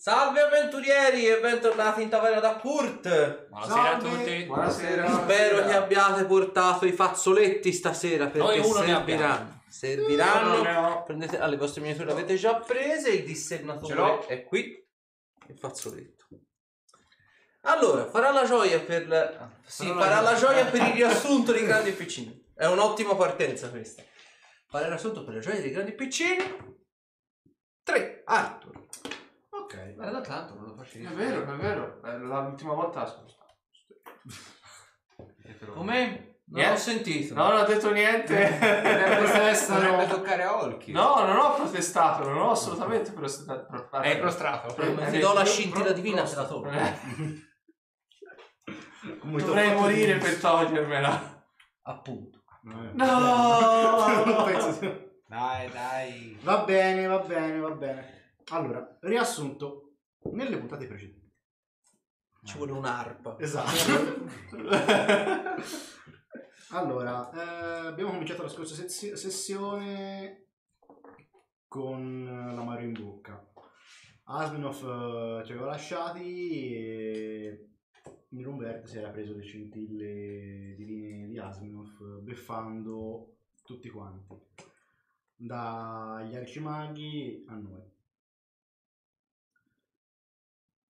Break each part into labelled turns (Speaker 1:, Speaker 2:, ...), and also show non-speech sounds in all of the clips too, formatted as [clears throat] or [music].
Speaker 1: Salve avventurieri e bentornati in taverna da Kurt.
Speaker 2: Buonasera a
Speaker 3: Salve.
Speaker 2: tutti.
Speaker 4: Buonasera.
Speaker 1: Spero che abbiate portato i fazzoletti stasera perché
Speaker 2: Noi uno ne
Speaker 1: serviranno. Serviranno.
Speaker 2: Io non ne ho.
Speaker 1: Prendete alle vostre miniature l'avete già prese, il
Speaker 2: Ce l'ho.
Speaker 1: dissennatore è qui. Il fazzoletto. Allora, farà la gioia per la... Sì,
Speaker 3: Farà la
Speaker 1: farà la
Speaker 3: gioia.
Speaker 1: gioia per il [laughs] riassunto dei grandi piccini. È un'ottima partenza questa. Fare il riassunto per la gioia dei grandi piccini. 3. Arthur.
Speaker 4: Ma da tanto non lo facevi.
Speaker 3: È vero, è vero. Eh, L'ultima volta sono stato.
Speaker 1: Come? Non
Speaker 3: Niente.
Speaker 1: ho sentito.
Speaker 3: No, non ho detto niente.
Speaker 4: Dovrebbe [laughs]
Speaker 3: no,
Speaker 4: toccare a Olki.
Speaker 3: non ho protestato, non ho assolutamente protestato.
Speaker 2: È prostrato.
Speaker 1: Ti do la scintilla divina se la tolgo.
Speaker 3: Dovrei morire per togliermela.
Speaker 1: Appunto.
Speaker 3: No!
Speaker 4: Dai, dai.
Speaker 5: Va bene, va bene, va bene. Allora, riassunto. Nelle puntate precedenti.
Speaker 1: Ci vuole un'arpa.
Speaker 5: Esatto. [laughs] allora, eh, abbiamo cominciato la scorsa sezio- sessione con l'amaro in bocca. Asminov eh, ci aveva lasciati e Mirumbert si era preso le scintille divine di Asminov beffando tutti quanti, dagli arcimaghi a noi.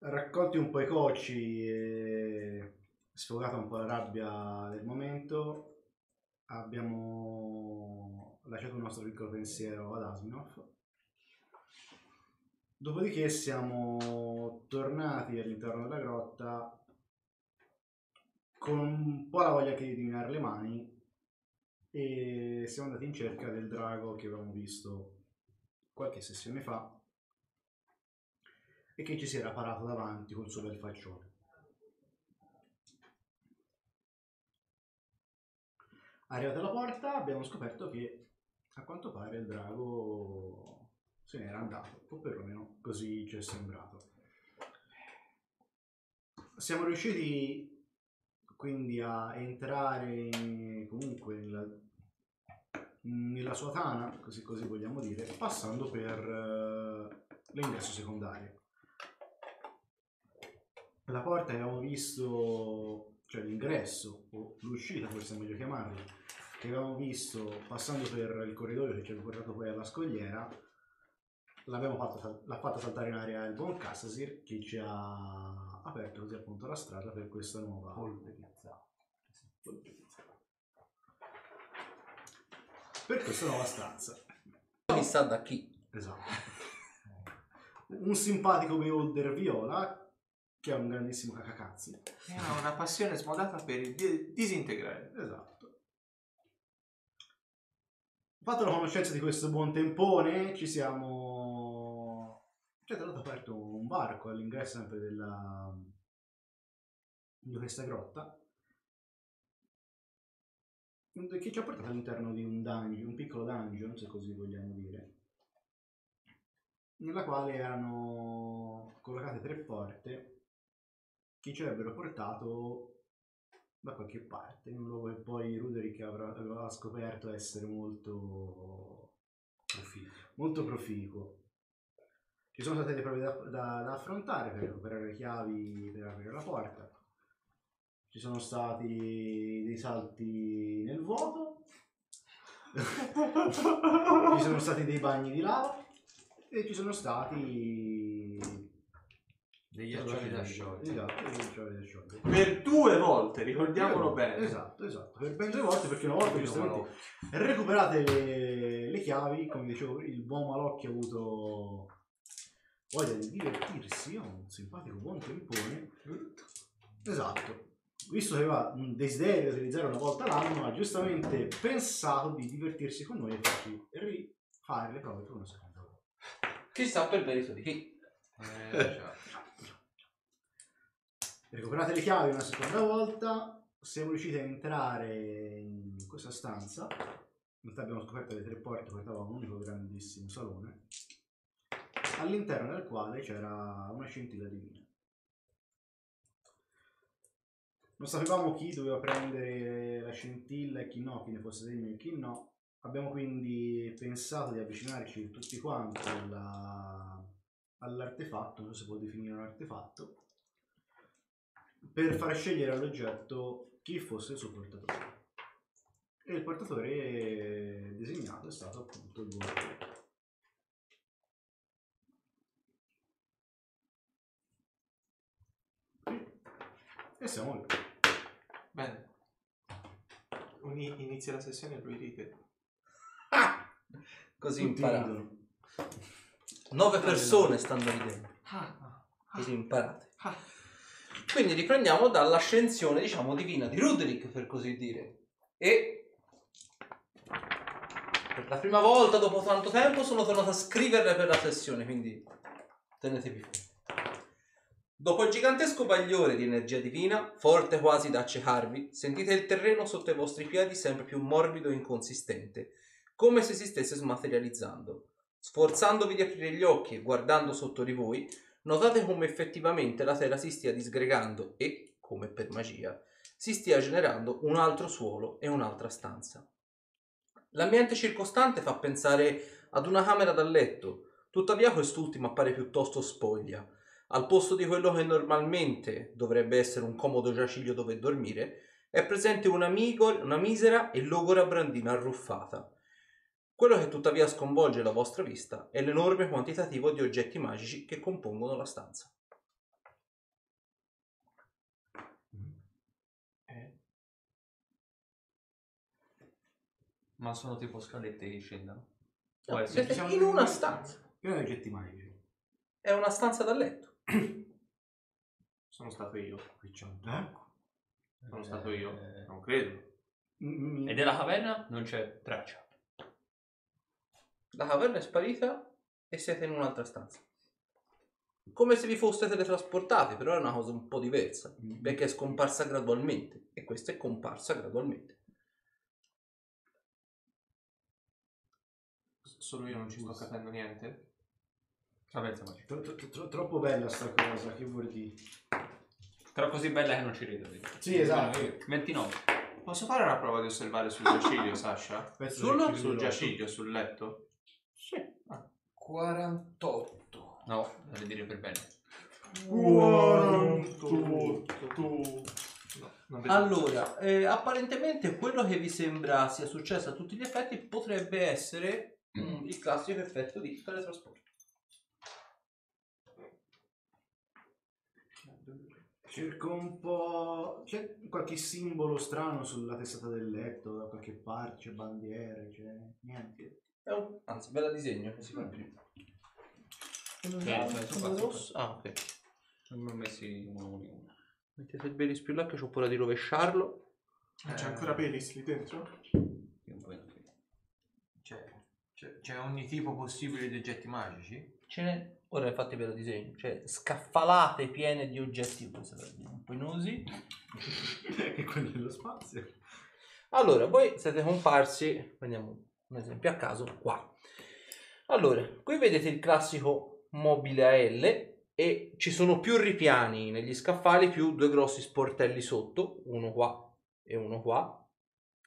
Speaker 5: Raccolti un po' i cocci e sfogata un po' la rabbia del momento, abbiamo lasciato il nostro piccolo pensiero ad Asminov. Dopodiché siamo tornati all'interno della grotta con un po' la voglia di minare le mani e siamo andati in cerca del drago che avevamo visto qualche sessione fa e che ci si era parato davanti col suo bel faccione. Arrivati alla porta abbiamo scoperto che a quanto pare il drago se n'era andato, o perlomeno così ci è sembrato. Siamo riusciti quindi a entrare comunque nella, nella sua tana, così, così vogliamo dire, passando per eh, l'ingresso secondario. La porta che avevamo visto, cioè l'ingresso o l'uscita, forse è meglio chiamarlo, che avevamo visto passando per il corridoio che ci aveva portato poi alla scogliera, l'abbiamo fatta, sal- l'ha fatta saltare in aria il buon Cassasir che ci ha aperto così appunto la strada per questa nuova
Speaker 4: Polverizzato.
Speaker 5: per questa nuova stanza.
Speaker 1: Chissà da chi.
Speaker 5: Esatto. Un simpatico beholder viola che è un grandissimo cacacazzi.
Speaker 3: Ha una passione smodata per il di- disintegrare.
Speaker 5: Esatto. Fatto la conoscenza di questo buon tempone, ci siamo... Ci è stato aperto un varco all'ingresso sempre della... di questa grotta che ci ha portato all'interno di un dungeon, un piccolo dungeon, se così vogliamo dire, nella quale erano collocate tre porte che ci avrebbero portato da qualche parte, in un luogo che poi Ruderick avrà, aveva scoperto essere molto proficuo. Molto proficuo. Ci sono state delle prove da, da- da affrontare per recuperare le chiavi per aprire la porta. Ci sono stati dei salti nel vuoto. [laughs] ci sono stati dei bagni di lava e ci sono stati
Speaker 4: Degli accioli da sciogliere.
Speaker 5: Esatto, degli accioli da sciogliere.
Speaker 3: Per due volte, ricordiamolo bene.
Speaker 5: Esatto, esatto. Per ben due volte perché una volta giustamente recuperate le, le chiavi, come dicevo, il buon Malocchio ha avuto voglia di divertirsi, è un simpatico buon tempone. Esatto. Visto che aveva un desiderio di utilizzare una volta l'anno, ha giustamente pensato di divertirsi con noi e farci rifare le prove per una seconda volta.
Speaker 1: Chissà per merito di chi.
Speaker 4: Eh.
Speaker 5: Recuperate le chiavi una seconda volta, siamo riusciti a entrare in questa stanza. In realtà abbiamo scoperto le tre porte portavano a un unico grandissimo salone, all'interno del quale c'era una scintilla divina. Non sapevamo chi doveva prendere la scintilla e chi no, chi ne fosse degno e chi no. Abbiamo quindi pensato di avvicinarci tutti quanti alla, l'artefatto, non so se può definire un artefatto, per far scegliere all'oggetto chi fosse il suo portatore. E il portatore designato è stato appunto il buon E siamo lì.
Speaker 3: Bene. Uni- inizia la sessione e lui ride. [laughs]
Speaker 1: Così
Speaker 5: Tutti
Speaker 1: imparate.
Speaker 5: ridono.
Speaker 1: Nove persone stanno ridendo.
Speaker 3: Ah,
Speaker 1: Così imparate.
Speaker 3: ah.
Speaker 1: Quindi riprendiamo dall'ascensione, diciamo, divina di Ruderick, per così dire. E per la prima volta dopo tanto tempo sono tornato a scriverle per la sessione, quindi tenetevi fuori. Dopo il gigantesco bagliore di energia divina, forte quasi da accecarvi, sentite il terreno sotto i vostri piedi sempre più morbido e inconsistente, come se si stesse smaterializzando. Sforzandovi di aprire gli occhi e guardando sotto di voi, notate come effettivamente la terra si stia disgregando e, come per magia, si stia generando un altro suolo e un'altra stanza. L'ambiente circostante fa pensare ad una camera da letto, tuttavia quest'ultima appare piuttosto spoglia. Al posto di quello che normalmente dovrebbe essere un comodo giaciglio dove dormire, è presente una, migor- una misera e logora brandina arruffata. Quello che tuttavia sconvolge la vostra vista è l'enorme quantitativo di oggetti magici che compongono la stanza.
Speaker 3: Eh,
Speaker 4: Ma sono tipo scalette che scendono. Può
Speaker 1: No,
Speaker 4: essere.
Speaker 1: siete in una stanza.
Speaker 5: Pieno di oggetti magici.
Speaker 1: È una stanza da letto. [clears throat]
Speaker 3: sono stato io.
Speaker 5: Qui c'è un drago.
Speaker 3: Sono stato io.
Speaker 4: Eh,
Speaker 3: Non credo.
Speaker 4: E della caverna non c'è traccia.
Speaker 1: La caverna è sparita e siete in un'altra stanza. Come se vi foste teletrasportati, però è una cosa un po' diversa,
Speaker 5: Mm.
Speaker 1: perché è scomparsa gradualmente e questa è comparsa gradualmente.
Speaker 3: Solo io non ci sto capendo niente.
Speaker 5: Tro- tro- tro- troppo bella sta cosa, che vuol dire?
Speaker 4: Però così bella che non ci rido. dico.
Speaker 5: Sì, esatto.
Speaker 4: Almeno io. 29.
Speaker 3: Posso fare una prova di osservare sul giaciglio, Sasha?
Speaker 5: Penso
Speaker 1: Sul-
Speaker 3: giaciglio, sul letto?
Speaker 1: 48.
Speaker 4: No, devi dire per bene.
Speaker 3: No, non vedo.
Speaker 1: Allora, eh, apparentemente quello che vi sembra sia successo a tutti gli effetti potrebbe essere mm, il classico effetto di teletrasporto.
Speaker 5: Cerco un po'. C'è qualche simbolo strano sulla testata del letto, da qualche parte, c'è bandiere, c'è niente.
Speaker 1: È un- anzi, ve la disegno che si fa prima.
Speaker 4: Eh, sono qua, sono
Speaker 1: Ah, ok.
Speaker 4: Non mi ho messi uno uno uno.
Speaker 1: Mettete il belis più là che ho paura di rovesciarlo.
Speaker 3: Ah, C'è ancora Pelis lì dentro?
Speaker 4: Io non vedo qui.
Speaker 2: C'è, c'è, c'è ogni tipo possibile di oggetti magici?
Speaker 1: Ce n'è. Ora infatti ve lo disegno. Cioè, scaffalate piene di oggetti po' inosi. [laughs]
Speaker 5: che quello dello spazio.
Speaker 1: Allora, voi siete comparsi, prendiamo un esempio a caso, qua. Allora, qui vedete il classico mobile a L e ci sono più ripiani negli scaffali, più due grossi sportelli sotto, uno qua e uno qua.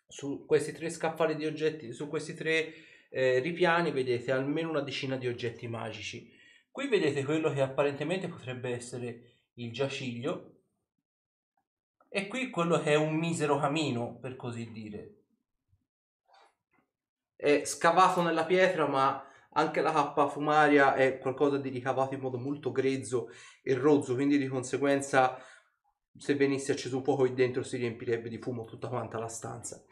Speaker 1: Su questi tre scaffali di oggetti, su questi tre eh, ripiani vedete almeno una decina di oggetti magici. Qui vedete quello che apparentemente potrebbe essere il giaciglio e qui quello che è un misero camino, per così dire. È scavato nella pietra, ma anche la cappa fumaria è qualcosa di ricavato in modo molto grezzo e rozzo, quindi di conseguenza se venisse acceso un fuoco qui dentro si riempirebbe di fumo tutta quanta la stanza.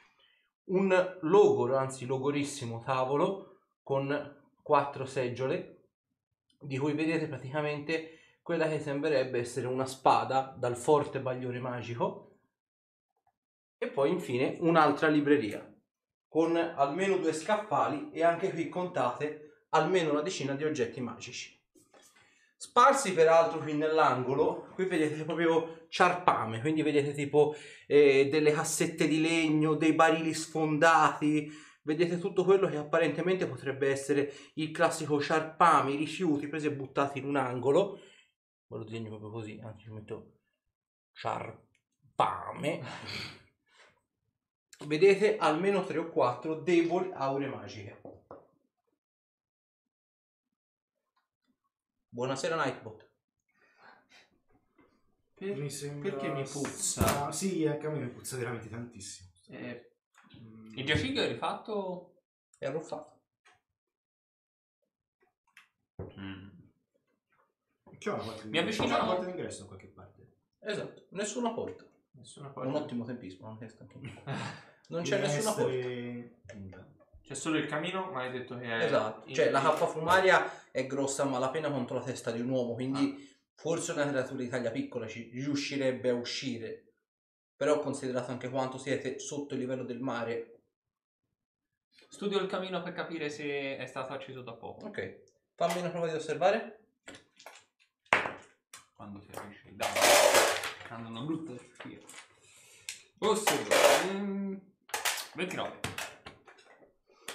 Speaker 1: Un logoro, anzi logorissimo tavolo con quattro seggiole, di cui vedete praticamente quella che sembrerebbe essere una spada dal forte bagliore magico e poi infine un'altra libreria con almeno due scaffali e anche qui contate almeno una decina di oggetti magici. Sparsi peraltro qui nell'angolo, qui vedete proprio ciarpame, quindi vedete tipo eh, delle cassette di legno, dei barili sfondati, vedete tutto quello che apparentemente potrebbe essere il classico ciarpame, i rifiuti presi e buttati in un angolo. Ma lo disegno proprio così, anzi ci metto ciarpame. [laughs] Vedete almeno 3 o 4 deboli aure magiche. Buonasera Nightbot.
Speaker 2: Per-
Speaker 5: Mi sembra...
Speaker 2: Perché mi puzza?
Speaker 5: Ah, sì, anche a me mi puzza veramente tantissimo.
Speaker 2: Eh,
Speaker 5: Mm.
Speaker 4: Il giaciglio è rifatto?
Speaker 1: È arruffato.
Speaker 5: C'è una porta
Speaker 4: Mi avvicino-
Speaker 5: C'è una porta d'ingresso da qualche parte.
Speaker 1: Esatto, nessuna porta.
Speaker 2: nessuna
Speaker 1: Un
Speaker 2: porta.
Speaker 1: ottimo tempismo, non è anche [laughs] Non c'è nessuna porta.
Speaker 2: C'è solo il camino, ma hai detto che è...
Speaker 1: Esatto, cioè la cappa fumaria è grossa a malapena quanto la testa di un uomo, quindi forse una creatura di taglia piccola ci riuscirebbe a uscire. Però considerato anche quanto siete sotto il livello del mare,
Speaker 4: Studio il camino per capire se è stato acceso da poco.
Speaker 1: ok. Fammi una prova di osservare.
Speaker 4: Quando si il danno. Hanno una brutta sfida. Osservo. Mm, 29.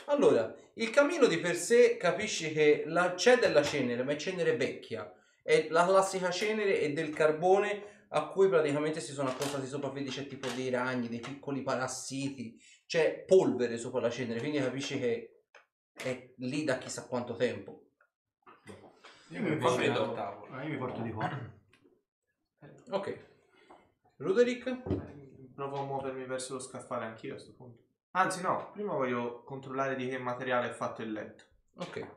Speaker 1: Allora, il camino di per sé capisci che la- c'è della cenere, ma è cenere vecchia. È la classica cenere e del carbone a cui praticamente si sono accostati sopra, vedi c'è tipo dei ragni, dei piccoli parassiti, c'è polvere sopra la cenere, quindi capisci che è lì da chissà quanto tempo.
Speaker 5: Io mi porto,
Speaker 4: vedo.
Speaker 5: tavolo. Ah, io mi porto di qua.
Speaker 1: Ok. Ruderick?
Speaker 2: Provo a muovermi verso lo scaffale anch'io a questo punto. Anzi no, prima voglio controllare di che materiale è fatto il letto.
Speaker 1: Ok.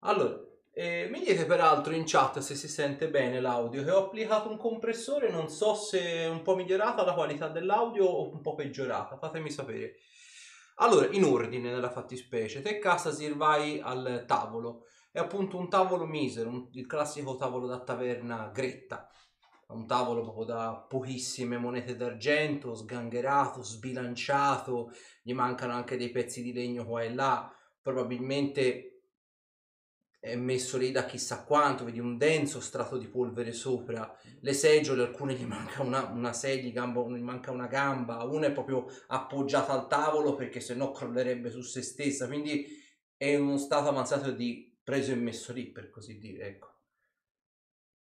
Speaker 1: Allora, eh, mi dite peraltro in chat se si sente bene l'audio, che ho applicato un compressore, non so se è un po' migliorata la qualità dell'audio o un po' peggiorata, fatemi sapere. Allora, in ordine nella fattispecie, te Casasir vai al tavolo, è appunto un tavolo misero, un- il classico tavolo da taverna gretta, un tavolo proprio da pochissime monete d'argento, sgangherato, sbilanciato, gli mancano anche dei pezzi di legno qua e là, probabilmente è messo lì da chissà quanto, vedi un denso strato di polvere sopra, le seggiole, alcune gli manca una, una sedia, gamba, gli manca una gamba, una è proprio appoggiata al tavolo perché sennò crollerebbe su se stessa, quindi è in uno stato avanzato di preso e messo lì, per così dire, ecco.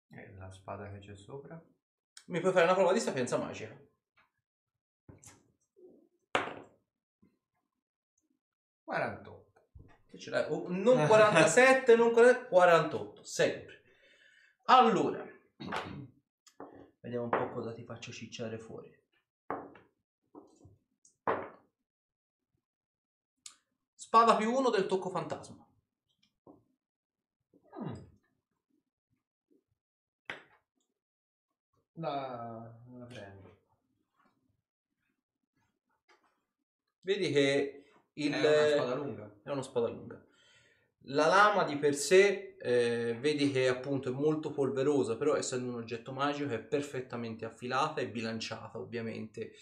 Speaker 2: E la spada che c'è sopra?
Speaker 1: Mi puoi fare una prova di sapienza magica? Che ce l'hai? Oh, non 47, non 40, 48, sempre. Allora, vediamo un po' cosa ti faccio cicciare fuori. Spada più uno del tocco fantasma.
Speaker 2: La, la prendo.
Speaker 1: Vedi che il...
Speaker 2: È una spada lunga.
Speaker 1: è una spada lunga. La lama di per sé, eh, vedi che appunto è molto polverosa, però essendo un oggetto magico è perfettamente affilata e bilanciata, ovviamente.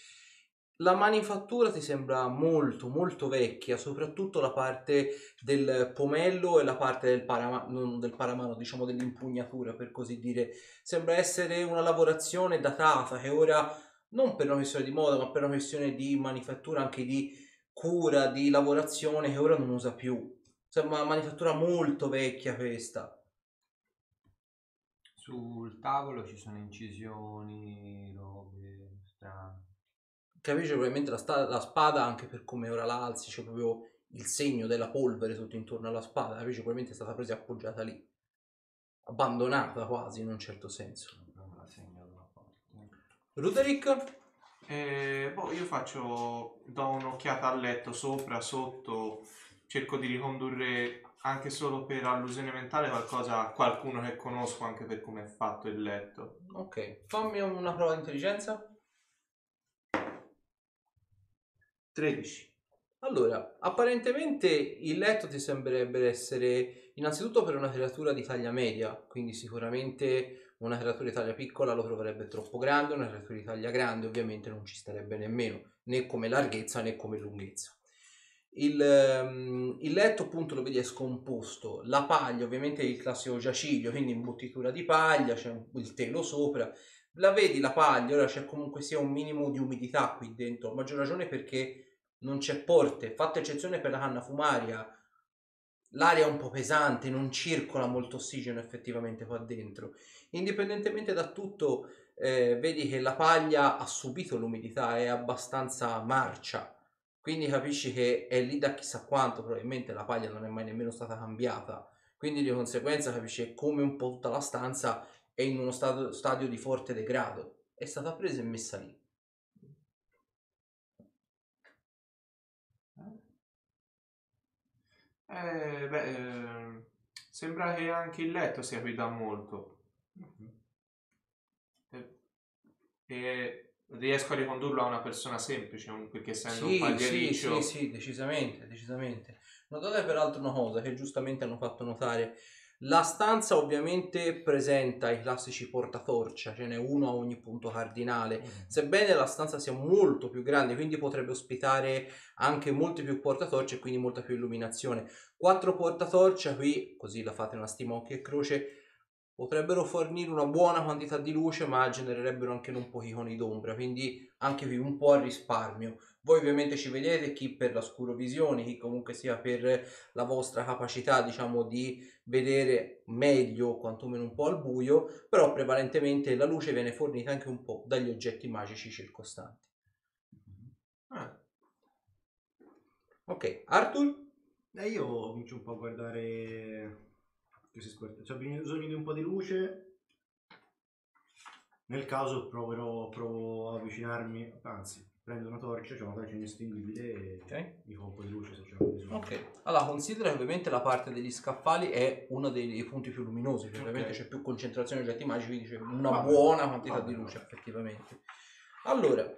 Speaker 1: La manifattura ti sembra molto, molto vecchia, soprattutto la parte del pomello e la parte del, parama- non del paramano, diciamo dell'impugnatura, per così dire. Sembra essere una lavorazione datata che ora, non per una questione di moda, ma per una questione di manifattura, anche di cura, di lavorazione che ora non usa più. Sembra una manifattura molto vecchia questa.
Speaker 2: Sul tavolo ci sono incisioni, robe strane.
Speaker 1: Capisci probabilmente la, sta- la spada, anche per come ora la alzi, c'è proprio il segno della polvere tutto intorno alla spada. Capisci probabilmente è stata presa e appoggiata lì. Abbandonata quasi in un certo senso.
Speaker 2: Non la segno da parte.
Speaker 1: Ruderick?
Speaker 2: Eh, boh, io faccio, do un'occhiata al letto, sopra, sotto, cerco di ricondurre anche solo per allusione mentale qualcosa a qualcuno che conosco anche per come è fatto il letto.
Speaker 1: Ok, fammi una prova di intelligenza.
Speaker 2: 13.
Speaker 1: Allora, apparentemente il letto ti sembrerebbe essere innanzitutto per una creatura di taglia media, quindi sicuramente una creatura di taglia piccola lo troverebbe troppo grande, una creatura di taglia grande ovviamente non ci starebbe nemmeno, né come larghezza né come lunghezza. Il, ehm, il letto appunto lo vedi è scomposto, la paglia ovviamente è il classico giaciglio, quindi imbottitura di paglia, c'è il telo sopra, la vedi la paglia, ora c'è comunque sia un minimo di umidità qui dentro, a maggior ragione perché non c'è porte, fatta eccezione per la canna fumaria, l'aria è un po' pesante, non circola molto ossigeno effettivamente qua dentro. Indipendentemente da tutto, eh, vedi che la paglia ha subito l'umidità, è abbastanza marcia, quindi capisci che è lì da chissà quanto, probabilmente la paglia non è mai nemmeno stata cambiata, Quindi di conseguenza capisce come un po' tutta la stanza è in uno stato- stadio di forte degrado. È stata presa e messa lì.
Speaker 2: Eh, beh, ehm, sembra che anche il letto sia qui da molto. Eh, E riesco a ricondurlo a una persona semplice, un- perché essendo un
Speaker 1: Sì, sì,
Speaker 2: pagliericcio...
Speaker 1: sì, sì, decisamente, decisamente. Notate peraltro una cosa che giustamente hanno fatto notare. La stanza ovviamente presenta i classici portatorcia, ce n'è uno a ogni punto cardinale. Sebbene la stanza sia molto più grande, quindi potrebbe ospitare anche molti più portatorce e quindi molta più illuminazione. Quattro portatorcia qui, così la fate una stima occhio e croce, potrebbero fornire una buona quantità di luce, ma genererebbero anche non pochi coni d'ombra, quindi anche qui un po' a risparmio. Voi ovviamente ci vedete chi per la scurovisione, chi comunque sia per la vostra capacità, diciamo, di vedere meglio quantomeno un po' al buio, però prevalentemente la luce viene fornita anche un po' dagli oggetti magici circostanti.
Speaker 2: Ah,
Speaker 1: Ok, Arthur?
Speaker 5: E io comincio un po' a guardare questi sporti. C'ho bisogno di un po' di luce. Nel caso proverò, provo a avvicinarmi, anzi, prendo una torcia, c'è una torcia inestinguibile e
Speaker 1: Ok.
Speaker 5: dico un po' di luce se c'è bisogno.
Speaker 1: Ok, allora considera che ovviamente la parte degli scaffali è uno dei, dei punti più luminosi, cioè ovviamente c'è più concentrazione di oggetti magici, quindi c'è una
Speaker 5: Vabbè.
Speaker 1: buona quantità
Speaker 5: Vabbè,
Speaker 1: di luce effettivamente. Allora,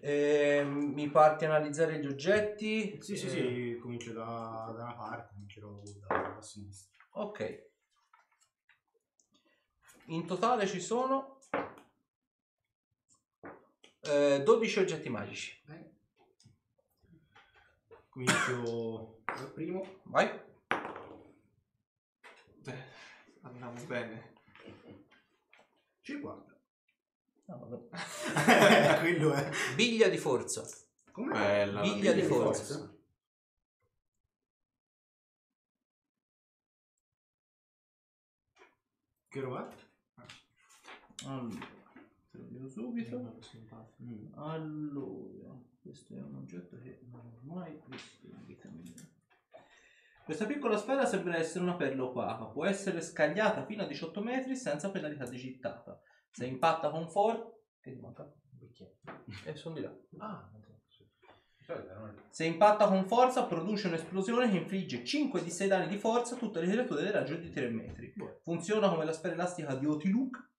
Speaker 1: ehm, mi parti a analizzare gli oggetti?
Speaker 5: Sì, sì,
Speaker 1: Eh,
Speaker 5: sì, comincio da, da una parte, comincerò da, da sinistra.
Speaker 1: Ok. In totale ci sono eh, 12 oggetti magici.
Speaker 5: Bene. Comincio dal primo.
Speaker 1: Vai.
Speaker 2: eh, andiamo bene.
Speaker 5: 50.
Speaker 1: No, vabbè. [laughs]
Speaker 5: Quello è.
Speaker 1: Biglia di forza.
Speaker 5: Come
Speaker 2: Bella.
Speaker 1: Biglia di forza.
Speaker 5: Che roba?
Speaker 1: Allora, te lo dico subito.
Speaker 5: Mm.
Speaker 1: Allora, questo è un oggetto che non ho mai visto in vita mia. Questa piccola sfera sembra essere una perla opaca, può essere scagliata fino a 18 metri senza penalità di gittata. Se impatta con forza... Che ti manca? Eh, sono di là.
Speaker 3: Ah,
Speaker 1: Se impatta con forza produce un'esplosione che infligge 5 di 6 danni di forza a tutte le creature del raggio di 3 metri. Funziona come la sfera elastica di Otiluk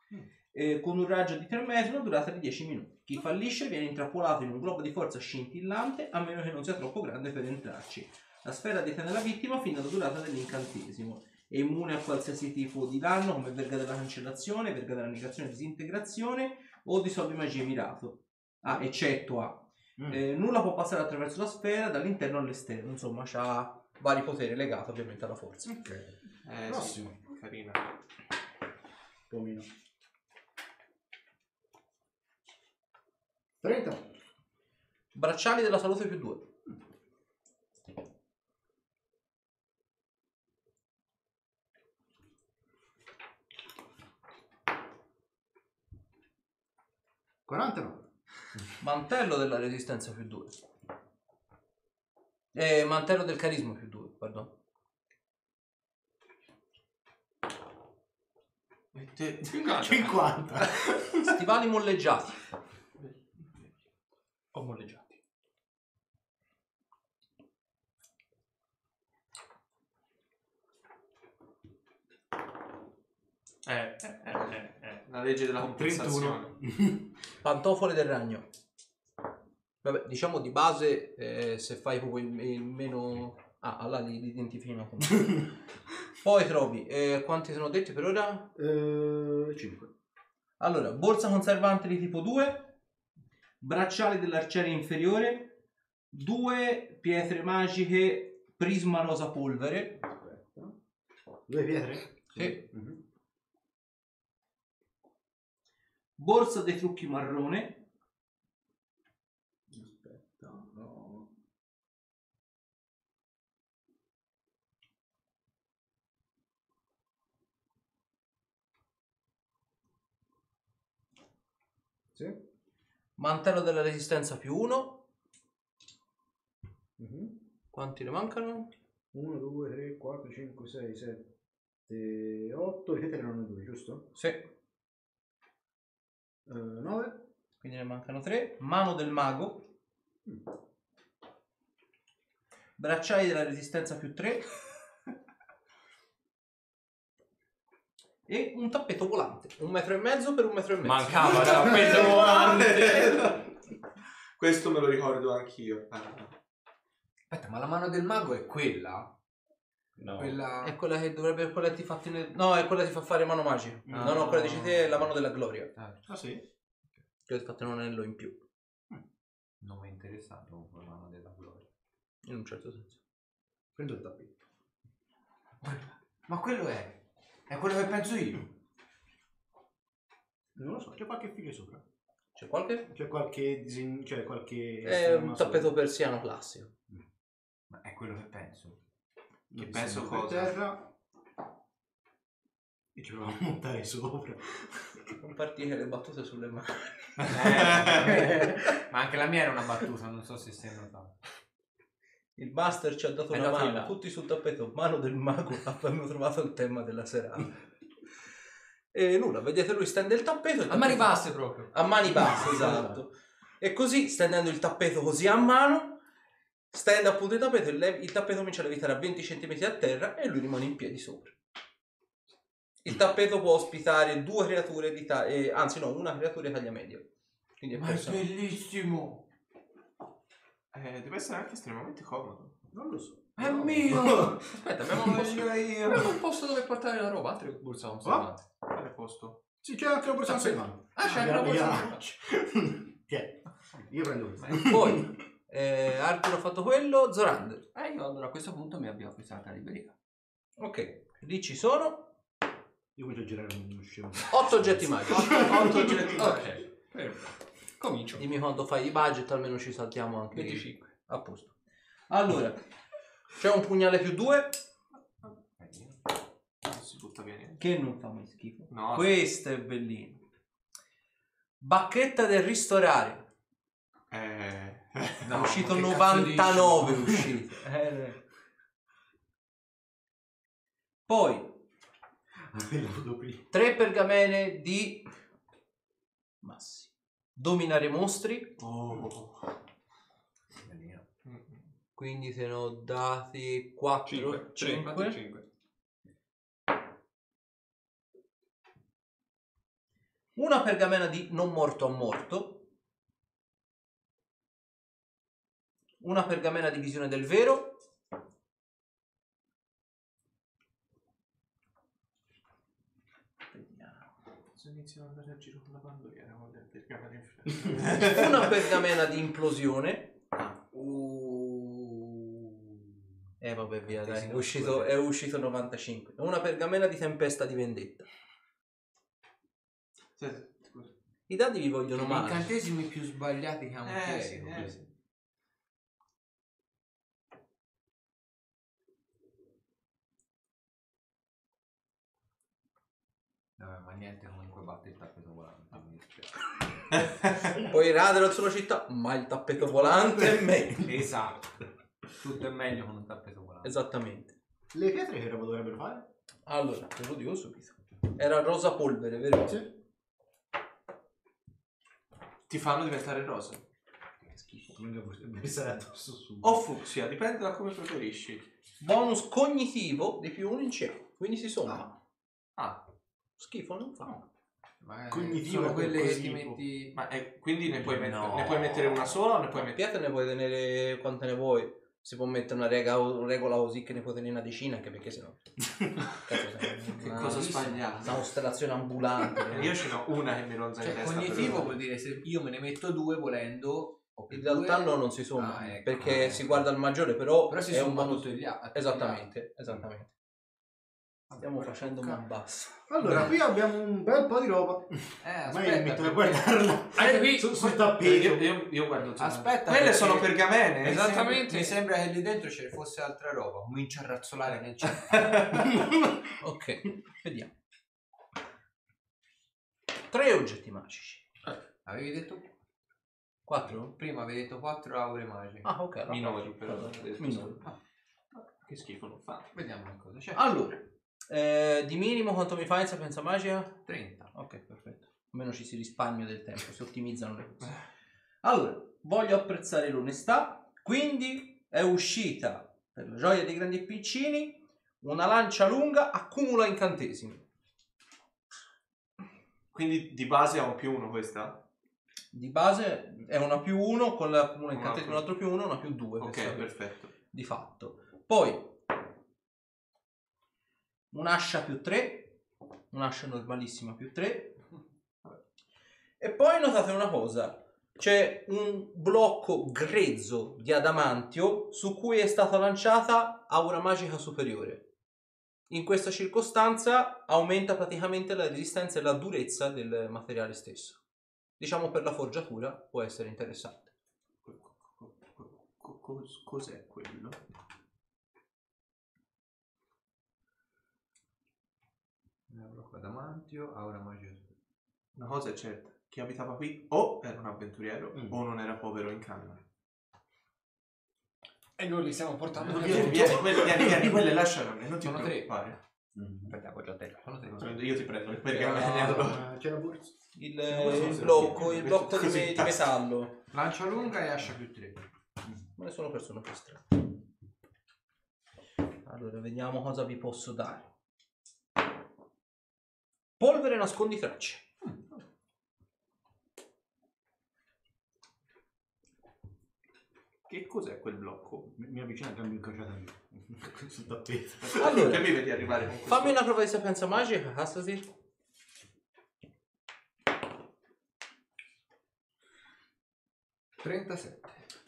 Speaker 1: eh, con un raggio di 3 metri e una durata di 10 minuti. Chi fallisce viene intrappolato in un globo di forza scintillante a meno che non sia troppo grande per entrarci. La sfera detiene la vittima fino alla durata dell'incantesimo. È immune a qualsiasi tipo di danno come verga della cancellazione, verga della negazione, disintegrazione o dissolvi magia mirato. Ah, eccetto a
Speaker 5: Mm.
Speaker 1: eh, nulla può passare attraverso la sfera dall'interno all'esterno, insomma, ha vari poteri legati ovviamente alla forza.
Speaker 5: Ok.
Speaker 2: Eh,
Speaker 5: Prossimo.
Speaker 2: sì, carina.
Speaker 5: Un po' meno. 30.
Speaker 1: Bracciali della salute più 2.
Speaker 5: Quarantanove.
Speaker 1: Mantello della resistenza più 2. Eh, mantello del carisma più 2, pardon.
Speaker 2: E te...
Speaker 5: 50.
Speaker 1: Stivali molleggiati. O molleggiati.
Speaker 2: Eh, eh, eh, eh, eh, La legge della compensazione.
Speaker 5: 31. [laughs]
Speaker 1: Pantofole del ragno. Vabbè, diciamo di base, eh, se fai proprio il, il meno... Ah, allora li, li identifichiamo come. [laughs] Poi trovi, eh, quanti sono detti per ora?
Speaker 5: Eh, 5.
Speaker 1: Allora, borsa conservante di tipo 2, bracciali dell'arciere inferiore, due pietre magiche, prisma rosa polvere,
Speaker 5: Aspetta. Due pietre?
Speaker 1: Sì.
Speaker 5: Mhm.
Speaker 1: borsa dei trucchi marrone,
Speaker 5: Aspetta. No. Sì.
Speaker 1: Mantello della resistenza più 1,
Speaker 5: Mhm.
Speaker 1: quanti ne mancano?
Speaker 5: 1, 2, 3, 4, 5, 6, 7, 8. Le pietre erano 2, giusto?
Speaker 1: Sì.
Speaker 5: 9.
Speaker 1: Quindi ne mancano tre. Mano del mago. Bracciali della resistenza più 3. E un tappeto volante. Un metro e mezzo per un metro e mezzo.
Speaker 4: Mancava il tappeto volante. [laughs]
Speaker 2: Questo me lo ricordo anch'io. Ah, no.
Speaker 6: Aspetta, ma la mano del mago è quella?
Speaker 4: No.
Speaker 6: Quella...
Speaker 1: È quella che dovrebbe quella ti fa tenere- No, è quella che ti fa fare mano magica.
Speaker 6: Ah.
Speaker 1: No, no, quella dici te è la mano della gloria.
Speaker 5: Ah sì?
Speaker 1: Che ti fa tenere un anello in più.
Speaker 6: Non mi è interessato comunque la mano della gloria.
Speaker 1: In un certo senso.
Speaker 5: Prendo il tappeto.
Speaker 6: Ma quello è... È quello che penso io.
Speaker 5: Non lo so, c'è qualche figlio sopra.
Speaker 1: C'è qualche?
Speaker 5: C'è qualche disegno, cioè qualche...
Speaker 1: È un tappeto
Speaker 5: sopra.
Speaker 1: persiano classico.
Speaker 6: Ma è quello che penso.
Speaker 5: Che
Speaker 2: penso
Speaker 5: per
Speaker 2: cosa?
Speaker 5: terra. E ci proviamo a montare sopra.
Speaker 1: Non partire le battute sulle mani. [laughs]
Speaker 6: Ma anche la mia era una battuta, non so se si è notato.
Speaker 1: Il master ci ha dato
Speaker 4: È
Speaker 1: una
Speaker 4: dato
Speaker 1: mano,
Speaker 4: là.
Speaker 1: tutti sul tappeto, mano del mago, [laughs] abbiamo trovato il tema della serata. E nulla, vedete lui stende il tappeto. il
Speaker 6: A mani
Speaker 1: tappeto-
Speaker 6: basse proprio.
Speaker 1: A mani basse, esatto. E così, stendendo il tappeto così a mano, stende appunto il tappeto, il, le- il tappeto comincia a levitare a 20 cm a terra e lui rimane in piedi sopra. Il tappeto può ospitare due creature di taglia, anzi no, una creatura di taglia media. Quindi è
Speaker 6: Ma è
Speaker 1: personale.
Speaker 6: bellissimo.
Speaker 2: Eh, deve essere anche estremamente comodo.
Speaker 5: Non lo so.
Speaker 6: È mio. [laughs]
Speaker 4: Aspetta, abbiamo un, posto, abbiamo un posto dove portare la roba, altre borsa conservate.
Speaker 2: Quale posto?
Speaker 5: Sì, c'è anche la borsa
Speaker 4: Tappeto.
Speaker 5: conservante.
Speaker 4: Ah, c'è anche la borsa
Speaker 5: conservante. [laughs] Che? Io prendo questo.
Speaker 1: Poi, [laughs] eh, Arthur ha fatto quello, Zorander.
Speaker 4: Eh, io allora a questo punto mi avvio a questa libreria.
Speaker 1: Ok, lì ci sono
Speaker 5: Io a girare uno scemo.
Speaker 1: 8 oggetti magici.
Speaker 2: 8 oggetti
Speaker 4: Ok, perfetto. Comincio.
Speaker 1: Dimmi quando fai i budget, almeno ci saltiamo anche.
Speaker 4: 25.
Speaker 1: A posto. Allora, [laughs] c'è un pugnale più 2
Speaker 2: Non si butta via niente.
Speaker 1: che non fa mai schifo.
Speaker 2: No,
Speaker 1: Questo è bellino. Bacchetta del ristorare.
Speaker 2: eh...
Speaker 1: è uscito
Speaker 6: ma che
Speaker 1: 99
Speaker 6: cazzo
Speaker 1: è uscito. [laughs] Eh, Poi
Speaker 5: L'avevo prima.
Speaker 1: tre pergamene di Massi. Dominare mostri,
Speaker 2: Oh.
Speaker 1: quindi te ne ho dati 4,
Speaker 4: 5.
Speaker 1: 5.
Speaker 4: 5.
Speaker 1: Una pergamena di non morto a morto. Una pergamena di visione del vero.
Speaker 2: Iniziano ad andare a giro con la bandiera, che il gamma di influenza.
Speaker 1: Una pergamena di implosione. Eh vabbè via dai, è uscito, è uscito 95. Una pergamena di tempesta di vendetta.
Speaker 2: Senti, scusa.
Speaker 1: I dadi vi vogliono
Speaker 6: Sono
Speaker 1: male.
Speaker 6: incantesimi più sbagliati che ha un
Speaker 2: Eh sì, eh sì.
Speaker 6: Vabbè, ma niente comunque batte il tappeto volante. mi dispiace. [laughs]
Speaker 1: Poi radere sulla città, ma il tappeto volante è meglio. [laughs]
Speaker 6: esatto. Tutto è meglio con un tappeto volante.
Speaker 1: Esattamente.
Speaker 5: Le pietre che roba dovrebbero fare?
Speaker 1: Allora, te lo dico subito. Era rosa polvere, vero?
Speaker 5: Sì.
Speaker 2: Ti fanno diventare rosa.
Speaker 5: Che schifo. Venga pensare addosso su.
Speaker 2: O fucsia, dipende da come preferisci.
Speaker 1: Bonus cognitivo di più uno in cielo. Quindi si somma.
Speaker 2: Ah,
Speaker 1: Schifo non fa.
Speaker 6: Ma
Speaker 5: Cognitivo
Speaker 6: sono
Speaker 5: è
Speaker 6: quelle che ti metti...
Speaker 2: ma è- quindi ne puoi, mettere,
Speaker 6: No.
Speaker 2: ne puoi mettere una sola o ne puoi mettere...
Speaker 1: Pietre ne puoi tenere quante ne vuoi. Si può mettere una, rega- regola così che ne puoi tenere una decina, anche perché sennò. [laughs] Cazzo,
Speaker 2: Che
Speaker 1: una-
Speaker 2: cosa sbagliata?
Speaker 1: Una costellazione ambulante. [laughs]
Speaker 2: Io ce n'ho una che mi ronza in
Speaker 6: Cioè,
Speaker 2: testa.
Speaker 6: cognitivo vuol dire se io me ne metto due volendo...
Speaker 1: In realtà no, non si somma.
Speaker 6: Ah, ecco.
Speaker 1: perché
Speaker 6: Ah,
Speaker 1: si
Speaker 6: ecco.
Speaker 1: guarda al maggiore, però,
Speaker 6: Però si
Speaker 1: è un
Speaker 6: gli a- tutti gli
Speaker 1: Esattamente, esattamente. Stiamo facendo man basso.
Speaker 5: Allora, qui abbiamo un bel po' di roba.
Speaker 6: Eh,
Speaker 5: Ma io mi
Speaker 6: aspetta,
Speaker 5: metto a guardarla.
Speaker 4: Anche qui-
Speaker 5: Su- sul
Speaker 2: Eh,
Speaker 5: tappeto.
Speaker 2: Io, io, io guardo zona.
Speaker 6: Aspetta,
Speaker 2: Quelle
Speaker 6: perché-
Speaker 2: sono pergamene.
Speaker 6: Mi
Speaker 4: Esattamente.
Speaker 6: sembra- Mi sembra che lì dentro ce ne fosse altra roba. Comincia a razzolare nel centro. [laughs]
Speaker 1: Ok, vediamo. Tre oggetti magici.
Speaker 6: Avevi detto...
Speaker 1: Quattro?
Speaker 6: Prima avevi detto quattro aure magiche.
Speaker 1: Ah, ok. allora
Speaker 2: Minori, però.
Speaker 1: Minori.
Speaker 2: Che schifo non fa.
Speaker 6: Vediamo che cosa c'è.
Speaker 1: Allora, eh, di minimo quanto mi fa in sapienza magica?
Speaker 6: 30.
Speaker 1: Ok, perfetto. Almeno ci si risparmia del tempo, si ottimizzano le cose. Allora, voglio apprezzare l'onestà, quindi è uscita per la gioia dei grandi e piccini una lancia lunga accumula incantesimi.
Speaker 2: Quindi di base ha un più uno questa?
Speaker 1: Di base è una più uno, con l'accumula incantesimi un altro più uno, una più due.
Speaker 2: Ok, perfetto.
Speaker 1: Di fatto. Poi un'ascia più 3, un'ascia normalissima più 3. E poi notate una cosa, c'è un blocco grezzo di adamantio su cui è stata lanciata aura magica superiore. In questa circostanza aumenta praticamente la resistenza e la durezza del materiale stesso. Diciamo per la forgiatura può essere interessante.
Speaker 2: Co- co- co- cos- cos'è quello?
Speaker 6: Adamantio, aura magica.
Speaker 2: Una cosa è certa, chi abitava qui o era un avventuriero
Speaker 5: Mm.
Speaker 2: o non era povero in canna.
Speaker 4: E noi li stiamo portando via
Speaker 2: vieni,
Speaker 4: tutto.
Speaker 2: vieni, quelli, vieni, vieni, quelle lasciano, non ti
Speaker 6: Sono tre.
Speaker 2: preoccupare.
Speaker 6: Aspetta, già te. Sono tre.
Speaker 2: Io ti prendo, perché
Speaker 6: Eh,
Speaker 2: non
Speaker 6: no,
Speaker 2: è
Speaker 5: Ah, c'è la borsa.
Speaker 1: Il,
Speaker 2: Come
Speaker 1: il blocco, il blocco di, me- di metallo.
Speaker 6: Lancia lunga e ascia più 3.
Speaker 1: Me ne sono perso uno più strano. Allora, vediamo cosa vi posso dare. Polvere nascondi tracce.
Speaker 2: Che cos'è quel blocco?
Speaker 5: Mi, mi avvicino a cambio incrociata lì. Sul tappeto.
Speaker 1: Allora.
Speaker 2: che mi vedi arrivare con questo?
Speaker 1: Fammi una prova di sapienza magica, Astasir.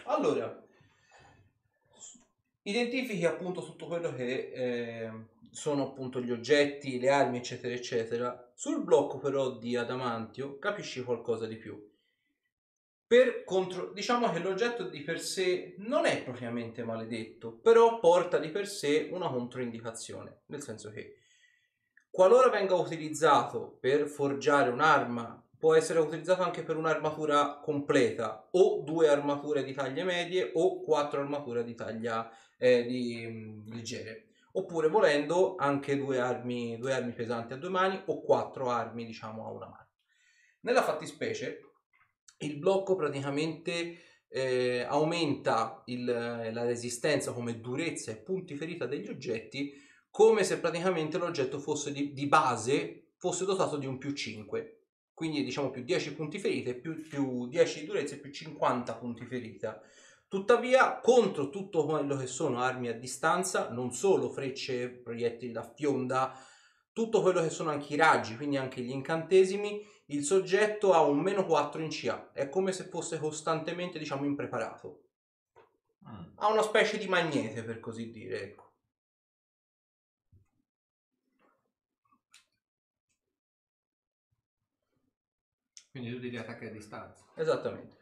Speaker 1: Allora, identifichi appunto tutto quello che eh, sono appunto gli oggetti, le armi, eccetera, eccetera. Sul blocco però di adamantio capisci qualcosa di più. Per contro... Diciamo che l'oggetto di per sé non è propriamente maledetto, però porta di per sé una controindicazione, nel senso che qualora venga utilizzato per forgiare un'arma, può essere utilizzato anche per un'armatura completa, o due armature di taglie medie o quattro armature di taglia eh, di, mm, leggere. Oppure volendo anche due armi, due armi pesanti a due mani o quattro armi diciamo a una mano. Nella fattispecie il blocco praticamente eh, aumenta il- la resistenza come durezza e punti ferita degli oggetti come se praticamente l'oggetto fosse di, di base fosse dotato di un più 5 quindi diciamo più 10 punti ferite più, più 10 di durezza più 50 punti ferita tuttavia contro tutto quello che sono armi a distanza non solo frecce proiettili da fionda tutto quello che sono anche i raggi quindi anche gli incantesimi il soggetto ha un meno 4 in CA è come se fosse costantemente diciamo impreparato. Ha una specie di magnete per così dire ecco.
Speaker 6: Quindi tu devi attacchi a distanza.
Speaker 1: esattamente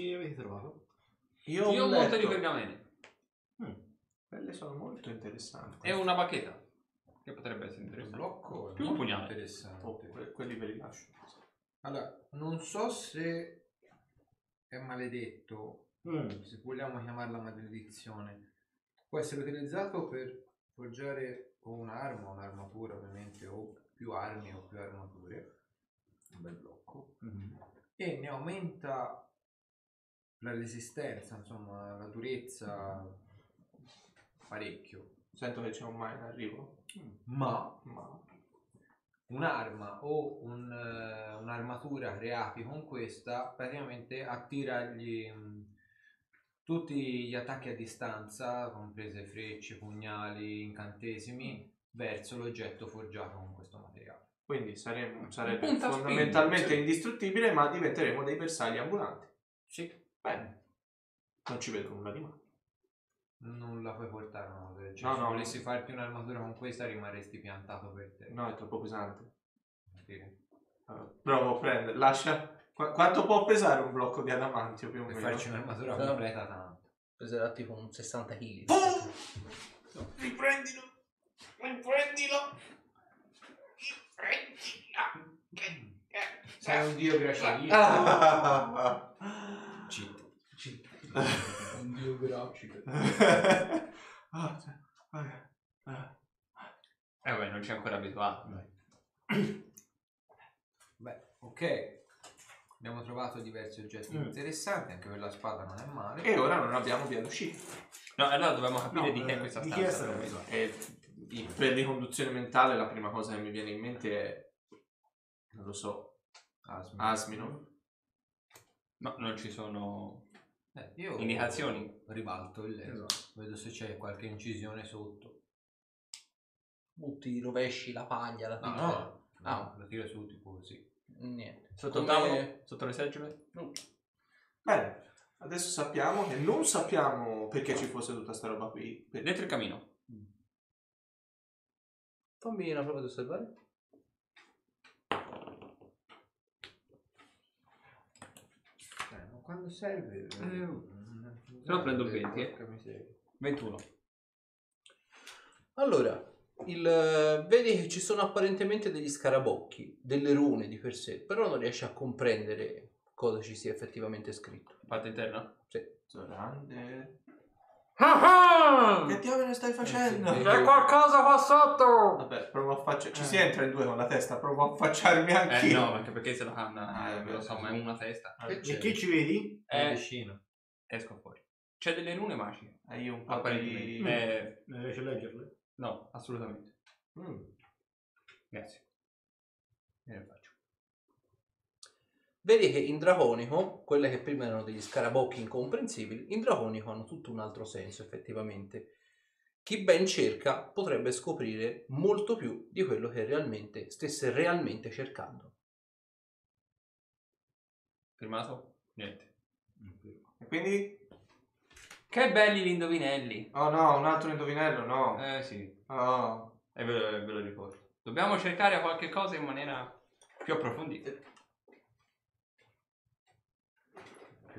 Speaker 5: Chi avete trovato?
Speaker 2: Io ho
Speaker 4: Io ho
Speaker 2: un
Speaker 4: un monte di
Speaker 2: letto.
Speaker 4: pergamene.
Speaker 2: Quelle sono molto interessanti.
Speaker 4: E una bacchetta. Che potrebbe essere
Speaker 6: Il
Speaker 4: interessante.
Speaker 6: blocco è
Speaker 4: Più un
Speaker 6: molto
Speaker 4: pugnale.
Speaker 6: interessante.
Speaker 2: Oh, que- quelli ve li lascio.
Speaker 6: Allora, non so se è maledetto,
Speaker 5: Mm.
Speaker 6: se vogliamo chiamarla maledizione. Può essere utilizzato per forgiare o un'arma, o un'armatura ovviamente, o più armi o più armature. Un bel blocco. E ne aumenta la resistenza, insomma, la durezza parecchio.
Speaker 2: Sento che c'è un mai in arrivo.
Speaker 6: Ma
Speaker 2: Ma
Speaker 6: un'arma o un, eh, un'armatura creati con questa praticamente attira gli, mh, tutti gli attacchi a distanza, comprese frecce, pugnali, incantesimi, verso l'oggetto forgiato con questo materiale.
Speaker 2: quindi saremo, sarebbe
Speaker 4: punta
Speaker 2: fondamentalmente
Speaker 4: spinta, sì.
Speaker 2: indistruttibile, ma diventeremo dei bersagli ambulanti.
Speaker 6: Sì.
Speaker 2: Bene. Non ci vedo nulla di male.
Speaker 6: Non la puoi portare una cosa del
Speaker 2: No,
Speaker 6: genere. Se
Speaker 2: no.
Speaker 6: volessi farti un'armatura con questa rimarresti piantato per te.
Speaker 2: No, è troppo pesante.
Speaker 6: Sì.
Speaker 2: Allora, provo a prendere. Lascia. Qu- quanto può pesare un blocco di adamantio più o
Speaker 6: Per
Speaker 2: meno?
Speaker 6: farci un'armatura
Speaker 1: No.
Speaker 6: completa tanto.
Speaker 1: peserà tipo un 60 kg
Speaker 2: Riprendilo! Riprendilo! Riprendilo!
Speaker 6: Sei un dio graciolino. [laughs]
Speaker 2: Ah!
Speaker 6: Un dio grafico. [laughs]
Speaker 2: Ah, cioè, eh, eh.
Speaker 4: Eh vabbè, non ci è ancora abituato. [coughs]
Speaker 6: Beh, ok. Abbiamo trovato diversi oggetti
Speaker 5: Mm.
Speaker 6: interessanti, anche per la spada non è male.
Speaker 2: E ora non abbiamo via d'uscita.
Speaker 4: No, allora dobbiamo capire
Speaker 5: No,
Speaker 4: di chi è
Speaker 5: eh,
Speaker 4: questa
Speaker 5: di
Speaker 4: stanza.
Speaker 5: chi è?
Speaker 2: E per riconduzione mentale la prima cosa che mi viene in mente è, non lo so,
Speaker 6: Asmino.
Speaker 2: Asmino.
Speaker 4: No, non ci sono
Speaker 6: Eh, io
Speaker 4: indicazioni.
Speaker 6: ribalto il letto.
Speaker 5: Esatto.
Speaker 6: Vedo se c'è qualche incisione sotto.
Speaker 1: Butti, rovesci la paglia, la
Speaker 6: No, no,
Speaker 1: fuori.
Speaker 6: no,
Speaker 1: Ah.
Speaker 6: lo tiro su tipo così.
Speaker 1: Niente.
Speaker 4: Sotto il
Speaker 1: Come-
Speaker 4: tavolo? Sotto le seggiole?
Speaker 2: Bene, adesso sappiamo che non sappiamo perché ci fosse tutta sta roba qui. Per-
Speaker 4: Dentro il camino.
Speaker 1: Fammi una prova di osservare.
Speaker 6: Eh, quando serve?
Speaker 4: però prendo il 20, eh.
Speaker 6: Porca miseria.
Speaker 4: 21.
Speaker 1: Allora, il, eh, vedi che ci sono apparentemente degli scarabocchi, delle rune di per sé, però non riesci a comprendere cosa ci sia effettivamente scritto.
Speaker 4: Parte interna?
Speaker 2: Zorander.
Speaker 1: Ah
Speaker 2: Che diavolo stai facendo?
Speaker 6: Eh, sì.
Speaker 1: C'è qualcosa qua sotto!
Speaker 2: Vabbè, provo a facciare. Ci si entra in due con la testa, provo a affacciarmi anche
Speaker 4: Eh
Speaker 2: io.
Speaker 4: no, anche perché se la canna,
Speaker 2: Eh,
Speaker 4: eh, lo so,
Speaker 2: sì.
Speaker 4: ma è una testa.
Speaker 6: Che
Speaker 5: E chi ci vedi?
Speaker 6: È
Speaker 4: Eh,
Speaker 6: vicino.
Speaker 4: esco fuori. C'è delle rune magiche.
Speaker 2: Eh, io un po'
Speaker 4: Apparentemente.
Speaker 2: di...
Speaker 4: Eh,
Speaker 5: Non riesci a leggerle?
Speaker 4: no, assolutamente.
Speaker 2: Mm.
Speaker 4: Grazie.
Speaker 1: Vedi che in draconico, quelle che prima erano degli scarabocchi incomprensibili, in draconico hanno tutto un altro senso effettivamente. Chi ben cerca potrebbe scoprire molto più di quello che realmente stesse realmente cercando.
Speaker 4: Firmato? Niente.
Speaker 2: E quindi...
Speaker 4: Che belli gli indovinelli.
Speaker 2: Oh no, un altro indovinello, no.
Speaker 4: Eh sì,
Speaker 2: Oh.
Speaker 4: e ve lo, ve lo ricordo. Dobbiamo cercare qualche cosa in maniera più approfondita.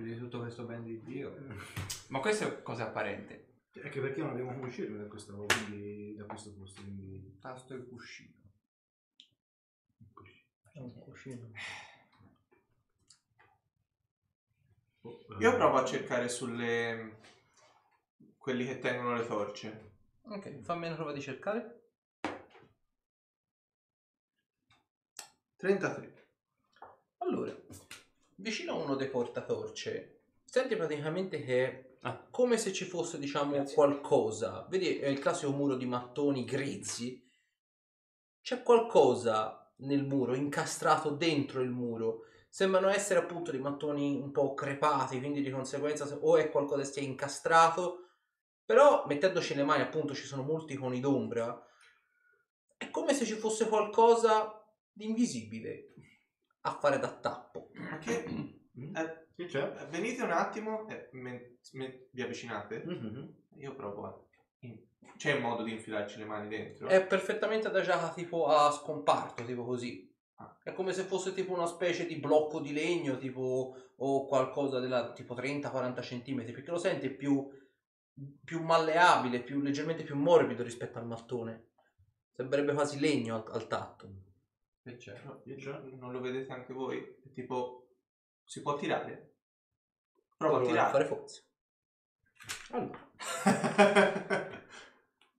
Speaker 6: Più di tutto questo ben di Dio.
Speaker 4: Ma questo è cosa apparente.
Speaker 5: Anche perché non abbiamo come uscire da questo, quindi, da questo posto, quindi...
Speaker 6: Tasto e cuscino.
Speaker 5: Oh,
Speaker 2: Io
Speaker 5: eh,
Speaker 2: provo a cercare sulle... quelli che tengono le torce.
Speaker 1: Ok, fammi una prova di cercare.
Speaker 2: 33.
Speaker 1: Allora, vicino a uno dei portatorce, senti praticamente che è
Speaker 4: Ah.
Speaker 1: come se ci fosse, diciamo,
Speaker 4: Grazie.
Speaker 1: qualcosa. Vedi, è il classico muro di mattoni grezzi. C'è qualcosa nel muro, incastrato dentro il muro. Sembrano essere appunto dei mattoni un po' crepati, quindi di conseguenza se- o è qualcosa che sia incastrato, però mettendoci le mani appunto ci sono molti coni d'ombra. È come se ci fosse qualcosa di invisibile a fare da tappo.
Speaker 2: Che... [clears throat]
Speaker 5: mm?
Speaker 2: eh,
Speaker 5: Che c'è?
Speaker 2: venite un attimo e me- me- vi avvicinate.
Speaker 5: Mhm.
Speaker 2: Io provo a... C'è modo di infilarci le mani dentro?
Speaker 1: È perfettamente adagiata tipo a scomparto, tipo così.
Speaker 2: Ah.
Speaker 1: È come se fosse tipo una specie di blocco di legno, tipo o qualcosa della tipo 30-40 cm, perché lo senti più, più malleabile, più, leggermente più morbido rispetto al mattone. Sembrerebbe quasi legno al, al tatto.
Speaker 6: Che c'è?
Speaker 2: No,
Speaker 5: Che c'è?
Speaker 2: Non lo vedete anche voi? È tipo... Si può tirare? Provo a
Speaker 1: Prova
Speaker 2: tirare.
Speaker 1: fare forza. Allora. [laughs]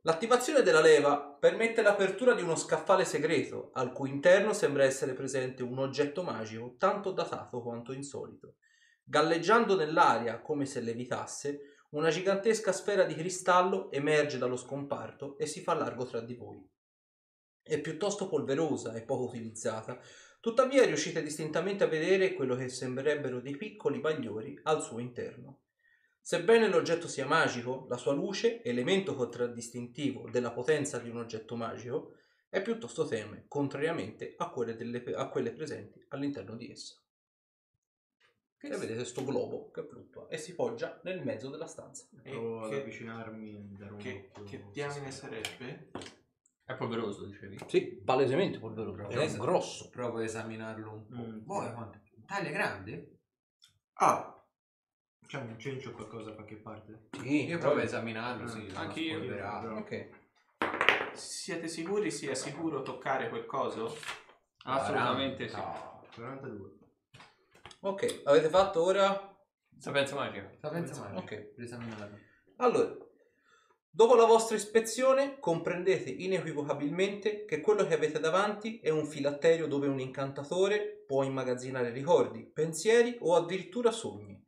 Speaker 1: L'attivazione della leva permette l'apertura di uno scaffale segreto, al cui interno sembra essere presente un oggetto magico tanto datato quanto insolito. Galleggiando nell'aria come se levitasse, una gigantesca sfera di cristallo emerge dallo scomparto e si fa largo tra di voi. È piuttosto polverosa e poco utilizzata, tuttavia riuscite distintamente a vedere quello che sembrerebbero dei piccoli bagliori al suo interno. Sebbene l'oggetto sia magico, la sua luce, elemento contraddistintivo della potenza di un oggetto magico, è piuttosto tenue, contrariamente a quelle, delle- a quelle presenti all'interno di essa. E vedete questo globo che fluttua e si poggia nel mezzo della stanza.
Speaker 2: E
Speaker 5: Provo ad
Speaker 2: che-
Speaker 5: avvicinarmi dare un
Speaker 2: Che, che diamine sarebbe?
Speaker 4: È polveroso, dicevi.
Speaker 1: Sì, palesemente polveroso. È
Speaker 6: Esatto.
Speaker 1: grosso.
Speaker 6: Provo a esaminarlo un po'.
Speaker 5: Mm.
Speaker 6: Voi quanto? Taglia grande?
Speaker 2: Ah,
Speaker 5: C'è un cencio o qualcosa da qualche parte?
Speaker 1: Sì,
Speaker 6: Io provo a esaminarlo, sì.
Speaker 5: Ah,
Speaker 4: anche io.
Speaker 1: Ok.
Speaker 2: siete sicuri sia sicuro toccare quel coso?
Speaker 4: Assolutamente sì.
Speaker 6: No.
Speaker 5: 42.
Speaker 1: Ok, avete fatto ora
Speaker 4: Sapienza magica.
Speaker 6: Sapienza magica.
Speaker 1: Ok.
Speaker 6: Riesaminare.
Speaker 1: Allora, dopo la vostra ispezione comprendete inequivocabilmente che quello che avete davanti è un filatterio dove un incantatore può immagazzinare ricordi, pensieri o addirittura sogni.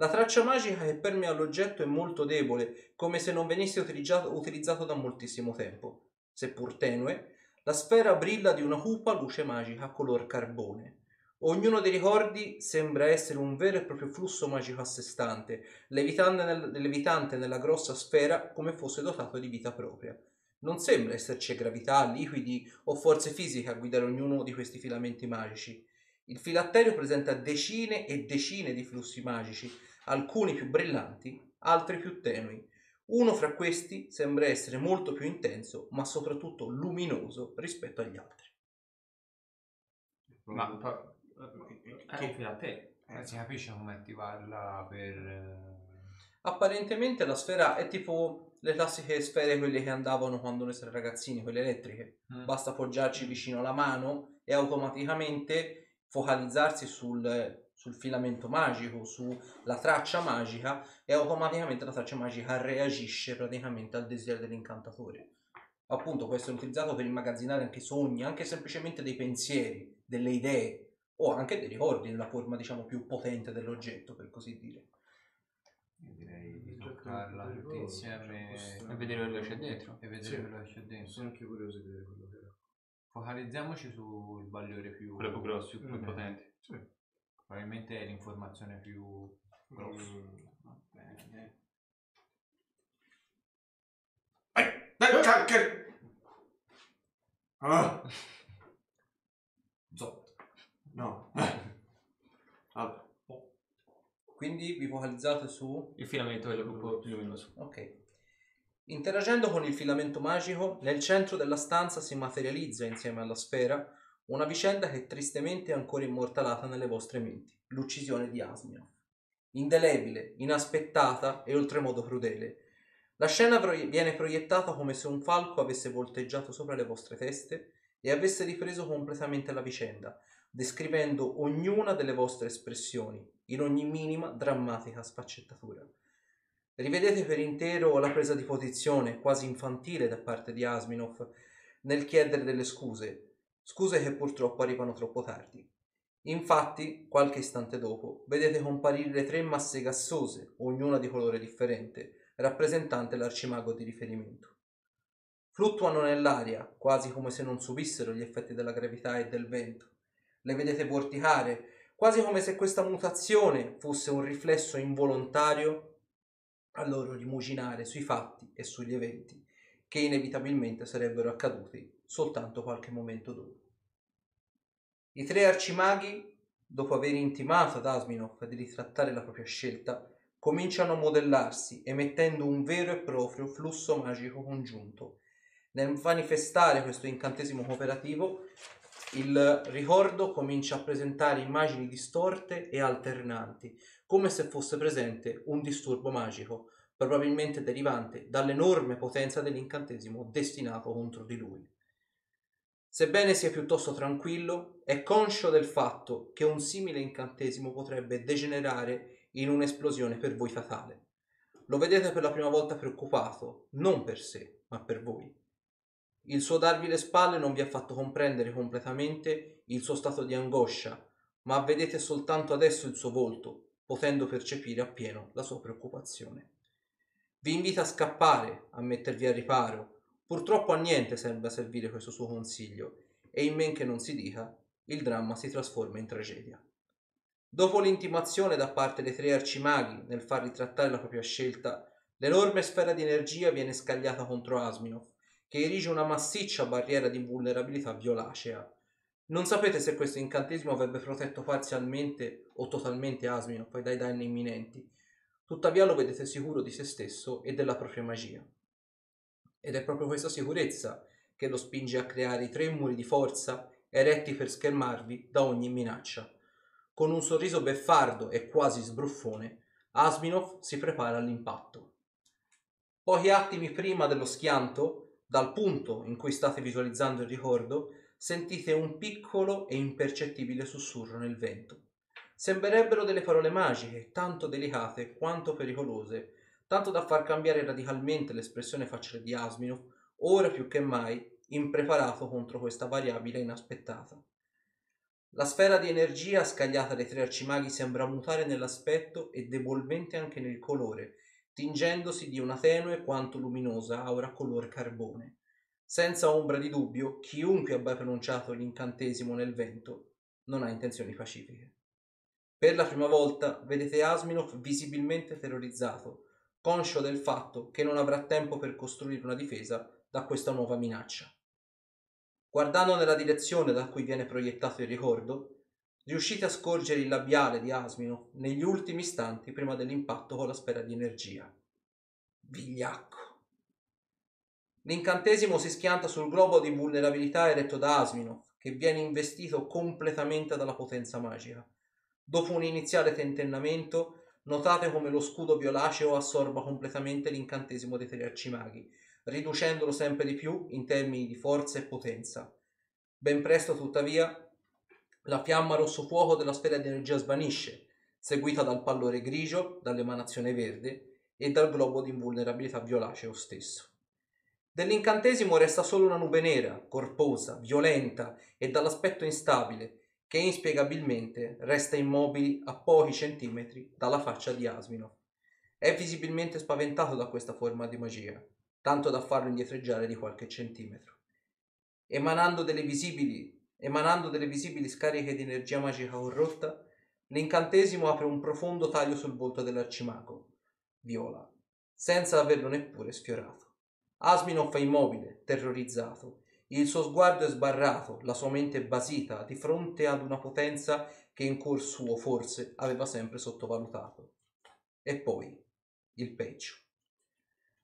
Speaker 1: La traccia magica che permea l'oggetto è molto debole, come se non venisse utilizzato, utilizzato da moltissimo tempo. Seppur tenue, la sfera brilla di una cupa luce magica color carbone. Ognuno dei ricordi sembra essere un vero e proprio flusso magico a sé stante, levitante, nel- levitante nella grossa sfera come fosse dotato di vita propria. Non sembra esserci gravità, liquidi o forze fisiche a guidare ognuno di questi filamenti magici. Il filatterio presenta decine e decine di flussi magici, alcuni più brillanti, altri più tenui. Uno fra questi sembra essere molto più intenso, ma soprattutto luminoso rispetto agli altri.
Speaker 4: Ma pa- è un filatterio.
Speaker 6: Eh, si capisce come attivarla per... eh,
Speaker 1: Apparentemente la sfera è tipo le classiche sfere quelle che andavano quando noi eravamo ragazzini, quelle elettriche.
Speaker 6: Mm.
Speaker 1: Basta appoggiarci vicino la mano e automaticamente focalizzarsi sul, sul filamento magico, sulla traccia magica e automaticamente la traccia magica reagisce praticamente al desiderio dell'incantatore. Appunto questo è utilizzato per immagazzinare anche sogni, anche semplicemente dei pensieri, delle idee o anche dei ricordi nella forma diciamo più potente dell'oggetto per così dire.
Speaker 6: Io direi di toccarla tutti insieme
Speaker 5: cioè,
Speaker 4: E vedere quello che c'è dentro.
Speaker 6: e vedere
Speaker 5: Sì.
Speaker 6: quello che c'è dentro.
Speaker 5: Sono anche curioso di vedere quello che era.
Speaker 6: Focalizziamoci sul bagliore più,
Speaker 4: Quello più grosso, più
Speaker 6: Mm.
Speaker 4: potente.
Speaker 6: Probabilmente è l'informazione più grossa.
Speaker 2: Mm, va bene. Eh, cacchio! Ah,
Speaker 6: Zotto.
Speaker 2: No. [laughs] Vabbè.
Speaker 1: Quindi vi focalizzate su
Speaker 4: Il filamento è quello più, luminoso.
Speaker 1: Ok. Interagendo con il filamento magico, nel centro della stanza si materializza insieme alla sfera una vicenda che tristemente è ancora immortalata nelle vostre menti, l'uccisione di Asminov. Indelebile, inaspettata e oltremodo crudele. La scena pro- viene proiettata come se un falco avesse volteggiato sopra le vostre teste e avesse ripreso completamente la vicenda, descrivendo ognuna delle vostre espressioni, in ogni minima drammatica sfaccettatura. Rivedete per intero la presa di posizione quasi infantile da parte di Asminov nel chiedere delle scuse, scuse che purtroppo arrivano troppo tardi. Infatti, qualche istante dopo, vedete comparire le tre masse gassose, ognuna di colore differente, rappresentante l'arcimago di riferimento. Fluttuano nell'aria, quasi come se non subissero gli effetti della gravità e del vento. Le vedete vorticare, quasi come se questa mutazione fosse un riflesso involontario a loro rimuginare sui fatti e sugli eventi che inevitabilmente sarebbero accaduti soltanto qualche momento dopo. I tre arcimaghi, dopo aver intimato ad Asminov di ritrattare la propria scelta, cominciano a modellarsi emettendo un vero e proprio flusso magico congiunto. Nel manifestare questo incantesimo cooperativo, il ricordo comincia a presentare immagini distorte e alternanti, come se fosse presente un disturbo magico, probabilmente derivante dall'enorme potenza dell'incantesimo destinato contro di lui. Sebbene sia piuttosto tranquillo, è conscio del fatto che un simile incantesimo potrebbe degenerare in un'esplosione per voi fatale. Lo vedete per la prima volta preoccupato, non per sé, ma per voi. Il suo darvi le spalle non vi ha fatto comprendere completamente il suo stato di angoscia, ma vedete soltanto adesso il suo volto, potendo percepire appieno la sua preoccupazione. Vi invita a scappare, a mettervi a riparo. Purtroppo a niente sembra servire questo suo consiglio, e in men che non si dica, il dramma si trasforma in tragedia. Dopo l'intimazione da parte dei tre arcimaghi nel far ritrattare la propria scelta, l'enorme sfera di energia viene scagliata contro Asminov, che erige una massiccia barriera di invulnerabilità violacea. Non sapete se questo incantesimo avrebbe protetto parzialmente o totalmente Asminov dai danni imminenti, tuttavia lo vedete sicuro di se stesso e della propria magia. Ed è proprio questa sicurezza che lo spinge a creare i tre muri di forza eretti per schermarvi da ogni minaccia. Con un sorriso beffardo e quasi sbruffone, Asminov si prepara all'impatto. Pochi attimi prima dello schianto, dal punto in cui state visualizzando il ricordo, sentite un piccolo e impercettibile sussurro nel vento. sembrerebbero delle parole magiche, tanto delicate quanto pericolose, tanto da far cambiare radicalmente l'espressione facciale di Asminov, ora più che mai impreparato contro questa variabile inaspettata. La sfera di energia scagliata dai tre arcimaghi sembra mutare nell'aspetto e debolmente anche nel colore, tingendosi di una tenue quanto luminosa aura color carbone. Senza ombra di dubbio, chiunque abbia pronunciato l'incantesimo nel vento non ha intenzioni pacifiche. Per la prima volta vedete Asminov visibilmente terrorizzato, conscio del fatto che non avrà tempo per costruire una difesa da questa nuova minaccia. Guardando nella direzione da cui viene proiettato il ricordo, riuscite a scorgere il labiale di Asminov negli ultimi istanti prima dell'impatto con la sfera di energia. Vigliacco. L'incantesimo si schianta sul globo di vulnerabilità eretto da Asminov, che viene investito completamente dalla potenza magica. Dopo un iniziale tentennamento, notate come lo scudo violaceo assorba completamente l'incantesimo dei tre arcimaghi, riducendolo sempre di più in termini di forza e potenza. Ben presto, tuttavia, la fiamma rosso fuoco della sfera di energia svanisce, seguita dal pallore grigio, dall'emanazione verde e dal globo di invulnerabilità violaceo stesso. Dell'incantesimo resta solo una nube nera, corposa, violenta e dall'aspetto instabile, che inspiegabilmente resta immobile a pochi centimetri dalla faccia di Asminov. È visibilmente spaventato da questa forma di magia, tanto da farlo indietreggiare di qualche centimetro. Emanando delle visibili, emanando delle visibili scariche di energia magica corrotta, l'incantesimo apre un profondo taglio sul volto dell'arcimago, viola, senza averlo neppure sfiorato. Asminov è immobile, terrorizzato. Il suo sguardo è sbarrato, la sua mente è basita di fronte ad una potenza che in cuor suo forse aveva sempre sottovalutato. E poi il peggio.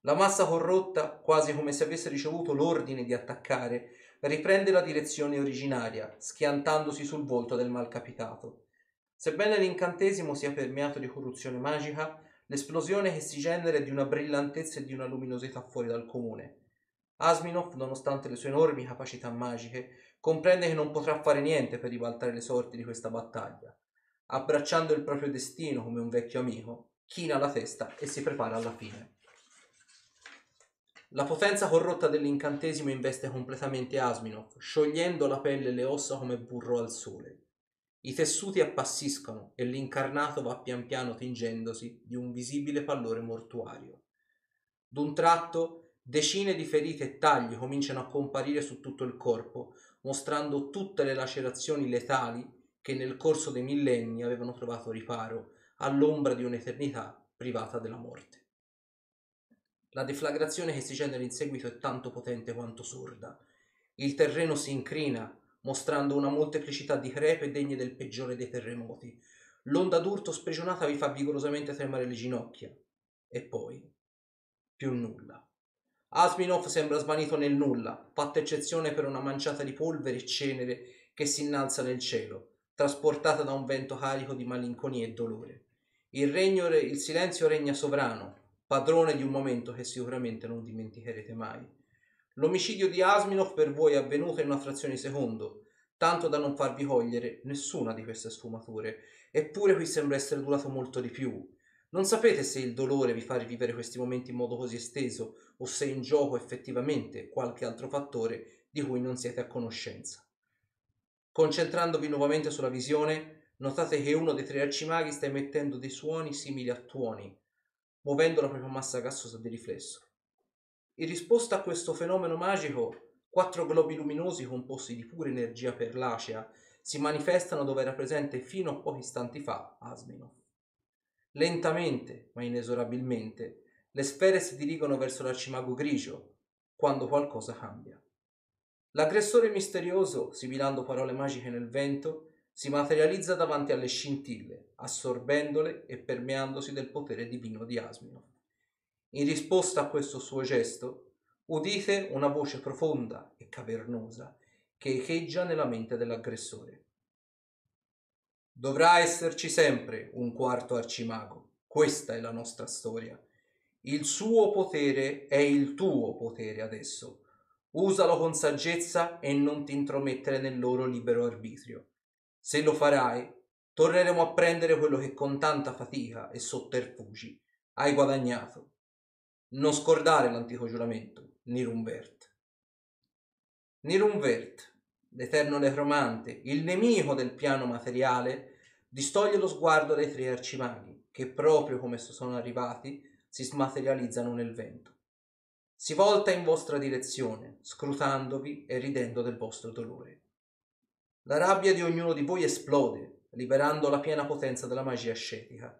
Speaker 1: La massa corrotta, quasi come se avesse ricevuto l'ordine di attaccare, riprende la direzione originaria, schiantandosi sul volto del malcapitato. Sebbene l'incantesimo sia permeato di corruzione magica, l'esplosione che si genera è di una brillantezza e di una luminosità fuori dal comune. Asminov, nonostante le sue enormi capacità magiche, comprende che non potrà fare niente per ribaltare le sorti di questa battaglia. Abbracciando il proprio destino come un vecchio amico, china la testa e si prepara alla fine. La potenza corrotta dell'incantesimo investe completamente Asminov, sciogliendo la pelle e le ossa come burro al sole. I tessuti appassiscono e l'incarnato va pian piano tingendosi di un visibile pallore mortuario. D'un tratto, decine di ferite e tagli cominciano a comparire su tutto il corpo, mostrando tutte le lacerazioni letali che nel corso dei millenni avevano trovato riparo all'ombra di un'eternità privata della morte. La deflagrazione che si genera in seguito è tanto potente quanto sorda. Il terreno si incrina, mostrando una molteplicità di crepe degne del peggiore dei terremoti. L'onda d'urto sprigionata vi fa vigorosamente tremare le ginocchia. E poi, più nulla. Asminov sembra svanito nel nulla, fatta eccezione per una manciata di polvere e cenere che si innalza nel cielo, trasportata da un vento carico di malinconia e dolore. Il, regno, il silenzio regna sovrano, padrone di un momento che sicuramente non dimenticherete mai. L'omicidio di Asminov per voi è avvenuto in una frazione di secondo, tanto da non farvi cogliere nessuna di queste sfumature, eppure qui sembra essere durato molto di più. Non sapete se il dolore vi fa rivivere questi momenti in modo così esteso o se è in gioco effettivamente qualche altro fattore di cui non siete a conoscenza. Concentrandovi nuovamente sulla visione, notate che uno dei tre arcimaghi sta emettendo dei suoni simili a tuoni, muovendo la propria massa gassosa di riflesso. In risposta a questo fenomeno magico, quattro globi luminosi composti di pura energia perlacea si manifestano dove era presente fino a pochi istanti fa Asminov. Lentamente, ma inesorabilmente, le sfere si dirigono verso l'arcimago grigio, quando qualcosa cambia. L'aggressore misterioso, sibilando parole magiche nel vento, si materializza davanti alle scintille, assorbendole e permeandosi del potere divino di Asminov. In risposta a questo suo gesto, udite una voce profonda e cavernosa che echeggia nella mente dell'aggressore. Dovrà esserci sempre un quarto arcimago. Questa è la nostra storia. Il suo potere è il tuo potere adesso. Usalo con saggezza e non ti intromettere nel loro libero arbitrio. Se lo farai, torneremo a prendere quello che con tanta fatica e sotterfugi hai guadagnato. Non scordare l'antico giuramento, Nirunvert. Nirunvert, l'eterno necromante, il nemico del piano materiale, distoglie lo sguardo dai tre arcimaghi, che proprio come sono arrivati si smaterializzano nel vento. Si volta in vostra direzione, scrutandovi e ridendo del vostro dolore. La rabbia di ognuno di voi esplode, liberando la piena potenza della magia ascetica.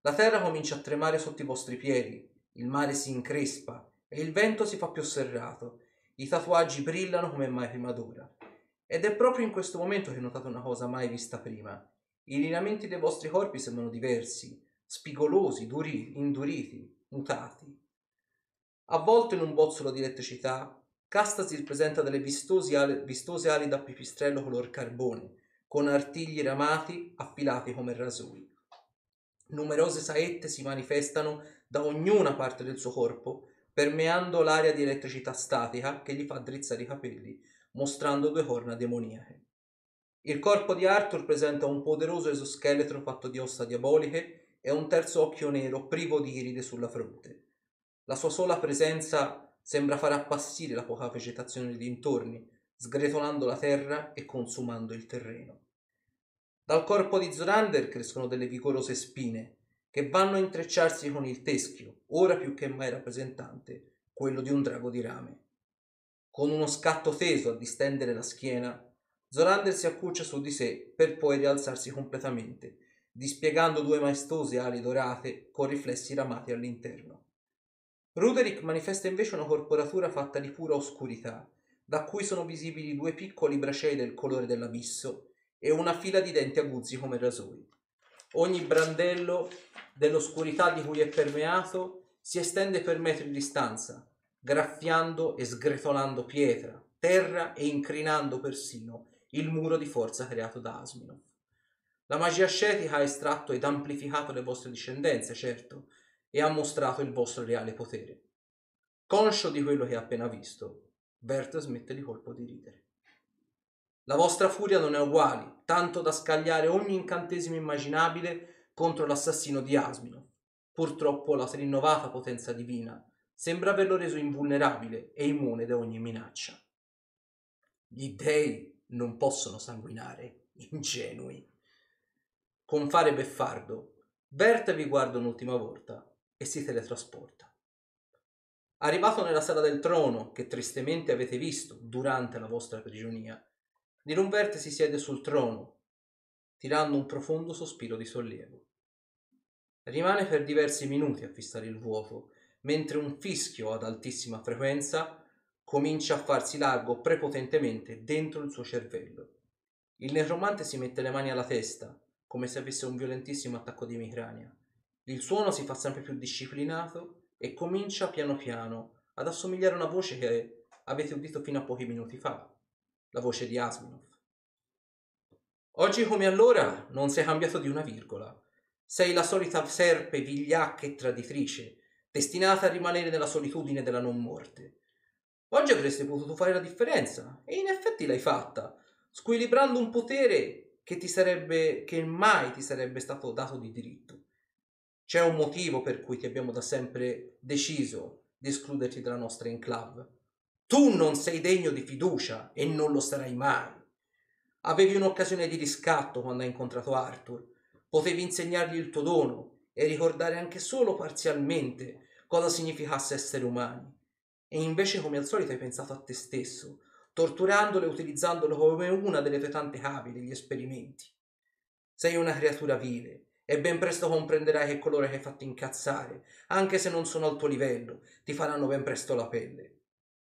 Speaker 1: La terra comincia a tremare sotto i vostri piedi, il mare si increspa e il vento si fa più serrato. I tatuaggi brillano come mai prima d'ora. Ed è proprio in questo momento che notate una cosa mai vista prima. I lineamenti dei vostri corpi sembrano diversi, spigolosi, duri, induriti, mutati. Avvolto in un bozzolo di elettricità, Casta si presenta delle vistose ali, vistose ali da pipistrello color carbone, con artigli ramati affilati come rasoi. Numerose saette si manifestano da ognuna parte del suo corpo, permeando l'aria di elettricità statica che gli fa drizzare i capelli, mostrando due corna demoniache. Il corpo di Arthur presenta un poderoso esoscheletro fatto di ossa diaboliche e un terzo occhio nero privo di iride sulla fronte. La sua sola presenza sembra far appassire la poca vegetazione dintorni, sgretolando la terra e consumando il terreno. Dal corpo di Zorander crescono delle vigorose spine, che vanno a intrecciarsi con il teschio, ora più che mai rappresentante, quello di un drago di rame. Con uno scatto teso a distendere la schiena, Zorander si accuccia su di sé per poi rialzarsi completamente, dispiegando due maestose ali dorate con riflessi ramati all'interno. Ruderick manifesta invece una corporatura fatta di pura oscurità, da cui sono visibili due piccoli bracei del colore dell'abisso e una fila di denti aguzzi come rasoi. Ogni brandello dell'oscurità di cui è permeato si estende per metri di distanza, graffiando e sgretolando pietra, terra e incrinando persino il muro di forza creato da Asminov. La magia ascetica ha estratto ed amplificato le vostre discendenze, certo, e ha mostrato il vostro reale potere. Conscio di quello che ha appena visto, Bert smette di colpo di ridere. La vostra furia non è uguale, tanto da scagliare ogni incantesimo immaginabile contro l'assassino di Asmino. Purtroppo la rinnovata potenza divina sembra averlo reso invulnerabile e immune da ogni minaccia. Gli dei non possono sanguinare, ingenui. Con fare beffardo, Bert vi guarda un'ultima volta e si teletrasporta. Arrivato nella sala del trono, che tristemente avete visto durante la vostra prigionia, Nirunverte si siede sul trono, tirando un profondo sospiro di sollievo. Rimane per diversi minuti a fissare il vuoto, mentre un fischio ad altissima frequenza comincia a farsi largo prepotentemente dentro il suo cervello. Il necromante si mette le mani alla testa, come se avesse un violentissimo attacco di emicrania. Il suono si fa sempre più disciplinato e comincia piano piano ad assomigliare a una voce che avete udito fino a pochi minuti fa, la voce di Asminov. Oggi come allora non sei cambiato di una virgola. Sei la solita serpe vigliacca e traditrice, destinata a rimanere nella solitudine della non morte. Oggi avresti potuto fare la differenza, e in effetti l'hai fatta, squilibrando un potere che ti sarebbe che mai ti sarebbe stato dato di diritto. C'è un motivo per cui ti abbiamo da sempre deciso di escluderti dalla nostra enclave. Tu non sei degno di fiducia e non lo sarai mai. Avevi un'occasione di riscatto quando hai incontrato Arthur. Potevi insegnargli il tuo dono e ricordare anche solo parzialmente cosa significasse essere umani. E invece, come al solito, hai pensato a te stesso, torturandolo e utilizzandolo come una delle tue tante cavi degli esperimenti. Sei una creatura vile e ben presto comprenderai che coloro che hai fatto incazzare, anche se non sono al tuo livello, ti faranno ben presto la pelle.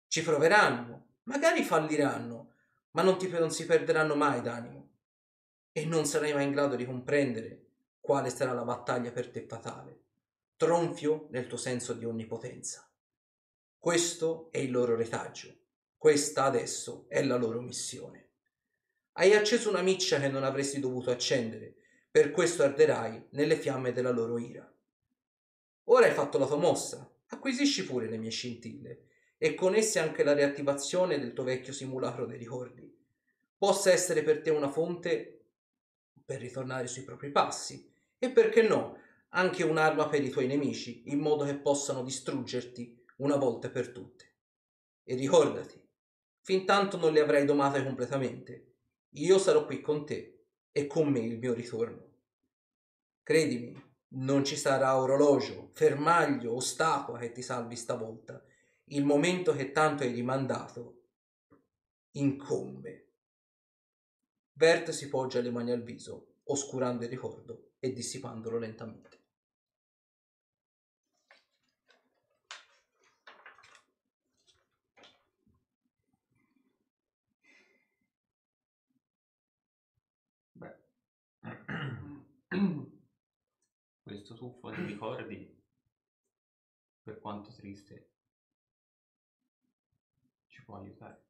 Speaker 1: Ci proveranno, magari falliranno, ma non, ti, non si perderanno mai d'animo. E non sarai mai in grado di comprendere quale sarà la battaglia per te fatale, tronfio nel tuo senso di onnipotenza. Questo è il loro retaggio, questa adesso è la loro missione. Hai acceso una miccia che non avresti dovuto accendere per questo arderai nelle fiamme della loro ira. Ora hai fatto la tua mossa, acquisisci pure le mie scintille e con esse anche la riattivazione del tuo vecchio simulacro dei ricordi. Possa essere per te una fonte per ritornare sui propri passi e perché no, anche un'arma per i tuoi nemici, in modo che possano distruggerti una volta per tutte. E ricordati, fin tanto non le avrai domate completamente, io sarò qui con te e con me il mio ritorno. Credimi, non ci sarà orologio, fermaglio o statua che ti salvi stavolta. Il momento che tanto hai rimandato incombe. Vert si poggia le mani al viso, oscurando il ricordo e dissipandolo lentamente.
Speaker 4: Beh, [clears throat] questo tuffo di ricordi, per quanto triste, ci può aiutare.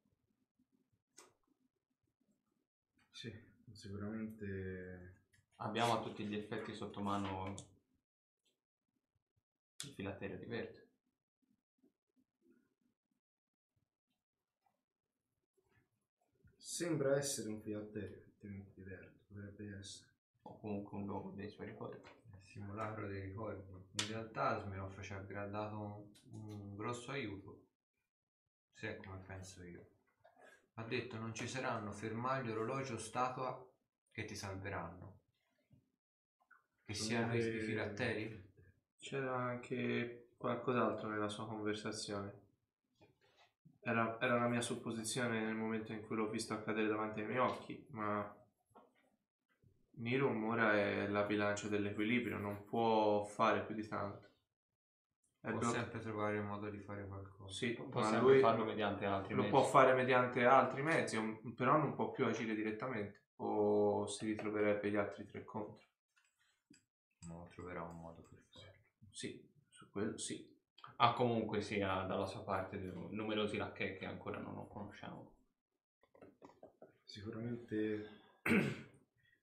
Speaker 5: Sì, sicuramente
Speaker 4: Abbiamo a tutti gli effetti sotto mano il filatterio di Verde.
Speaker 5: sembra essere un filatterio, effettivamente diverso, potrebbe essere.
Speaker 4: O comunque un luogo dei suoi ricordi.
Speaker 6: Il simulacro dei ricordi. In realtà Smirnoff ci avrebbe dato un, un grosso aiuto, se è come penso io. Ha detto non ci saranno fermagli, orologio o statua che ti salveranno. Che siano i filatteri?
Speaker 2: C'era anche qualcos'altro nella sua conversazione. Era, era una mia supposizione nel momento in cui l'ho visto accadere davanti ai miei occhi, ma Nirum ora è la bilancia dell'equilibrio, non può fare più di tanto. È
Speaker 6: Può
Speaker 2: blocca-
Speaker 6: sempre trovare il modo di fare qualcosa.
Speaker 2: Sì,
Speaker 4: Può
Speaker 2: ma
Speaker 4: sempre
Speaker 2: lui
Speaker 4: farlo mediante altri
Speaker 2: lo
Speaker 4: mezzi.
Speaker 2: può fare mediante altri mezzi, un- però non può più agire direttamente o si ritroverebbe gli altri tre contro.
Speaker 6: No, troverà un modo per farlo.
Speaker 2: Sì, su quello sì.
Speaker 4: Ah, comunque sia dalla sua parte numerosi lacchè che ancora non conosciamo.
Speaker 5: Sicuramente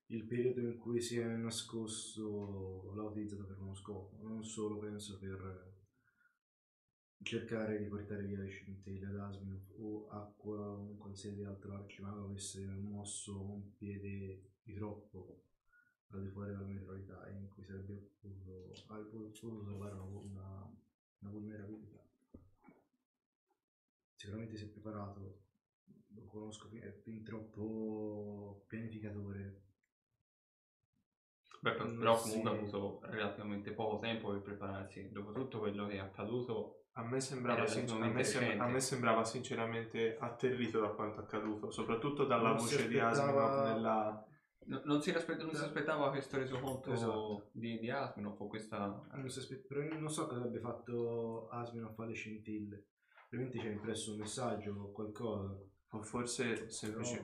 Speaker 5: il periodo in cui si è nascosto l'ha utilizzato per uno scopo, non solo penso per cercare di portare via le scintille ad Asmin o acqua o qualsiasi altro arcimago avesse mosso un piede di troppo al di fuori della neutralità in cui sarebbe potuto, trovare una, una vulnerabilità. Sicuramente si è preparato, lo conosco, è fin troppo pianificatore.
Speaker 4: Beh, per- però comunque
Speaker 5: sì.
Speaker 4: ha avuto relativamente poco tempo per prepararsi. Dopo tutto quello che è accaduto,
Speaker 2: A me, sembrava sincer- a, me sem- a me sembrava sinceramente atterrito da quanto accaduto, soprattutto dalla
Speaker 5: Non
Speaker 2: voce di Asminov nella...
Speaker 4: no- non si, aspe- non si aspettava questo resoconto
Speaker 5: Esatto.
Speaker 4: di, di Asminov o questa...
Speaker 5: Non, si aspe- però non so cosa avrebbe fatto Asminov alle scintille. Probabilmente ci ha impresso un messaggio o qualcosa.
Speaker 2: O forse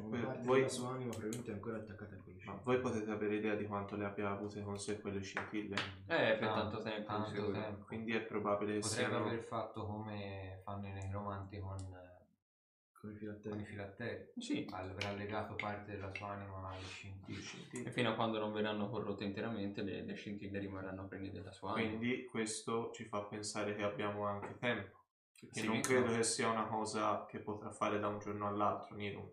Speaker 5: una parte
Speaker 2: voi,
Speaker 5: sua anima probabilmente è ancora attaccata a quelle
Speaker 2: ma voi potete avere idea di quanto le abbia avute con sé quelle scintille?
Speaker 4: Eh, per
Speaker 6: Tanto,
Speaker 4: tanto tempo,
Speaker 6: tanto tempo.
Speaker 2: Quindi è probabile che
Speaker 6: Potrebbe
Speaker 2: siano...
Speaker 6: aver fatto come fanno i necromanti con,
Speaker 5: Con i
Speaker 6: con i
Speaker 5: filatteri.
Speaker 6: filatteri.
Speaker 4: Sì,
Speaker 6: Avrà legato parte della sua anima alle scintille.
Speaker 4: e fino a quando non verranno corrotte interamente, le, le scintille rimarranno pregne della sua anima.
Speaker 2: Quindi questo ci fa pensare che abbiamo anche tempo. Perché
Speaker 4: Sì,
Speaker 2: non
Speaker 4: no.
Speaker 2: credo che sia una cosa che potrà fare da un giorno all'altro.
Speaker 4: Bis-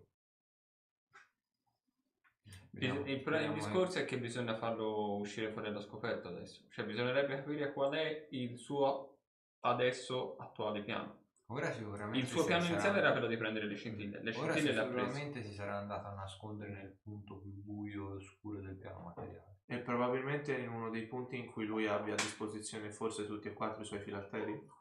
Speaker 6: Vediamo-
Speaker 4: il, il
Speaker 6: eh.
Speaker 4: discorso è che bisogna farlo uscire fuori allo scoperto adesso. Cioè, bisognerebbe capire qual è il suo adesso attuale piano.
Speaker 6: Ora sicuramente
Speaker 4: Il suo piano
Speaker 6: sarà-
Speaker 4: iniziale era quello di prendere le scintille. Le
Speaker 6: Ora
Speaker 4: scintille
Speaker 6: sicuramente si sarà andato a nascondere nel punto più buio e oscuro del piano materiale.
Speaker 2: E probabilmente in uno dei punti in cui lui abbia a disposizione forse tutti e quattro i suoi filatteri?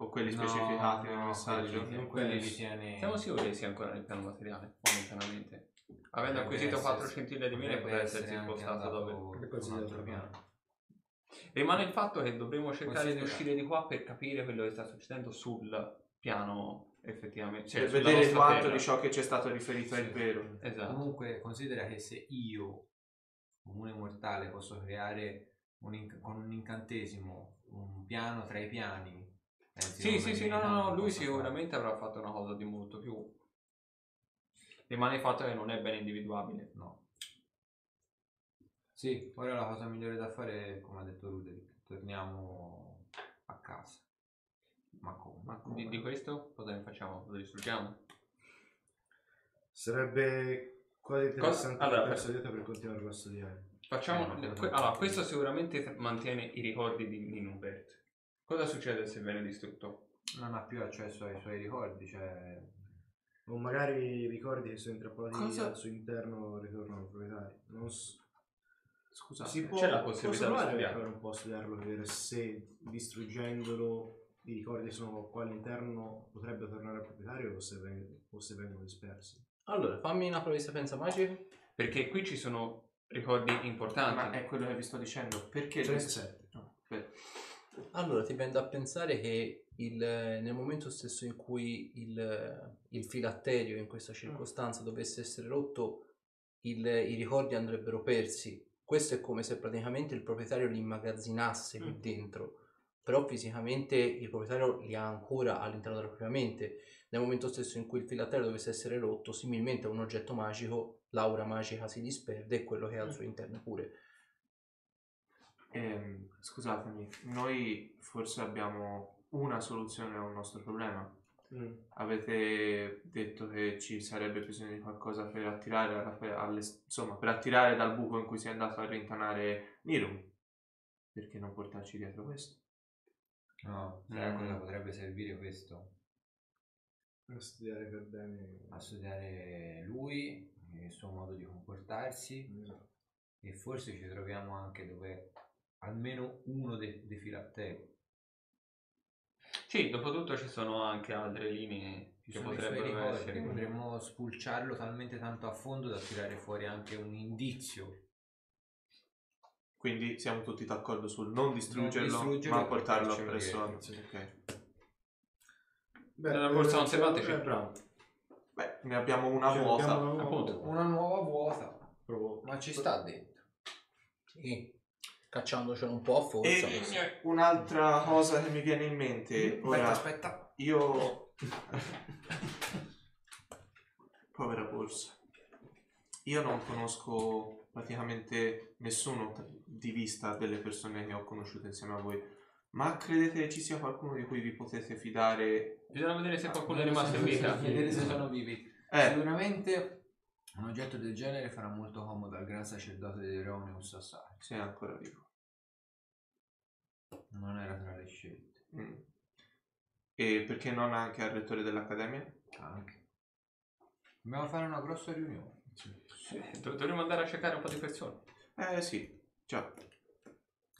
Speaker 2: O quelli
Speaker 6: No,
Speaker 2: specificati nel
Speaker 6: no,
Speaker 2: messaggio?
Speaker 6: quelli-
Speaker 4: Non
Speaker 6: quelli li tiene
Speaker 4: Siamo sicuri che sia ancora nel piano materiale, momentaneamente. Avendo
Speaker 6: Potrebbe
Speaker 4: acquisito
Speaker 6: essersi-
Speaker 4: 4 scintille di mine
Speaker 6: potrebbe essere
Speaker 4: essersi
Speaker 6: anche
Speaker 4: spostato
Speaker 6: andato
Speaker 4: dove.
Speaker 6: un altro piano.
Speaker 4: Rimane il fatto che dovremo cercare di
Speaker 6: Considera-
Speaker 4: uscire di qua per capire quello che sta succedendo sul piano effettivamente. Cioè,
Speaker 2: per
Speaker 4: sulla
Speaker 2: vedere
Speaker 4: nostra
Speaker 2: quanto
Speaker 4: terra.
Speaker 2: di ciò che ci è stato riferito è
Speaker 6: Sì.
Speaker 2: vero.
Speaker 4: Esatto.
Speaker 6: Comunque considera che se io, comune mortale, posso creare un inc- con un incantesimo un piano tra i piani.
Speaker 4: Sì, sì, sì, no, no, no, lui sicuramente avrà fatto una cosa di molto più. Rimane il fatto che non è ben individuabile.
Speaker 6: No. Sì, ora la cosa migliore da fare è, come ha detto Ruderick, torniamo a casa. Ma come? Ma come?
Speaker 4: Di, di questo cosa ne facciamo? Lo distruggiamo?
Speaker 5: Sarebbe Cosa interessante
Speaker 4: allora,
Speaker 5: allora, perso dietro per continuare a studiare.
Speaker 4: Facciamo...
Speaker 6: Eh, ma-
Speaker 4: que- allora, questo sicuramente mantiene i ricordi di Ninubert. Cosa succede se viene distrutto?
Speaker 6: Non ha più accesso ai suoi ricordi, cioè...
Speaker 5: O magari ricordi che sono intrappolati
Speaker 2: Cosa-
Speaker 5: al suo interno ritornano al proprietario. Non s-
Speaker 2: Scusate.
Speaker 5: si può,
Speaker 4: c'è la possibilità di
Speaker 5: fare un po' a studiarlo per vedere se distruggendolo i ricordi sono qua all'interno potrebbe tornare al proprietario o se, ven- o se vengono dispersi.
Speaker 1: Allora, fammi una prova di sapienza magica.
Speaker 4: Perché qui ci sono ricordi
Speaker 2: Ma
Speaker 4: importanti.
Speaker 2: è quello che vi sto dicendo. Perché...
Speaker 5: 37.
Speaker 2: No, aspetta.
Speaker 1: Allora, ti viene da pensare che il- nel momento stesso in cui il, il filatterio in questa circostanza dovesse essere rotto, il- i ricordi andrebbero persi. Questo è come se praticamente il proprietario li immagazzinasse
Speaker 2: Mm.
Speaker 1: dentro, però fisicamente il proprietario li ha ancora all'interno della propria mente. Nel momento stesso in cui il filatterio dovesse essere rotto, similmente a un oggetto magico, l'aura magica si disperde e quello che è al suo interno pure.
Speaker 2: Ehm, scusatemi, noi forse abbiamo una soluzione a un nostro problema.
Speaker 5: Mm.
Speaker 2: Avete detto che ci sarebbe bisogno di qualcosa per attirare, alla- alle- insomma, per attirare dal buco in cui si è andato a rintanare Nirum. Perché non portarci dietro questo?
Speaker 6: No, sai a
Speaker 4: Mm.
Speaker 6: cosa potrebbe servire questo?
Speaker 5: A studiare per bene.
Speaker 6: A studiare lui, il suo modo di comportarsi
Speaker 5: Esatto.
Speaker 6: e forse ci troviamo anche dove almeno uno dei, dei filatteri.
Speaker 4: Sì, dopo tutto ci sono anche altre linee
Speaker 6: Ci
Speaker 4: che potrebbero
Speaker 6: ricordi,
Speaker 4: essere.
Speaker 6: potremmo spulciarlo talmente tanto a fondo da tirare fuori anche un indizio.
Speaker 2: Quindi siamo tutti d'accordo sul non distruggerlo,
Speaker 6: distruggerlo
Speaker 2: ma portarlo presso a...
Speaker 6: dietro.
Speaker 2: Ok.
Speaker 5: Beh,
Speaker 4: Nella borsa non
Speaker 5: eh,
Speaker 4: si batte,
Speaker 5: eh,
Speaker 4: sì.
Speaker 5: bravo.
Speaker 2: Beh, ne abbiamo una
Speaker 5: Cioè,
Speaker 2: vuota.
Speaker 5: abbiamo una
Speaker 4: appunto.
Speaker 5: vuota.
Speaker 6: Una nuova vuota,
Speaker 5: Provo-
Speaker 6: ma ci sta dentro.
Speaker 1: Sì, cacciandocelo un po' a forza.
Speaker 2: E un'altra cosa che mi viene in mente, ora
Speaker 6: Aspetta, aspetta.
Speaker 2: io... [laughs] Povera borsa. Io non conosco praticamente nessuno di vista delle persone che ho conosciuto insieme a voi, ma credete che ci sia qualcuno di cui vi potete fidare?
Speaker 4: Bisogna vedere se qualcuno è rimasto in vita.
Speaker 6: Vedere se sono vivi.
Speaker 2: Eh,
Speaker 6: Sicuramente un oggetto del genere farà molto comodo al gran sacerdote di Reonius Assai.
Speaker 2: se è ancora vivo.
Speaker 6: Non era tra le scelte.
Speaker 2: Mm. E perché non anche al rettore dell'accademia?
Speaker 6: Anche. Dobbiamo fare una grossa riunione.
Speaker 4: Sì, do- dovremmo andare a cercare un po' di persone.
Speaker 2: Eh sì, già.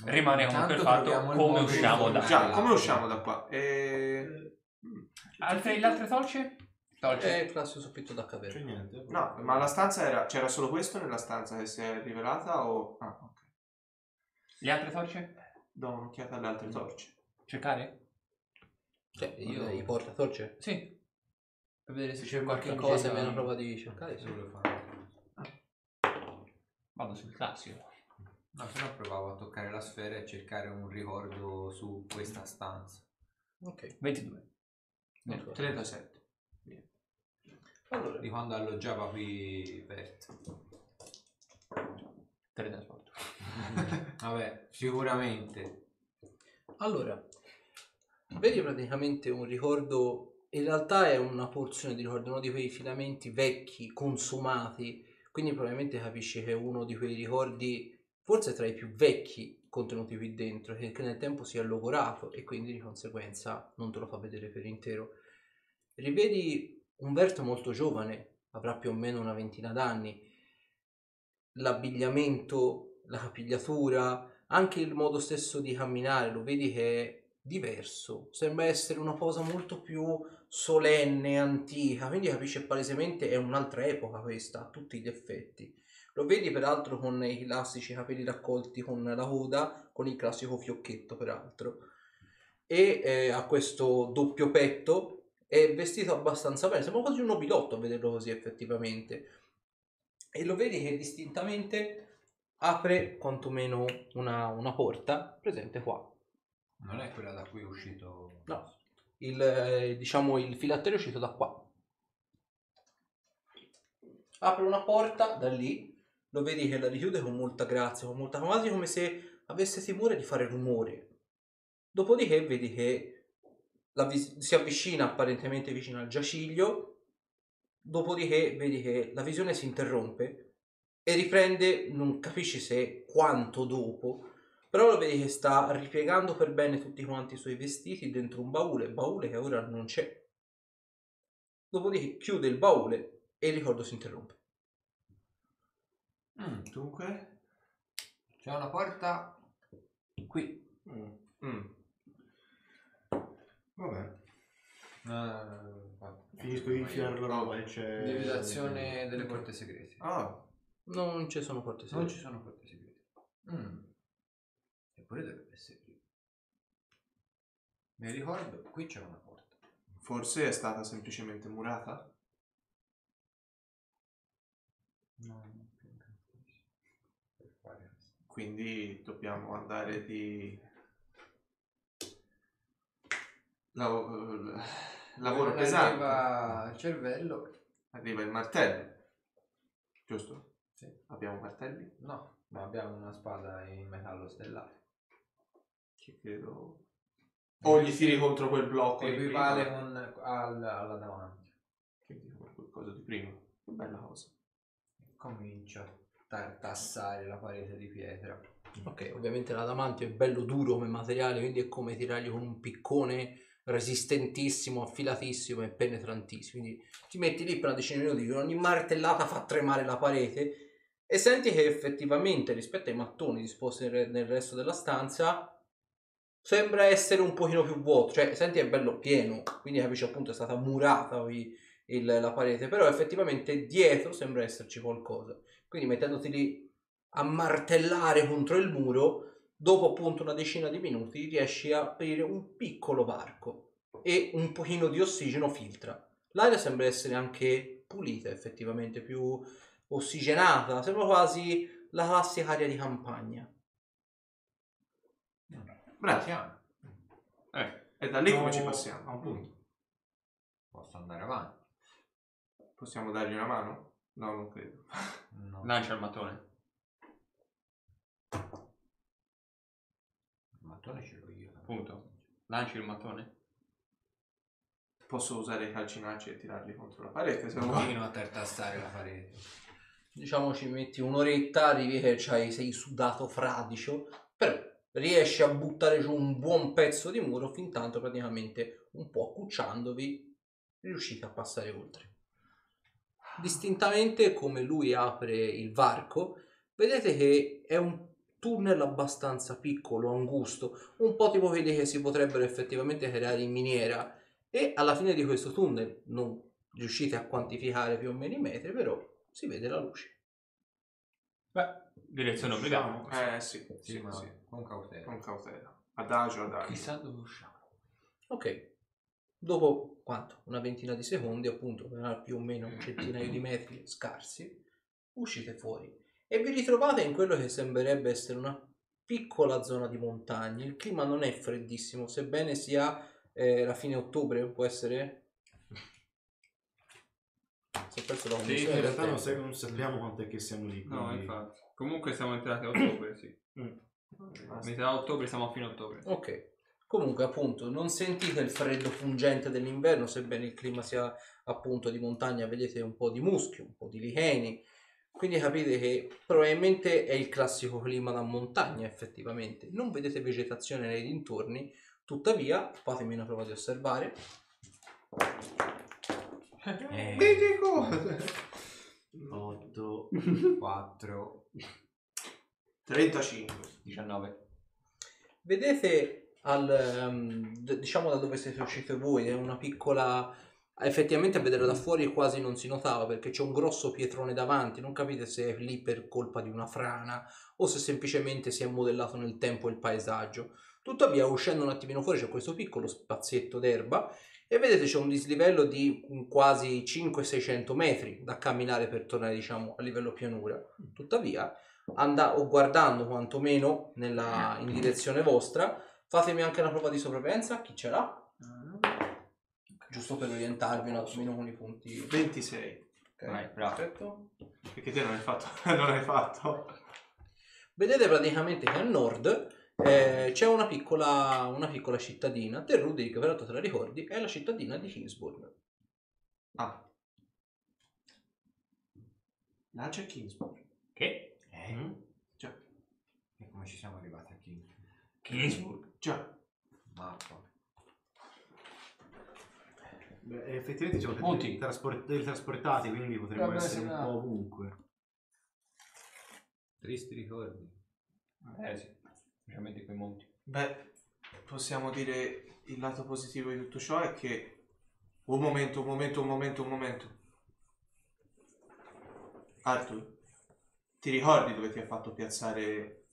Speaker 4: Rimane comunque il
Speaker 6: Intanto
Speaker 4: fatto
Speaker 6: troviamo il
Speaker 4: come
Speaker 6: modo
Speaker 4: usciamo da-
Speaker 2: Già, come usciamo da qua? Eh,
Speaker 4: Altre, le altre torce? Torce.
Speaker 1: È il classico soffitto da
Speaker 5: C'è
Speaker 1: caverna.
Speaker 5: niente.
Speaker 2: No, ma la stanza era... C'era solo questo nella stanza che si è rivelata o... Ah, ok.
Speaker 4: Le altre torce?
Speaker 2: Do un'occhiata alle altre torce.
Speaker 4: Cercare?
Speaker 1: Cioè, io i portatorce?
Speaker 4: Sì. Per vedere se
Speaker 6: c'è
Speaker 4: c'è qualche cosa.
Speaker 1: meno prova di cercare, sì.
Speaker 6: Se volevo fare.
Speaker 4: Vado sul classico.
Speaker 6: No, se no provavo a toccare la sfera e cercare un ricordo su questa stanza.
Speaker 1: Ok.
Speaker 4: 22.
Speaker 1: Ecco.
Speaker 2: 37.
Speaker 1: Allora,
Speaker 6: Di quando alloggiava qui Bert.
Speaker 4: Teletrasporto. [laughs]
Speaker 6: Vabbè, sicuramente.
Speaker 1: allora, vedi praticamente un ricordo, in realtà è una porzione di ricordo, uno di quei filamenti vecchi, consumati, quindi probabilmente capisci che è uno di quei ricordi, forse tra i più vecchi contenuti qui dentro, che, che nel tempo si è logorato e quindi di conseguenza non te lo fa vedere per intero. Rivedi Umberto molto giovane, avrà più o meno una ventina d'anni, l'abbigliamento, la capigliatura, anche il modo stesso di camminare, lo vedi che è diverso, sembra essere una cosa molto più solenne, antica, quindi capisci che palesemente è un'altra epoca questa, a tutti gli effetti. Lo vedi peraltro con i classici capelli raccolti con la coda, con il classico fiocchetto peraltro. E eh, ha questo doppio petto, è vestito abbastanza bene, sembra quasi un nobilotto a vederlo così effettivamente. E lo vedi che distintamente apre quantomeno una, una porta presente qua.
Speaker 6: Non è quella da cui è uscito.
Speaker 1: No. Il, eh, diciamo, il filatterio è uscito da qua. Apre una porta da lì, lo vedi che la richiude con molta grazia, con molta quasi come se avesse timore di fare rumore. Dopodiché vedi che vis- si avvicina apparentemente vicino al giaciglio, Dopodiché vedi che la visione si interrompe e riprende, non capisci se quanto dopo, però lo vedi che sta ripiegando per bene tutti quanti i suoi vestiti dentro un baule, baule che ora non c'è. Dopodiché chiude il baule e il ricordo si interrompe.
Speaker 4: Mm.
Speaker 2: Dunque?
Speaker 6: C'è una porta qui.
Speaker 2: Mm. Mm.
Speaker 5: Vabbè,
Speaker 6: va-
Speaker 5: finisco di infilare la roba e c'è...
Speaker 6: Lievitazione delle porte segrete.
Speaker 2: Ah,
Speaker 1: Non ci sono porte
Speaker 6: Non
Speaker 1: segrete.
Speaker 6: ci sono porte segrete. Mm. Eppure dovrebbe essere qui. Mi ricordo, qui c'è una porta.
Speaker 2: forse è stata semplicemente murata?
Speaker 6: No, non. Per fare questo.
Speaker 2: Quindi dobbiamo andare di... Lav- eh, lavoro
Speaker 6: Non
Speaker 2: pesante.
Speaker 6: Arriva il cervello.
Speaker 2: Arriva il martello. Giusto?
Speaker 6: Sì.
Speaker 2: Abbiamo martelli?
Speaker 6: No, ma abbiamo una spada in metallo stellare.
Speaker 2: Che credo... O gli tiri contro quel blocco di
Speaker 6: equivale
Speaker 2: prima.
Speaker 6: con, al- alla davanti.
Speaker 2: Quindi come qualcosa di prima. Che bella cosa.
Speaker 6: Comincia a tartassare la parete di pietra.
Speaker 1: Ok, ovviamente l'adamantio è bello duro come materiale, quindi è come tirargli con un piccone resistentissimo, affilatissimo e penetrantissimo. Quindi ti metti lì per una decina di minuti, ogni martellata fa tremare la parete e senti che effettivamente rispetto ai mattoni disposti nel, nel resto della stanza sembra essere un pochino più vuoto, cioè senti è bello pieno, quindi capisci appunto è stata murata qui il- la parete, però effettivamente dietro sembra esserci qualcosa. Quindi mettendoti lì a martellare contro il muro, dopo appunto una decina di minuti riesci a aprire un piccolo varco e un pochino di ossigeno filtra. L'aria sembra essere anche pulita, effettivamente più ossigenata, sembra quasi la classica aria di campagna.
Speaker 6: Siamo.
Speaker 4: Eh,
Speaker 2: E da lì come ci passiamo?
Speaker 5: appunto.
Speaker 6: Posso andare avanti?
Speaker 2: Possiamo dargli una mano? No, non credo.
Speaker 6: No.
Speaker 4: lancia il mattone.
Speaker 6: Il mattone ce l'ho io.
Speaker 4: Appunto. Lanci il mattone.
Speaker 2: Posso usare i calcinacci e tirarli contro la parete se vuoi.
Speaker 6: Continuo a tartassare la parete.
Speaker 1: Diciamo ci metti un'oretta, arrivi che c'hai, sei sudato fradicio, però riesci a buttare giù un buon pezzo di muro fin tanto praticamente un po' accucciandovi riuscite a passare oltre. Distintamente come lui apre il varco, vedete che è un tunnel abbastanza piccolo, angusto, un po' tipo quelli che si potrebbero effettivamente creare in miniera e alla fine di questo tunnel non riuscite a quantificare più o meno i metri, però si vede la luce.
Speaker 4: Beh, direzione obbligata.
Speaker 2: Eh sì,
Speaker 6: Sì,
Speaker 2: sì,
Speaker 6: ma
Speaker 2: sì.
Speaker 6: con cautela.
Speaker 2: Con cautela. Adagio, adagio.
Speaker 4: Chissà dove usciamo.
Speaker 1: Ok, dopo quanto? Una ventina di secondi, appunto, per più o meno un [clears throat] centinaio di metri scarsi, uscite fuori e vi ritrovate in quello che sembrerebbe essere una piccola zona di montagne. Il clima non è freddissimo, sebbene sia eh, la fine ottobre, può essere? Si è perso la
Speaker 4: Sì,
Speaker 5: In realtà non, sai- non sappiamo quanto è che siamo lì.
Speaker 4: No,
Speaker 5: quindi-
Speaker 4: infatti. Comunque siamo entrati a ottobre, sì. Metà ottobre siamo a fine ottobre.
Speaker 1: Ok. Comunque, appunto, non sentite il freddo pungente dell'inverno, sebbene il clima sia appunto di montagna, vedete un po' di muschio, un po' di licheni. Quindi capite che probabilmente è il classico clima da montagna, effettivamente. Non vedete vegetazione nei dintorni, tuttavia, fatemi una prova di osservare.
Speaker 6: Eh,
Speaker 2: Medico!
Speaker 6: 8, 4,
Speaker 2: 35.
Speaker 4: 19.
Speaker 1: Vedete al, ehm, d- diciamo da dove siete usciti voi, è una piccola effettivamente a vederla da fuori quasi non si notava perché c'è un grosso pietrone davanti, non capite se è lì per colpa di una frana o se semplicemente si è modellato nel tempo il paesaggio. Tuttavia, uscendo un attimino fuori c'è questo piccolo spazietto d'erba e vedete c'è un dislivello di quasi 500-600 metri da camminare per tornare diciamo a livello pianura. Tuttavia, anda- o guardando quantomeno nella, in direzione vostra, fatemi anche una prova di sopravvivenza, chi ce l'ha? Giusto per orientarvi un attimino con i punti.
Speaker 2: 26.
Speaker 1: Ok,
Speaker 4: Vai, bravo.
Speaker 1: perfetto.
Speaker 2: Perché te non hai fatto? [laughs] non hai fatto?
Speaker 1: Vedete praticamente che a nord eh, c'è una piccola, una piccola cittadina. Te, Rudy, che peraltro te la ricordi, è la cittadina di Kingsburg.
Speaker 2: Ah. Là c'è Kingsburg.
Speaker 4: Che?
Speaker 6: Eh?
Speaker 2: Mm? Già.
Speaker 6: E come ci siamo arrivati a King?
Speaker 4: Kingsburg.
Speaker 2: Già.
Speaker 6: Mappa.
Speaker 5: Beh, effettivamente siamo
Speaker 4: Punti.
Speaker 5: dei, trasport- dei trasportati, quindi potremmo
Speaker 6: Vabbè,
Speaker 5: essere
Speaker 6: se
Speaker 5: un
Speaker 6: no.
Speaker 5: po' ovunque.
Speaker 6: Tristi ricordi.
Speaker 4: Eh sì, specialmente quei monti.
Speaker 2: Beh, possiamo dire il lato positivo di tutto ciò è che... Un momento, un momento, un momento, un momento. Arthur, ti ricordi dove ti ha fatto piazzare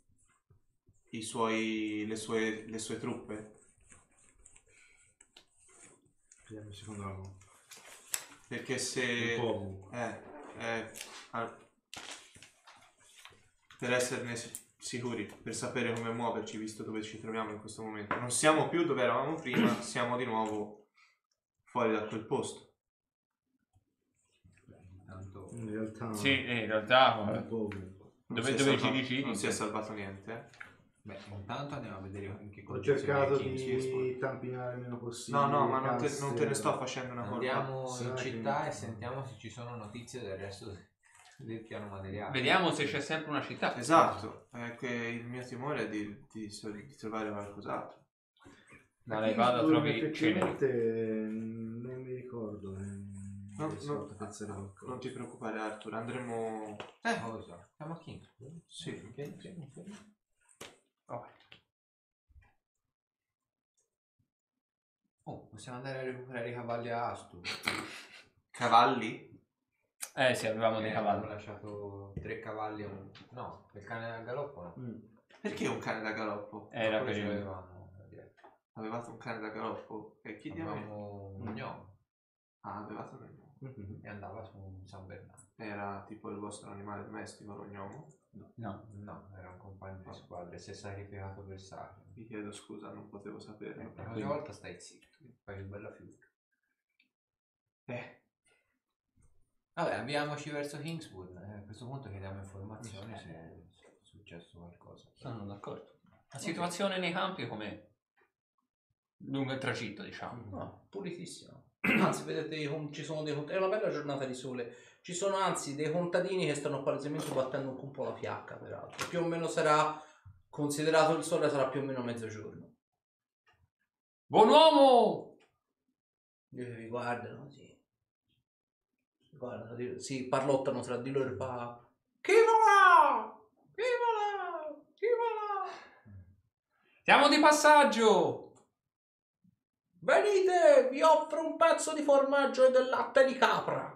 Speaker 2: i suoi, le, sue, le sue truppe?
Speaker 5: Vediamo un secondo la
Speaker 2: Perché se...
Speaker 5: Un po' ovunque.
Speaker 2: Eh, eh, al- per esserne si- sicuri, per sapere come muoverci, visto dove ci troviamo in questo momento. Non siamo più dove eravamo prima, [coughs] siamo di nuovo fuori da quel posto.
Speaker 5: In realtà
Speaker 4: Sì, eh, in realtà...
Speaker 2: Non
Speaker 4: Dove- dove ci dici?
Speaker 2: Non si è salvato niente. Eh.
Speaker 6: Beh, intanto andiamo a vedere in che
Speaker 5: Ho
Speaker 6: condizioni
Speaker 5: cercato
Speaker 6: è King
Speaker 5: di
Speaker 6: Kingsburg.
Speaker 5: tampinare il meno possibile.
Speaker 2: No, no, ma non te, non te ne sto facendo una colpa.
Speaker 6: Andiamo in città e sentiamo se ci sono notizie del resto del piano materiale.
Speaker 4: Vediamo se c'è sempre una città.
Speaker 2: Esatto, è che il mio timore è di, di, di trovare qualcos'altro.
Speaker 4: Ma lei vada,
Speaker 5: Kingsburg
Speaker 4: trovi ceneri.
Speaker 5: effettivamente non mi ricordo. eh,
Speaker 2: No, no. Non ti preoccupare Arthur, andremo...
Speaker 6: Eh, cosa? Siamo a Kingsburg?
Speaker 2: Sì.
Speaker 6: Ok, ok, ok.
Speaker 4: Vabbè.
Speaker 6: Oh, possiamo andare a recuperare i cavalli a Astu. [laughs]
Speaker 2: Cavalli?
Speaker 4: Eh sì, avevamo dei
Speaker 6: Eh,
Speaker 4: cavalli.
Speaker 6: Abbiamo lasciato tre cavalli e un... No, il cane a galoppo no.
Speaker 5: Mm.
Speaker 2: Perché un cane da galoppo?
Speaker 4: Era
Speaker 6: Quello
Speaker 4: per
Speaker 6: ce
Speaker 4: il...
Speaker 6: l'avevamo dietro.
Speaker 2: Avevate un cane da galoppo? E chi diavolo?
Speaker 6: Avevamo un gnomo
Speaker 2: Ah, avevate un gnomo.
Speaker 5: Mhm.
Speaker 6: e andava su un San Bernardo.
Speaker 2: Era tipo il vostro animale domestico, lo gnomo?
Speaker 4: No.
Speaker 6: No, era un compagno di squadra e si è sacrificato per Sacro.
Speaker 2: Vi chiedo scusa, non potevo saperlo.
Speaker 6: La prossima volta stai zitto, fai una bella figura.
Speaker 2: Eh,
Speaker 6: Vabbè, avviamoci verso Kingswood. Eh, a questo punto chiediamo informazioni se è successo qualcosa.
Speaker 4: Sono d'accordo. La situazione nei campi com'è? Lungo il tragitto, diciamo.
Speaker 1: No, pulitissimo. [clears throat] Anzi, vedete, ci sono dei cont- È una bella giornata di sole. Ci sono anzi dei contadini che stanno palesemente battendo un po' la fiacca, peraltro. Più o meno sarà, considerato il sole, sarà più o meno mezzogiorno.
Speaker 4: Buon uomo!
Speaker 1: Io vi guardano, sì. Guardano, si parlottano tra di loro e fa... Chi vola? Chi vola? Chi vola?
Speaker 4: Siamo di passaggio!
Speaker 1: Venite, vi offro un pezzo di formaggio e del latte di capra.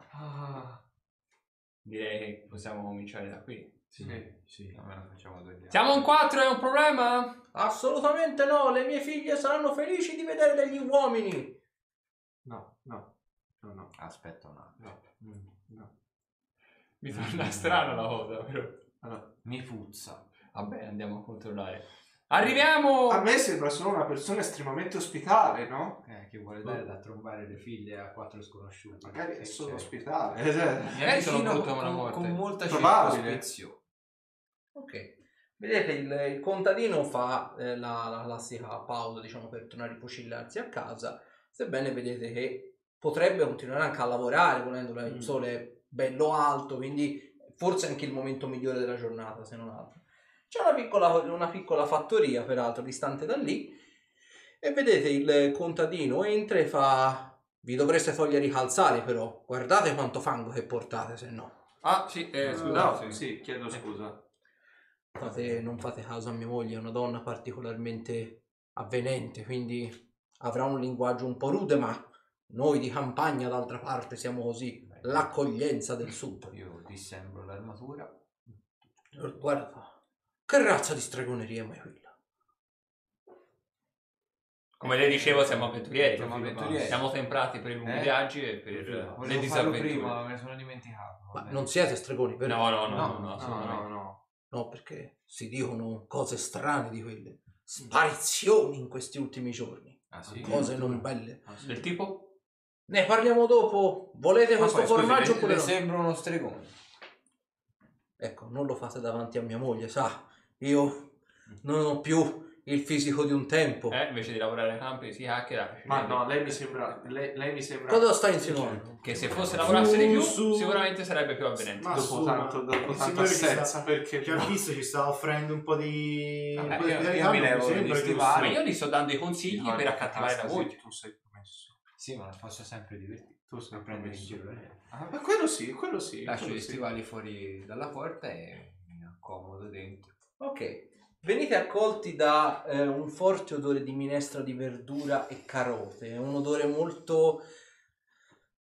Speaker 2: Ah,
Speaker 4: Direi che possiamo cominciare da qui.
Speaker 5: Sì, sì.
Speaker 6: Almeno facciamo due dialoghi.
Speaker 4: Siamo in quattro, è un problema?
Speaker 1: Assolutamente no, le mie figlie saranno felici di vedere degli uomini.
Speaker 2: no, no, no, no,
Speaker 6: Aspetta un attimo.
Speaker 2: no, mm, no.
Speaker 4: Mi torna strana la cosa, però.
Speaker 2: Allora,
Speaker 6: Mi puzza.
Speaker 4: Vabbè, andiamo a controllare. Arriviamo!
Speaker 2: a me sembra solo una persona estremamente ospitale, no?
Speaker 6: Eh, che vuole dare da trombare le figlie a quattro sconosciuti.
Speaker 2: Magari è solo
Speaker 6: certo.
Speaker 2: ospitale. eh, cioè.
Speaker 4: Magari sono brutto
Speaker 6: con,
Speaker 4: una morte.
Speaker 6: con molta circospezione.
Speaker 1: Ok. Vedete, il, il contadino fa eh, la, la classica pausa, diciamo, per tornare a ripocillarsi a casa, sebbene vedete che potrebbe continuare anche a lavorare, volendo il
Speaker 2: Mm.
Speaker 1: sole è bello alto, quindi forse anche il momento migliore della giornata, se non altro. C'è una piccola, una piccola fattoria, peraltro, distante da lì, e vedete il contadino entra e fa... Vi dovreste togliere i calzari, però. Guardate quanto fango che portate, se no.
Speaker 4: Ah, sì, eh, scusa.
Speaker 2: No,
Speaker 4: sì.
Speaker 2: sì, chiedo scusa.
Speaker 1: Fate- non fate caso a mia moglie, è una donna particolarmente avvenente, quindi avrà un linguaggio un po' rude, ma noi di campagna d'altra parte siamo così, l'accoglienza del sud.
Speaker 6: Io dissembro l'armatura.
Speaker 1: Guarda, che razza di stregoneria è mai quella?
Speaker 4: Come le dicevo, siamo avventurieri.
Speaker 6: Siamo avventurieri.
Speaker 4: Siamo temprati per i lunghi
Speaker 6: Eh?
Speaker 4: viaggi e per
Speaker 6: Volevo
Speaker 4: le disavventure.
Speaker 6: prima, ma me ne sono dimenticato.
Speaker 1: Ma non siete stregoni, vero?
Speaker 4: No, no, no, no,
Speaker 6: No,
Speaker 4: no,
Speaker 2: No, no, no.
Speaker 1: No, perché si dicono cose strane di quelle. Sparizioni in questi ultimi giorni.
Speaker 6: Ah, sì?
Speaker 1: Cose non belle.
Speaker 2: Ah, sì.
Speaker 4: Del tipo?
Speaker 1: Ne parliamo dopo. Volete
Speaker 6: Ma
Speaker 1: questo
Speaker 6: poi, scusi,
Speaker 1: formaggio
Speaker 6: le-
Speaker 1: oppure
Speaker 6: le
Speaker 1: no?
Speaker 6: sembra uno stregone.
Speaker 1: Ecco, non lo fate davanti a mia moglie, sa, io non ho più il fisico di un tempo.
Speaker 4: Eh, invece di lavorare ai campi si hackera.
Speaker 2: Ma no, lei mi sembra. Lei, lei mi sembra.
Speaker 1: Cosa stai insinuando?
Speaker 4: Che se fosse lavorasse di più,
Speaker 5: Su-
Speaker 4: sicuramente sarebbe più avvenente.
Speaker 5: Ma
Speaker 2: Dopo
Speaker 5: su,
Speaker 2: tanto,
Speaker 5: ma
Speaker 2: dopo
Speaker 5: signore ci sta-
Speaker 2: assenza, perché.
Speaker 5: Ci ha visto, ci sta offrendo un po' di... un
Speaker 6: Vabbè,
Speaker 5: po' di
Speaker 6: io- io mi levo stivali.
Speaker 4: Ma io gli sto dando i consigli
Speaker 2: No,
Speaker 4: per accattivare la voce.
Speaker 2: Tu sei promesso.
Speaker 6: Sì, ma faccio sempre divertire.
Speaker 2: Tu sei
Speaker 6: prendere in giro. eh.
Speaker 2: Ma quello sì, quello sì.
Speaker 6: Lascio
Speaker 2: quello
Speaker 6: gli
Speaker 2: sì.
Speaker 6: stivali fuori dalla porta e mi accomodo dentro.
Speaker 1: Ok. Venite accolti da eh, un forte odore di minestra di verdura e carote. È un odore molto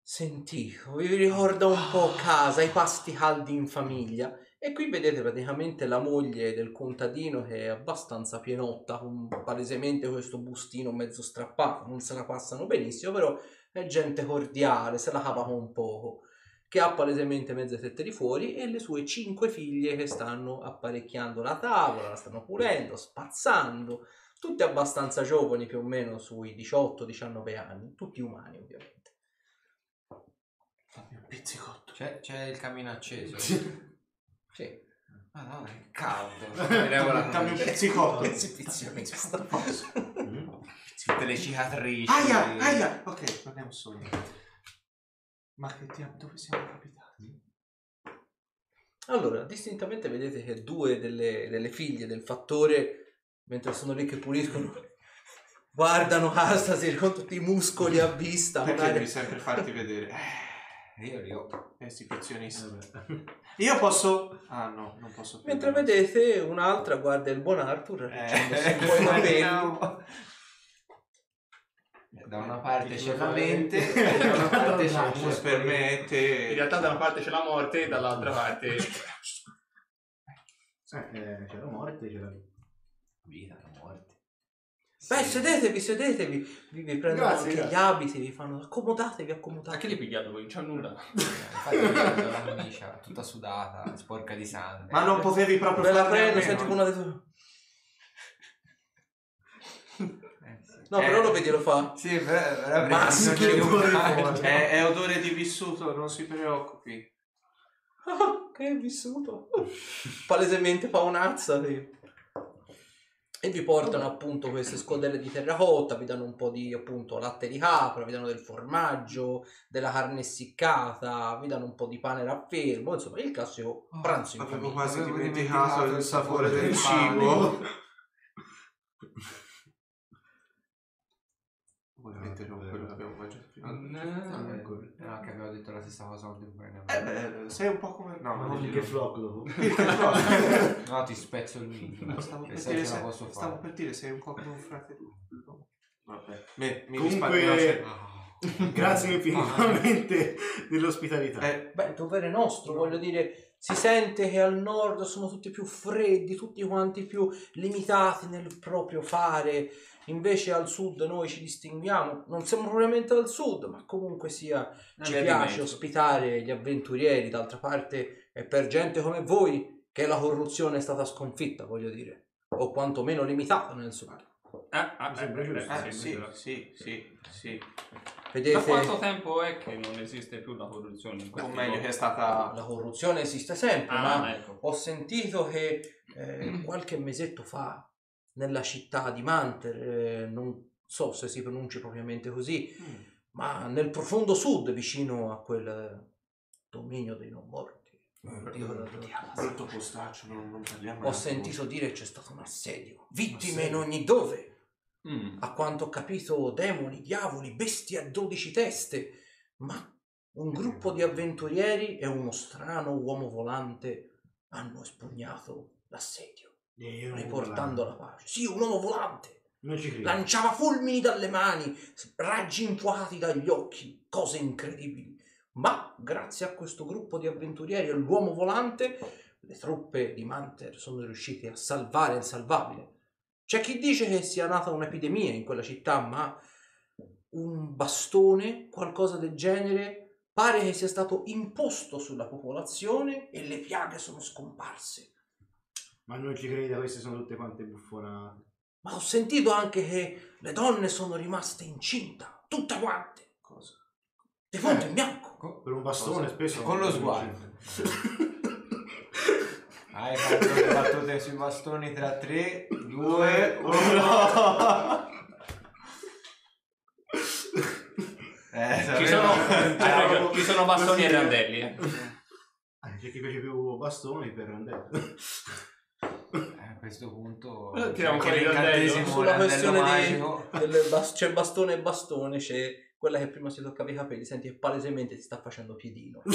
Speaker 1: sentito. Vi ricorda un po' casa, i pasti caldi in famiglia. E qui vedete praticamente la moglie del contadino che è abbastanza pienotta, con palesemente questo bustino mezzo strappato. Non se la passano benissimo, però è gente cordiale, se la cava con un poco che ha palesemente mezze tette di fuori e le sue cinque figlie che stanno apparecchiando la tavola, la stanno pulendo, spazzando, tutte abbastanza giovani, più o meno sui 18-19 anni, tutti umani ovviamente.
Speaker 2: Fammi un pizzicotto.
Speaker 6: C'è, c'è il camino acceso.
Speaker 1: Sì,
Speaker 6: Ah no, è caldo.
Speaker 2: Dammi un [laughs] pizzicotto.
Speaker 6: Tutte le cicatrici.
Speaker 2: Aia, aia. Ok, un sogno. Ma che ti... dove siamo capitati?
Speaker 1: Allora, distintamente vedete che due delle, delle figlie del fattore, mentre sono lì che puliscono, [laughs] guardano Astasi con tutti i muscoli a vista.
Speaker 2: Perché
Speaker 1: magari-
Speaker 2: devi sempre farti vedere? [laughs]
Speaker 6: Io li ho.
Speaker 2: Eh, esibizionista.
Speaker 5: Vabbè. [laughs]
Speaker 2: Io posso... Ah no, non posso più.
Speaker 1: Mentre vedete un'altra guarda il buon Arthur,
Speaker 2: Eh,
Speaker 1: capelli.
Speaker 2: no.
Speaker 6: Da una parte c'è la mente, [laughs] da una parte c'è
Speaker 5: Non
Speaker 6: il
Speaker 2: Non
Speaker 6: muscolo.
Speaker 2: permette...
Speaker 4: In realtà da una parte c'è la morte e dall'altra parte...
Speaker 5: Eh, eh, c'è la morte, c'è la
Speaker 6: Vita, la morte.
Speaker 1: Beh, sedetevi, sedetevi, vi, vi prendono
Speaker 5: Grazie,
Speaker 1: anche
Speaker 5: grazie.
Speaker 1: gli abiti, vi fanno accomodatevi,
Speaker 4: Ma
Speaker 1: accomodatevi.
Speaker 4: che li pigliato voi? Non c'ho nulla. [laughs]
Speaker 6: Infatti mi vedo la camicia tutta sudata, sporca di sangue.
Speaker 2: Ma non potevi proprio
Speaker 1: Me la prendo, senti con una delle tue...
Speaker 6: Eh.
Speaker 1: No, però lo vedi, lo fa.
Speaker 6: Sì, però,
Speaker 1: Maschio. [laughs]
Speaker 2: È, è odore di vissuto, non si preoccupi.
Speaker 1: Ah, [laughs] che vissuto. Palesemente paonazza. sì. E vi portano appunto queste scodelle di terracotta, vi danno un po' di appunto latte di capra, vi danno del formaggio, della carne essiccata, vi danno un po' di pane raffermo, insomma il classico pranzo in
Speaker 2: Avevo
Speaker 1: famiglia.
Speaker 2: quasi
Speaker 6: Avevo
Speaker 2: dimenticato
Speaker 6: dimenticato
Speaker 2: il sapore del [laughs]
Speaker 6: del
Speaker 2: cibo. Vuoi interrompere quello che abbiamo mangiato prima?
Speaker 6: No, no, che avevo detto la stessa cosa contemporaneamente.
Speaker 2: Eh beh, sei un po' come... No,
Speaker 5: Ma
Speaker 2: non
Speaker 5: che flock dopo. [laughs]
Speaker 6: No, ti spezzo il mito.
Speaker 2: No, stavo per dire, sei-
Speaker 6: posso
Speaker 2: stavo
Speaker 6: fare.
Speaker 2: per dire, sei un po' come un fratello. Vabbè, me, mi
Speaker 5: Comunque-
Speaker 2: risparmio. [laughs]
Speaker 5: Grazie infinitamente dell'ospitalità.
Speaker 2: Eh,
Speaker 1: Beh, dovere nostro, voglio dire, si sente che al nord sono tutti più freddi, tutti quanti più limitati nel proprio fare, invece al sud noi ci distinguiamo, non siamo propriamente al sud, ma comunque sia ci piace ospitare gli avventurieri, d'altra parte è per gente come voi che la corruzione è stata sconfitta, voglio dire, o quantomeno limitata nel sud.
Speaker 4: Ah, ah,
Speaker 5: sembra
Speaker 4: eh,
Speaker 5: giusto.
Speaker 4: eh,
Speaker 2: eh,
Speaker 4: sì,
Speaker 2: sì, sì, sì, sì.
Speaker 4: Da
Speaker 1: Vedete,
Speaker 4: quanto tempo è che non esiste più la corruzione in
Speaker 2: O meglio, che è stata...
Speaker 1: la corruzione esiste sempre,
Speaker 4: Ah,
Speaker 1: ma
Speaker 4: ecco.
Speaker 1: Ho sentito che eh, qualche mesetto fa nella città di Manter, eh, non so se si pronunci propriamente così,
Speaker 2: Mm.
Speaker 1: ma nel profondo sud, vicino a quel dominio dei non morti,
Speaker 2: Brutto postaccio, non, non parliamo.
Speaker 1: ho sentito dire c'è stato un assedio, vittime in ogni dove.
Speaker 4: Mm.
Speaker 1: A quanto ho capito, demoni, diavoli, bestie a dodici teste, ma un gruppo di avventurieri e uno strano uomo volante hanno espugnato l'assedio, riportando la pace. Sì, un uomo volante,
Speaker 5: Non ci credo.
Speaker 1: lanciava fulmini dalle mani, raggi infuocati dagli occhi, cose incredibili. Ma grazie a questo gruppo di avventurieri e all'uomo volante, le truppe di Manter sono riuscite a salvare il salvabile. C'è chi dice che sia nata un'epidemia in quella città, ma un bastone, qualcosa del genere, pare che sia stato imposto sulla popolazione e le piaghe sono scomparse.
Speaker 5: Ma non ci credi, queste sono tutte quante buffonate.
Speaker 1: Ma ho sentito anche che le donne sono rimaste incinta, tutte quante,
Speaker 2: Cosa?
Speaker 1: di punto in bianco.
Speaker 5: Per un bastone
Speaker 2: Cosa?
Speaker 5: spesso...
Speaker 6: Con lo sguardo. [laughs] Hai fatto le battute sui bastoni tra 3,
Speaker 2: due, uno. [laughs] Eh,
Speaker 4: Ci sono,
Speaker 2: sapevo-
Speaker 4: ci sono bastoni e randelli. eh.
Speaker 5: C'è chi piace più bastoni per randello.
Speaker 6: Eh, a questo punto
Speaker 4: Eh,
Speaker 6: c'è
Speaker 4: tiriamo
Speaker 6: anche
Speaker 4: fuori il
Speaker 6: l'incantesimo.
Speaker 1: Sulla
Speaker 6: randello
Speaker 1: questione di-
Speaker 6: magico.
Speaker 1: Del bas- c'è bastone e bastone, c'è quella che prima si toccava i capelli, senti che palesemente ti sta facendo piedino. [laughs]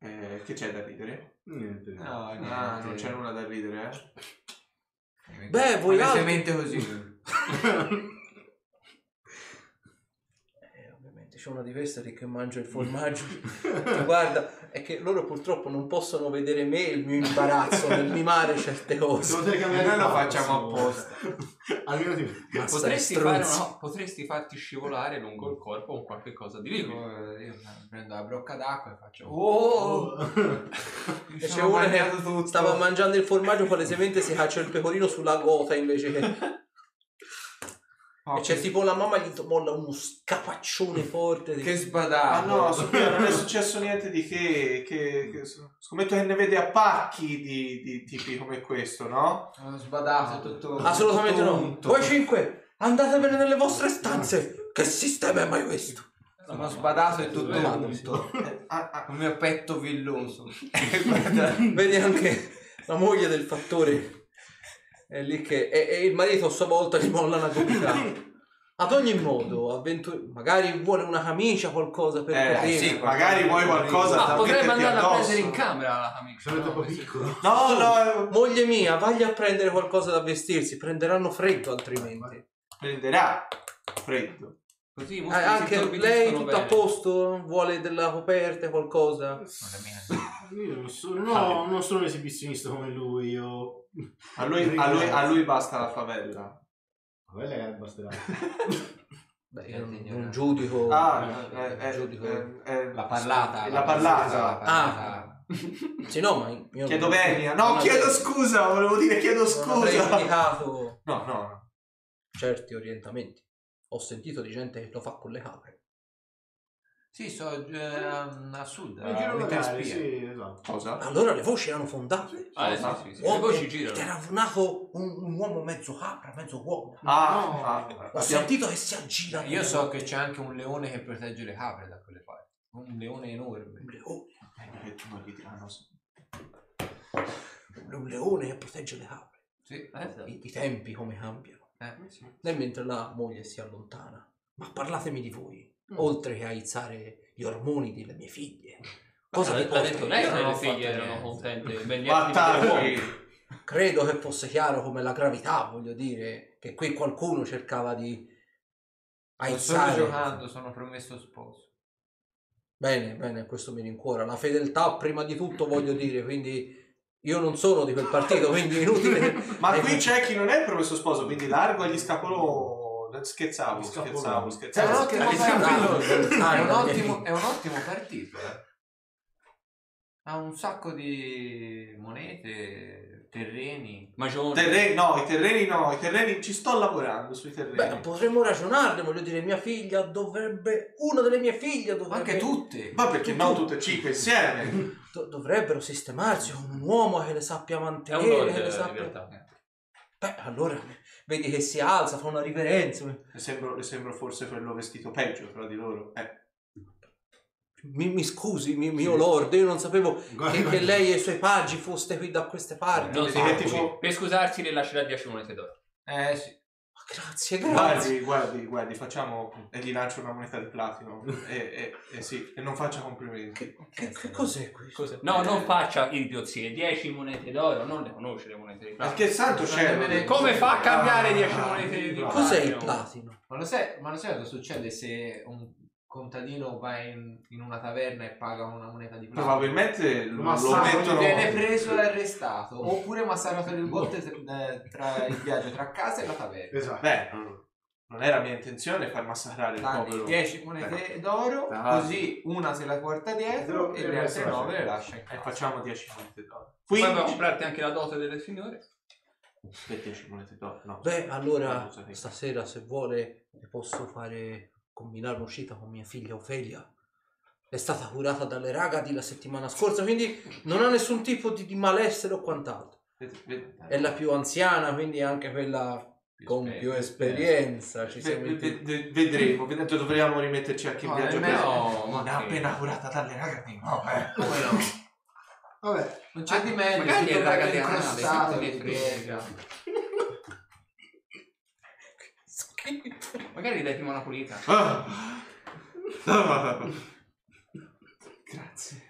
Speaker 2: Eh, che c'è da ridere?
Speaker 5: Niente.
Speaker 6: No,
Speaker 2: Ah,
Speaker 6: niente.
Speaker 2: non c'è nulla da ridere, eh?
Speaker 1: Beh, voi altri-
Speaker 6: così. [laughs] [laughs]
Speaker 1: Eh, ovviamente c'è una di queste che mangia il [laughs] formaggio. Cioè, guarda, è che loro purtroppo non possono vedere me il mio imbarazzo nel mimare certe cose.
Speaker 6: Noi lo facciamo apposta.
Speaker 5: Almeno ti... [laughs]
Speaker 4: Potresti, fare una- potresti farti scivolare lungo il corpo con qualche cosa di liquido.
Speaker 6: Io, io prendo la brocca d'acqua e faccio
Speaker 1: Oh! [laughs] E c'è uno che
Speaker 6: tutto.
Speaker 1: stava mangiando il formaggio, palesemente si caccia il pecorino sulla gota invece che...
Speaker 2: Oh,
Speaker 1: e c'è tipo la mamma gli molla uno scapaccione forte. di-
Speaker 6: Che
Speaker 2: Ah
Speaker 6: sbadato.
Speaker 2: no, Sofia, non è successo niente di che, che, che scommetto che ne vede a pacchi di, di tipi come questo, no?
Speaker 6: Sono sbadato tutto.
Speaker 1: Assolutamente
Speaker 6: tutto
Speaker 1: no.
Speaker 6: unto.
Speaker 1: Voi cinque, andatevene nelle vostre stanze. Che sistema è mai questo?
Speaker 6: Sono sbadato e tutto unto.
Speaker 2: Eh, ah, ah,
Speaker 6: Il mio petto villoso. Guarda. [laughs]
Speaker 1: Vedi anche la moglie del fattore è lì che e, e il marito a sua volta gli molla una gomitata. [laughs] Ad ogni modo, avventu- magari vuole una camicia, qualcosa per
Speaker 2: Eh,
Speaker 1: poter-
Speaker 2: sì, magari vuoi qualcosa
Speaker 4: Ah,
Speaker 2: da
Speaker 4: potrebbe
Speaker 2: metterti
Speaker 4: andare a
Speaker 2: addosso.
Speaker 4: prendere in camera la camicia.
Speaker 5: Sono
Speaker 4: no?
Speaker 5: troppo piccolo.
Speaker 2: No, no,
Speaker 1: Moglie mia, vagli a prendere qualcosa da vestirsi, prenderanno freddo altrimenti.
Speaker 2: prenderà freddo.
Speaker 4: Così
Speaker 1: Eh, anche lei tutto a
Speaker 4: bene.
Speaker 1: posto? Vuole della coperta, qualcosa?
Speaker 5: Io non sono, no, non sono un esibizionista come lui, io...
Speaker 2: A lui, a lui- a lui basta la favella.
Speaker 5: Quella [laughs] è basterà.
Speaker 1: Beh, io non, non giudico.
Speaker 2: Ah, eh, eh,
Speaker 1: giudico.
Speaker 2: eh, eh,
Speaker 6: La parlata.
Speaker 2: La parlata.
Speaker 6: La parlata. [laughs]
Speaker 1: Sì, no, ma io
Speaker 2: Chiedo
Speaker 1: non-
Speaker 2: venia. No,
Speaker 1: non
Speaker 2: chiedo
Speaker 1: avrei-
Speaker 2: scusa, volevo dire chiedo
Speaker 1: Non avrei
Speaker 2: scusa. no, no.
Speaker 1: certi orientamenti. Ho sentito di gente che lo fa con le capre.
Speaker 6: Sì, so eh, a sud. A
Speaker 5: giro
Speaker 6: Winter
Speaker 5: locale, sì, esatto.
Speaker 2: Cosa?
Speaker 1: Allora le voci erano fondate.
Speaker 4: Ah, eh, sì, sì, sì. Le voci
Speaker 1: Ed
Speaker 4: girano.
Speaker 1: era nato un, un uomo mezzo capra, mezzo uomo.
Speaker 2: Ah,
Speaker 5: No.
Speaker 2: ah,
Speaker 1: Ho
Speaker 2: abbiamo-
Speaker 1: sentito che si aggira.
Speaker 6: Io so che c'è anche un leone che protegge le capre da quelle parti. Un leone enorme.
Speaker 1: Un leone,
Speaker 2: Eh, non gli diranno.
Speaker 1: un leone che protegge le capre.
Speaker 6: Sì,
Speaker 4: Eh,
Speaker 1: I, i tempi come cambiano.
Speaker 6: Eh, sì.
Speaker 1: Nel mentre la moglie si allontana. Ma parlatemi di voi.
Speaker 5: Mm.
Speaker 1: Oltre che aizzare gli ormoni delle mie figlie. Cosa
Speaker 4: ha detto lei che le figlie erano contente. [laughs]
Speaker 2: Tardi.
Speaker 1: Credo che fosse chiaro come la gravità, voglio dire, che qui qualcuno cercava di aizzare.
Speaker 6: giocando, sono promesso sposo.
Speaker 1: Bene, bene, questo mi rincuora. La fedeltà prima di tutto, voglio dire, quindi io non sono di quel partito, [laughs] quindi è inutile.
Speaker 2: Ma qui c'è chi non è il promesso sposo, quindi largo agli scapoloni. Scherzavo,
Speaker 5: Gli
Speaker 2: scherzavo,
Speaker 5: scapoloni.
Speaker 2: scherzavo.
Speaker 6: È un ottimo partito.
Speaker 1: scapoloni.
Speaker 6: È un
Speaker 1: Ah,
Speaker 6: ottimo, è un ottimo partito. eh. Ha un sacco di monete, terreni.
Speaker 4: Magione.
Speaker 2: Terreni, no, i terreni no, i terreni ci sto lavorando sui terreni.
Speaker 1: Beh, potremmo ragionarne, voglio dire, mia figlia dovrebbe, una delle mie figlie dovrebbe,
Speaker 6: Anche tutte.
Speaker 2: Ma perché
Speaker 1: tu-
Speaker 2: non
Speaker 1: tu-
Speaker 2: tutte e cinque insieme?
Speaker 1: do- dovrebbero sistemarsi con un uomo che le sappia
Speaker 4: È un
Speaker 1: mantenere,
Speaker 4: lord
Speaker 1: che le sappia... Beh, allora vedi che si alza, fa una riverenza.
Speaker 2: Le sembro, le sembro forse quello vestito peggio tra di loro. Eh.
Speaker 1: Mi, mi scusi, mi- mio lord, io non sapevo che, che lei e i suoi paggi foste qui da queste parti.
Speaker 4: Non so,
Speaker 2: che
Speaker 4: tipo... Per scusarsi le lascerà 10 monete d'oro.
Speaker 6: Eh sì.
Speaker 1: Ma grazie, grazie.
Speaker 2: Guardi, guardi, guardi, facciamo e gli lancio una moneta di platino e, e, e sì, e non faccia complimenti.
Speaker 1: Che, che cos'è questo?
Speaker 4: No, non faccia idiozie. 10 monete d'oro, non le conosce le monete di platino.
Speaker 2: Perché santo c'è.
Speaker 4: Come fa a cambiare
Speaker 2: Ah,
Speaker 4: 10 monete di platino?
Speaker 1: Cos'è il platino?
Speaker 6: Ma lo sai, ma lo sai cosa succede se un contadino va in, in una taverna e paga una moneta di platino?
Speaker 2: Probabilmente lo,
Speaker 5: Ma
Speaker 2: lo
Speaker 5: sa-
Speaker 2: mettono.
Speaker 6: Viene preso e arrestato. Oppure massacrato nel botte tra, tra il viaggio tra casa e la taverna.
Speaker 5: Esatto.
Speaker 2: Beh, non, era mia intenzione far massacrare il
Speaker 6: Danni
Speaker 2: povero.
Speaker 6: 10 monete d'oro,
Speaker 2: Ah.
Speaker 6: così una se la porta dietro e le altre 9 le lascia in
Speaker 2: E
Speaker 6: casa.
Speaker 2: facciamo 10 monete d'oro.
Speaker 4: Poi vai a
Speaker 2: 15
Speaker 4: comprarti anche la dote delle signore.
Speaker 2: per 10 monete d'oro. No.
Speaker 1: Beh, allora stasera se vuole le posso fare combinare un'uscita con mia figlia Ofelia. È stata curata dalle ragadi la settimana scorsa, quindi non ha nessun tipo di, di malessere o quant'altro. È la più anziana, quindi anche quella con più esperienza. Ci siamo inti-
Speaker 2: ve- ve- vedremo, vedete, dovremmo rimetterci anche in
Speaker 6: No,
Speaker 2: viaggio. per-
Speaker 6: ma
Speaker 2: non è
Speaker 6: che-
Speaker 2: appena curata dalle ragazze, no, eh. [laughs]
Speaker 6: Come no?
Speaker 5: Vabbè,
Speaker 6: Non c'è di meglio,
Speaker 7: magari è ragazzi anale,
Speaker 6: che ne frega.
Speaker 7: Magari dai prima una pulita.
Speaker 2: Ah. Ah. Grazie.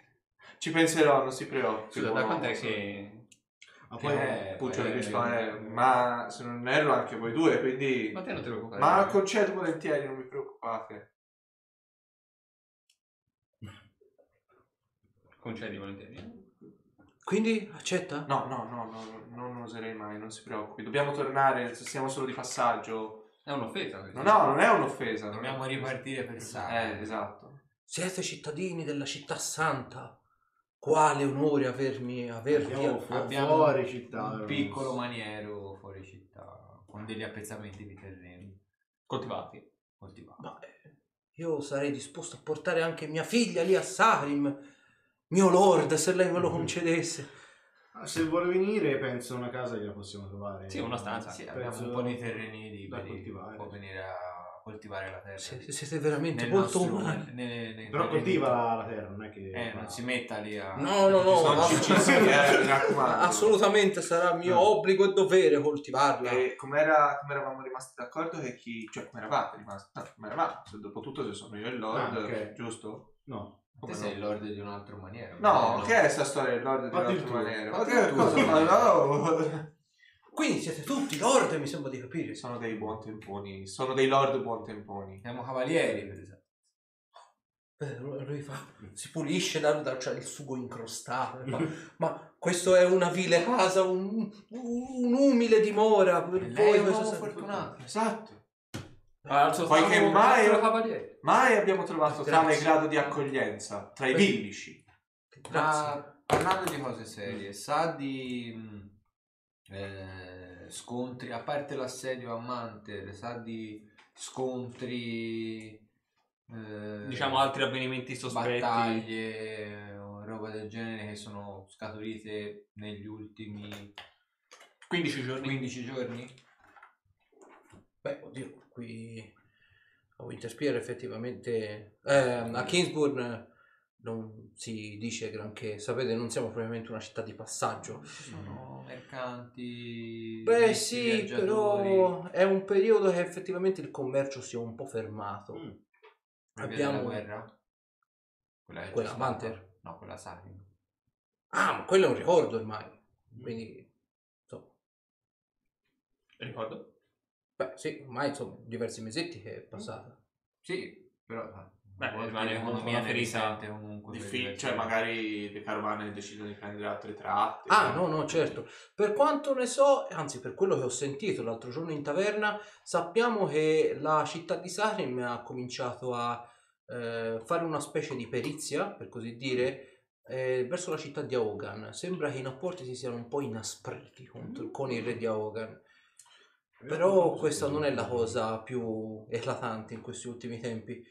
Speaker 2: Ci penserò, non si preoccupi.
Speaker 7: Scusa, da quant'è che...
Speaker 5: ma poi
Speaker 6: Eh,
Speaker 2: Puccio
Speaker 6: poi-
Speaker 2: di visto, eh, ma se non erro anche voi due, quindi...
Speaker 7: Ma te non ti preoccupare.
Speaker 2: Ma concedo volentieri, non vi preoccupate.
Speaker 7: Concedi volentieri.
Speaker 1: Quindi accetta?
Speaker 2: No, no, no, no, no, non oserei mai, non si preoccupi. Dobbiamo tornare, siamo solo di passaggio.
Speaker 7: È un'offesa. questa.
Speaker 2: No, no, non è un'offesa. non è-
Speaker 6: Dobbiamo ripartire per Sara.
Speaker 2: Eh, esatto.
Speaker 1: Siete cittadini della città santa. Quale onore avermi, avervi
Speaker 5: andiamo fu-
Speaker 6: abbiamo
Speaker 5: fuori città.
Speaker 6: un piccolo maniero fuori città con degli appezzamenti di terreni
Speaker 7: Coltivati.
Speaker 6: coltivati.
Speaker 1: Ma eh, io sarei disposto a portare anche mia figlia lì a Sarim. Mio lord, se lei me lo concedesse.
Speaker 5: Ah, Se vuole venire, penso una casa gliela possiamo trovare.
Speaker 7: Sì, una stanza.
Speaker 6: Sì, abbiamo
Speaker 5: Penso
Speaker 6: un po' di terreni
Speaker 5: da
Speaker 6: liberi,
Speaker 5: coltivare.
Speaker 6: può venire a coltivare la terra.
Speaker 1: Siete, siete veramente
Speaker 6: Nel
Speaker 1: molto
Speaker 6: nostro-
Speaker 1: umani.
Speaker 6: nel- nel-
Speaker 5: Però coltiva la, la terra, non è che...
Speaker 6: Eh, non si metta lì a...
Speaker 1: No, no, no.
Speaker 2: non ci, ci eh.
Speaker 1: Assolutamente sarà mio
Speaker 2: Ah.
Speaker 1: obbligo e dovere coltivarla.
Speaker 2: E come eravamo rimasti d'accordo che chi... Cioè, come eravate rimasti? No, come eravamo? Se dopo tutto se sono io il lord,
Speaker 5: Ah, ok.
Speaker 2: giusto?
Speaker 5: No.
Speaker 2: Come
Speaker 6: Te
Speaker 2: no?
Speaker 6: sei il lord di un altro maniero.
Speaker 2: No,
Speaker 6: Eh,
Speaker 2: che è sta storia del lord di un'altra
Speaker 5: tuo.
Speaker 2: maniera? Ma che cosa? Oh.
Speaker 1: Quindi siete tutti lord, mi sembra di capire.
Speaker 2: Sono dei buon temponi, sono dei lord buon temponi.
Speaker 6: Siamo cavalieri, per esempio.
Speaker 1: Eh, lui fa, si pulisce, dà, dà- c'ha il sugo incrostato. fa, [laughs] ma questo è una vile casa, un, un'umile dimora. Per
Speaker 6: Lei
Speaker 1: voi
Speaker 6: è un uomo fortunato.
Speaker 2: Esatto.
Speaker 7: Alzo
Speaker 2: Poiché mai-. Mai abbiamo trovato tale
Speaker 1: Grazie.
Speaker 2: grado di accoglienza tra i villici.
Speaker 6: Ma parlando di cose serie, sa di mh, eh, scontri, a parte l'assedio a Manter, sa di scontri, eh,
Speaker 7: Diciamo altri avvenimenti sospetti.
Speaker 6: battaglie o roba del genere che sono scaturite negli ultimi
Speaker 7: 15 giorni.
Speaker 6: 15 giorni?
Speaker 1: Beh, oddio, qui a Winterspear effettivamente... ehm, a Kingsburn non si dice granché. Sapete, non siamo propriamente una città di passaggio.
Speaker 6: Ci sono mercanti,
Speaker 1: Beh sì,
Speaker 6: viaggiatori,
Speaker 1: però è un periodo che effettivamente il commercio si è un po' fermato.
Speaker 5: Mm.
Speaker 1: abbiamo-
Speaker 6: guerra? Quella, che
Speaker 1: Quella? Manter?
Speaker 6: No, quella Sarin.
Speaker 1: Ah, ma quello è un ricordo ormai. Quindi, insomma,
Speaker 7: Ricordo.
Speaker 1: Beh sì, ormai insomma diversi mesetti che è passata.
Speaker 6: Sì, però
Speaker 7: Beh,
Speaker 6: volte
Speaker 7: rimane
Speaker 6: l'economia
Speaker 7: comunque una ferita
Speaker 6: risente comunque. per
Speaker 2: Diffi-
Speaker 6: diversi
Speaker 2: cioè, magari le carovane decidono di prendere altre tratte.
Speaker 1: Ah, no, no, certo. Per quanto ne so, anzi per quello che ho sentito l'altro giorno in taverna, sappiamo che la città di Sarim ha cominciato a eh, fare una specie di perizia, per così dire, eh, verso la città di Aogan. Sembra che i rapporti si siano un po' inaspriti contro- con il re di Aogan. Però questa non è la cosa più eclatante in questi ultimi tempi.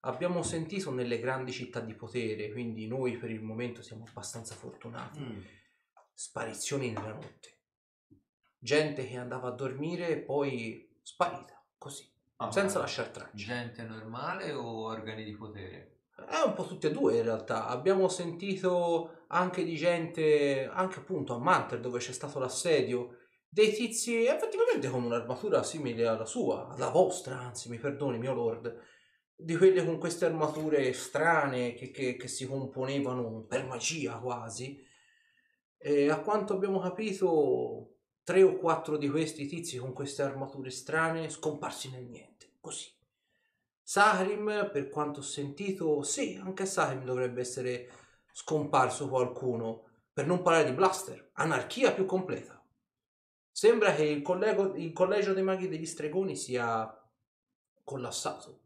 Speaker 1: Abbiamo sentito nelle grandi città di potere, quindi noi per il momento siamo abbastanza fortunati.
Speaker 5: Mm.
Speaker 1: Sparizioni nella notte. Gente che andava a dormire e poi sparita, così,
Speaker 2: Ah,
Speaker 1: senza
Speaker 2: eh.
Speaker 1: lasciare tracce.
Speaker 6: Gente normale o organi di potere?
Speaker 1: È un po' tutte e due in realtà. Abbiamo sentito anche di gente, anche appunto a Manter dove c'è stato l'assedio, dei tizi effettivamente con un'armatura simile alla sua, alla vostra, anzi mi perdoni mio lord, di quelle con queste armature strane che, che- che si componevano per magia quasi. E a quanto abbiamo capito, tre o quattro di questi tizi con queste armature strane scomparsi nel niente, così. Saharim, per quanto ho sentito, sì, anche a Saharim dovrebbe essere scomparso qualcuno, per non parlare di Blaster, anarchia più completa. Sembra che il, collego- il collegio dei maghi degli stregoni sia collassato.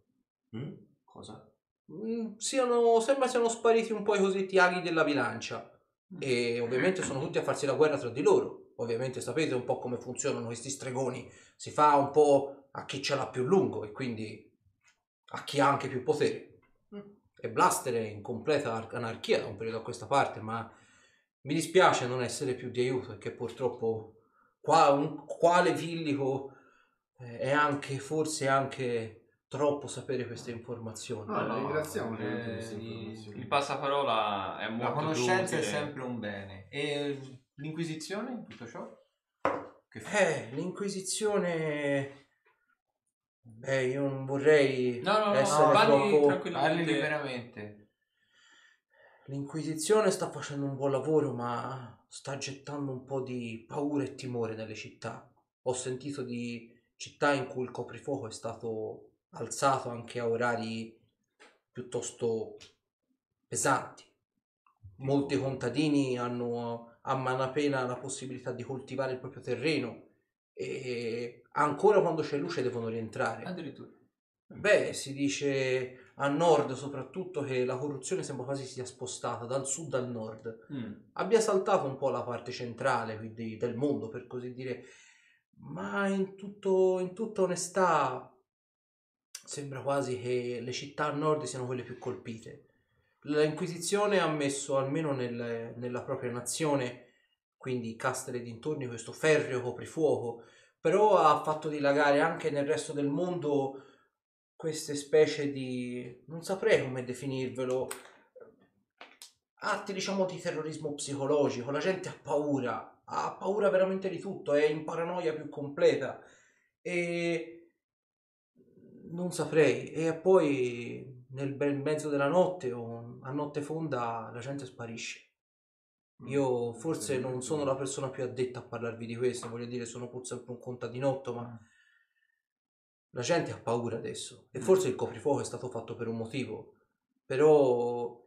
Speaker 5: Mm?
Speaker 2: Cosa?
Speaker 1: Mm, siano- sembra siano spariti un po' i cosiddetti aghi della bilancia e ovviamente sono tutti a farsi la guerra tra di loro. Ovviamente sapete un po' come funzionano questi stregoni, si fa un po' a chi ce l'ha più lungo e quindi a chi ha anche più potere. E Blaster è in completa ar- anarchia da un periodo a questa parte, ma Mi dispiace non essere più di aiuto e che purtroppo qua un quale villico eh, è anche forse anche troppo sapere queste informazioni.
Speaker 5: No, la ringraziamo per
Speaker 7: eh,
Speaker 5: tutte queste
Speaker 7: il-
Speaker 5: informazioni.
Speaker 7: il passaparola è molto
Speaker 6: La conoscenza è
Speaker 7: utile.
Speaker 6: sempre un bene. E l'inquisizione in tutto ciò? Che fa?
Speaker 1: Eh, l'Inquisizione... Beh, io non vorrei
Speaker 7: No, no, no,
Speaker 1: essere
Speaker 7: parli
Speaker 1: troppo...
Speaker 6: Parli
Speaker 7: tranquillamente.
Speaker 6: liberamente.
Speaker 1: L'Inquisizione sta facendo un buon lavoro, ma sta gettando un po' di paura e timore nelle città. Ho sentito di città in cui il coprifuoco è stato alzato anche a orari piuttosto pesanti. Molti contadini hanno a malapena la possibilità di coltivare il proprio terreno e ancora quando c'è luce devono rientrare.
Speaker 7: Addirittura.
Speaker 1: Beh, si dice a nord soprattutto che la corruzione sembra quasi sia spostata dal sud al nord.
Speaker 7: Mm.
Speaker 1: Abbia saltato un po' la parte centrale quindi, del mondo, per così dire, ma in, tutto, in tutta onestà sembra quasi che le città a nord siano quelle più colpite. L'Inquisizione ha messo almeno nel- nella propria nazione, quindi Castere e dintorni, questo ferreo coprifuoco, però ha fatto dilagare anche nel resto del mondo queste specie di... non saprei come definirvelo, atti diciamo di terrorismo psicologico, la gente ha paura, ha paura veramente di tutto, è in paranoia più completa. E non saprei, e poi nel bel mezzo della notte o a notte fonda la gente sparisce. Io forse non sono la persona più addetta a parlarvi di questo, voglio dire, sono pur sempre un contadinotto, ma la gente ha paura adesso. E forse il coprifuoco è stato fatto per un motivo, però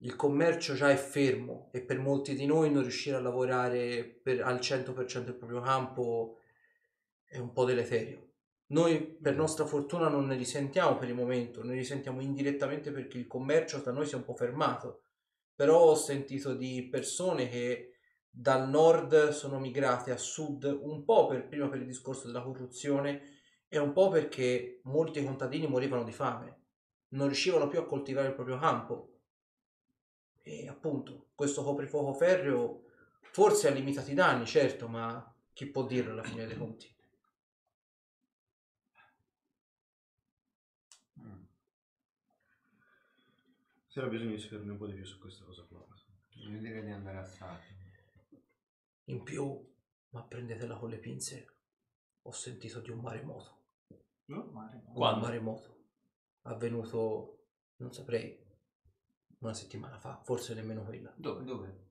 Speaker 1: il commercio già è fermo e per molti di noi non riuscire a lavorare per- al 100% il proprio campo è un po' deleterio. Noi per nostra fortuna non ne risentiamo per il momento, ne risentiamo indirettamente perché il commercio da noi si è un po' fermato. Però ho sentito di persone che dal nord sono migrate a sud un po' per, prima per il discorso della corruzione e un po' perché molti contadini morivano di fame, non riuscivano più a coltivare il proprio campo. E appunto, questo coprifuoco ferreo forse ha limitato i danni, certo, ma chi può dirlo alla fine dei conti?
Speaker 5: C'era bisogno di saperne un po' di più su questa cosa qua.
Speaker 6: Io direi di andare a Sati.
Speaker 1: In più, ma prendetela con le pinze, ho sentito di un maremoto.
Speaker 2: No, mare.
Speaker 1: Un
Speaker 7: Quando?
Speaker 1: maremoto avvenuto, non saprei, una settimana fa, forse nemmeno quella.
Speaker 7: Dove?
Speaker 6: Dove?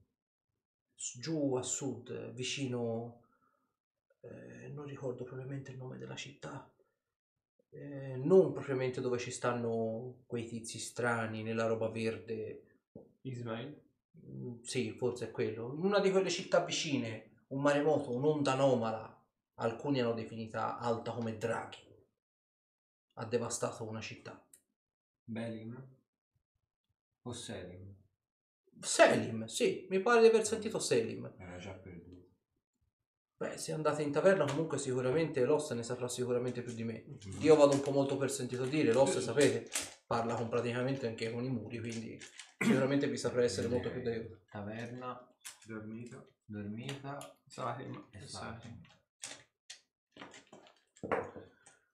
Speaker 1: Giù a sud, vicino, eh, non ricordo propriamente il nome della città, eh, non propriamente dove ci stanno quei tizi strani nella roba verde.
Speaker 7: Ismail?
Speaker 1: Mm, Sì, forse è quello. In una di quelle città vicine, un maremoto, un'onda anomala, alcuni hanno definita alta come draghi, ha devastato una città.
Speaker 6: Belim? O Selim?
Speaker 1: Selim, sì, mi pare di aver sentito Selim.
Speaker 6: Era già perduto.
Speaker 1: Beh, se andate in taverna comunque sicuramente Loss ne saprà sicuramente più di me. Io vado un po' molto per sentito dire, Loss sapete, parla con praticamente anche con i muri, quindi sicuramente vi saprà essere molto più d'aiuto.
Speaker 6: Taverna,
Speaker 5: Dormita.
Speaker 6: dormita
Speaker 7: Sarim.
Speaker 6: e Sati.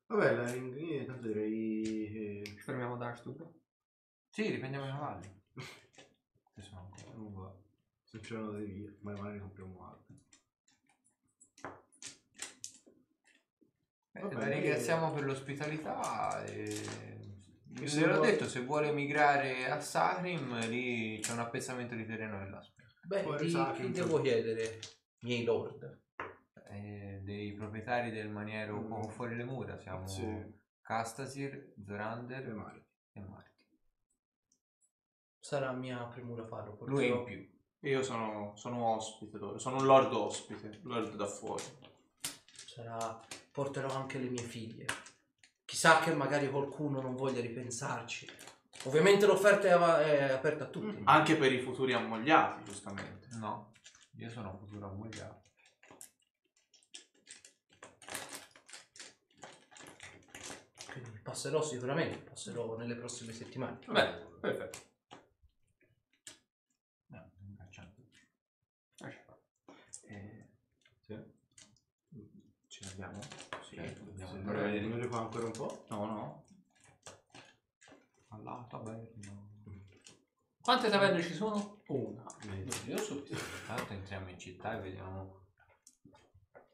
Speaker 5: Vabbè, la ring- io intanto direi che...
Speaker 7: Ci fermiamo da stupido?
Speaker 6: Sì, riprendiamo i cavalli. Che sono ancora lungo.
Speaker 5: Se c'erano delle vie, ma magari ne compriamo altre.
Speaker 6: Eh,
Speaker 5: Vabbè,
Speaker 6: la ringraziamo per l'ospitalità e...
Speaker 5: Sembra-
Speaker 6: l'ho detto, se vuole migrare a Sacrim, lì c'è un appezzamento di terreno nell'aspetto.
Speaker 1: Beh,
Speaker 5: Poi che
Speaker 1: devo chiedere, miei lord?
Speaker 6: Eh, dei proprietari del maniero
Speaker 5: Mm.
Speaker 6: poco fuori le mura siamo
Speaker 5: Sì.
Speaker 6: Castasir, Zorander
Speaker 5: E Marti.
Speaker 6: e Marti.
Speaker 1: Sarà mia premura farlo.
Speaker 6: Lui è in più.
Speaker 2: Io sono, sono ospite loro, sono un lord ospite, lord da fuori.
Speaker 1: Sarà... porterò anche le mie figlie. Chissà che magari qualcuno non voglia ripensarci. Ovviamente l'offerta è, è aperta a tutti.
Speaker 2: Anche per i futuri ammogliati, giustamente.
Speaker 6: No, io sono futuro ammogliato.
Speaker 1: passerò sicuramente, passerò nelle prossime settimane.
Speaker 7: Bene, perfetto.
Speaker 6: No, eh, Ce l'abbiamo? Sì, dobbiamo a vedere. Non qua ancora un po'? No, no. Alla taverna.
Speaker 4: Quante taverne ci sono? Una. Io subito.
Speaker 6: Intanto entriamo in città e vediamo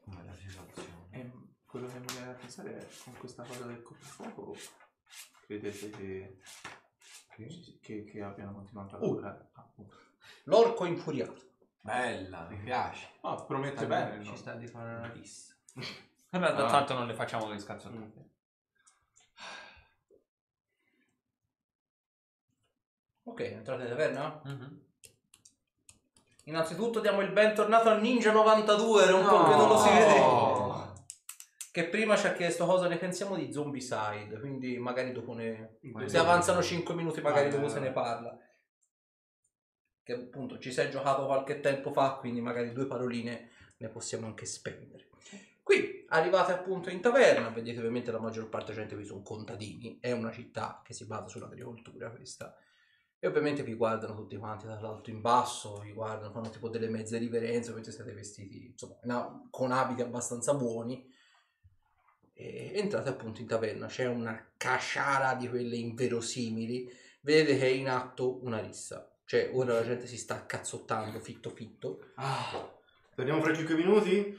Speaker 6: come la situazione.
Speaker 2: Quello che mi viene da pensare è con questa cosa del coprifuoco. Credete che, che, che abbiano continuato a
Speaker 1: Uh.
Speaker 2: lavorare? Appunto.
Speaker 1: L'orco infuriato.
Speaker 6: Bella, mi piace.
Speaker 2: Ah, promette bene.
Speaker 6: Ci
Speaker 2: no?
Speaker 6: sta di fare una rissa. [laughs]
Speaker 4: Vabbè,
Speaker 2: Ah.
Speaker 4: tanto non le facciamo le scazzottate.
Speaker 1: Ok, entrate in taverna?
Speaker 4: Mhm.
Speaker 1: Innanzitutto diamo il bentornato al Ninja 92, era un po' che non lo si vedeva. Che prima ci ha chiesto cosa ne pensiamo di Zombicide, quindi magari dopo ne... Se avanzano 5 minuti magari dopo se ne parla. Che appunto ci sei giocato qualche tempo fa, quindi magari due paroline ne possiamo anche spendere. Qui arrivate appunto in taverna, vedete ovviamente la maggior parte della gente qui sono contadini, è una città che si basa sull'agricoltura questa. E ovviamente vi guardano tutti quanti dall'alto in basso, vi guardano, fanno tipo delle mezze riverenze, ovviamente siete vestiti insomma con abiti abbastanza buoni. E entrate appunto in taverna, c'è una casciara di quelle inverosimili, vedete che è in atto una rissa. Cioè ora la gente si sta cazzottando fitto fitto.
Speaker 5: Torniamo fra 5 minuti?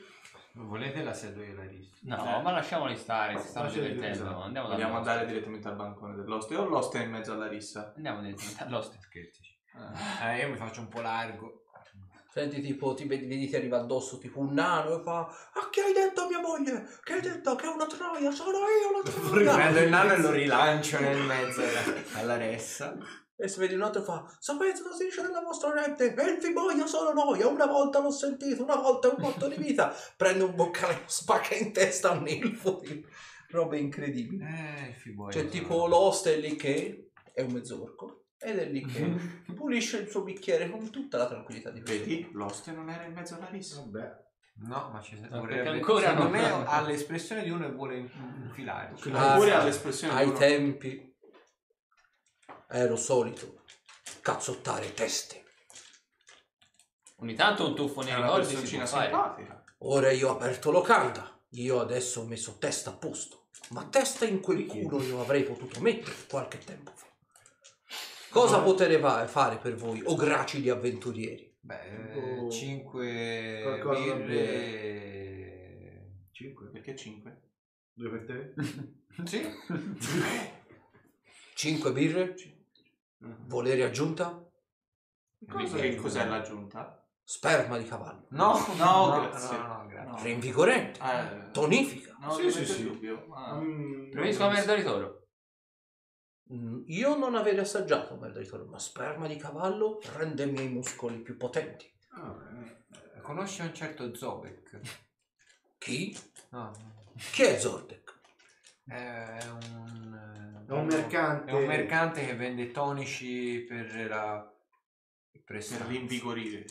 Speaker 6: Volete la seduta della rissa?
Speaker 4: No, ma lasciamoli stare, si stanno divertendo. Andiamo
Speaker 2: Vogliamo andare direttamente al bancone dell'oste o l'oste è in mezzo alla rissa?
Speaker 4: Andiamo direttamente all'oste.
Speaker 6: Scherzi.
Speaker 2: Eh.
Speaker 6: Eh, io mi faccio un po' largo.
Speaker 1: Senti tipo, ti vedi, vedi ti arriva addosso tipo un nano e fa Ah che hai detto a mia moglie? Che hai detto che è una troia? Sono io la [laughs] troia!
Speaker 6: Prendo il nano e lo rilancio nel mezzo alla, alla ressa.
Speaker 1: E se vedi un altro fa, sapete cosa si dice nella vostra gente? Elfi boia sono noia, una volta l'ho sentito, una volta è un botto di vita. Prende un boccale, spacca in testa un elfo. tipo, Robe incredibili.
Speaker 6: Eh, fiboia.
Speaker 1: C'è tipo l'host è lì che è un mezzorco ed è lì che [laughs] pulisce il suo bicchiere con tutta la tranquillità di.
Speaker 2: Vedi? L'oste non era in mezzo alla rissa.
Speaker 5: Vabbè.
Speaker 6: No, ma ci
Speaker 4: perché
Speaker 6: vorrebbe...
Speaker 4: ancora
Speaker 6: secondo
Speaker 4: non-
Speaker 6: me ha l'espressione di uno e vuole in- infilarci.
Speaker 1: Ah,
Speaker 2: Oppure
Speaker 1: sì.
Speaker 2: all'espressione di
Speaker 1: Ai
Speaker 2: uno-
Speaker 1: tempi ero solito cazzottare teste.
Speaker 4: Ogni tanto un tuffo nei ricordi si può fare.
Speaker 2: simpatica.
Speaker 1: Ora io ho aperto locanda, io adesso ho messo testa a posto, ma testa in quel culo io avrei potuto mettere qualche tempo fa. Cosa potrei fa- fare per voi, o gracili avventurieri?
Speaker 6: Beh,
Speaker 5: Tipo
Speaker 6: 5
Speaker 5: qualcosa da
Speaker 6: birre...
Speaker 5: 5.
Speaker 2: Perché 5?
Speaker 5: Due per te? [laughs]
Speaker 6: Sì. [laughs]
Speaker 1: Cinque birre? Volere aggiunta?
Speaker 2: Cosa che cos'è l'aggiunta?
Speaker 1: Sperma di cavallo.
Speaker 6: No,
Speaker 2: No, [laughs] grazie.
Speaker 6: No, no, grazie.
Speaker 2: No.
Speaker 1: Rinvigorente.
Speaker 2: Eh,
Speaker 1: Tonifica.
Speaker 2: no,
Speaker 5: Sì, sì, sì.
Speaker 2: Ah.
Speaker 5: Mm,
Speaker 4: Preferisco la merda di toro.
Speaker 1: Mm, Io non aver assaggiato merda di toro, ma sperma di cavallo rende i miei muscoli più potenti.
Speaker 5: Ah, beh.
Speaker 6: Conosci un certo Zobek? [laughs]
Speaker 1: Chi?
Speaker 6: No,
Speaker 1: Chi è Zordek?
Speaker 6: è un...
Speaker 5: È un mercante.
Speaker 6: È un mercante che vende tonici per la...
Speaker 2: Per
Speaker 6: pressione.
Speaker 2: rinvigorire.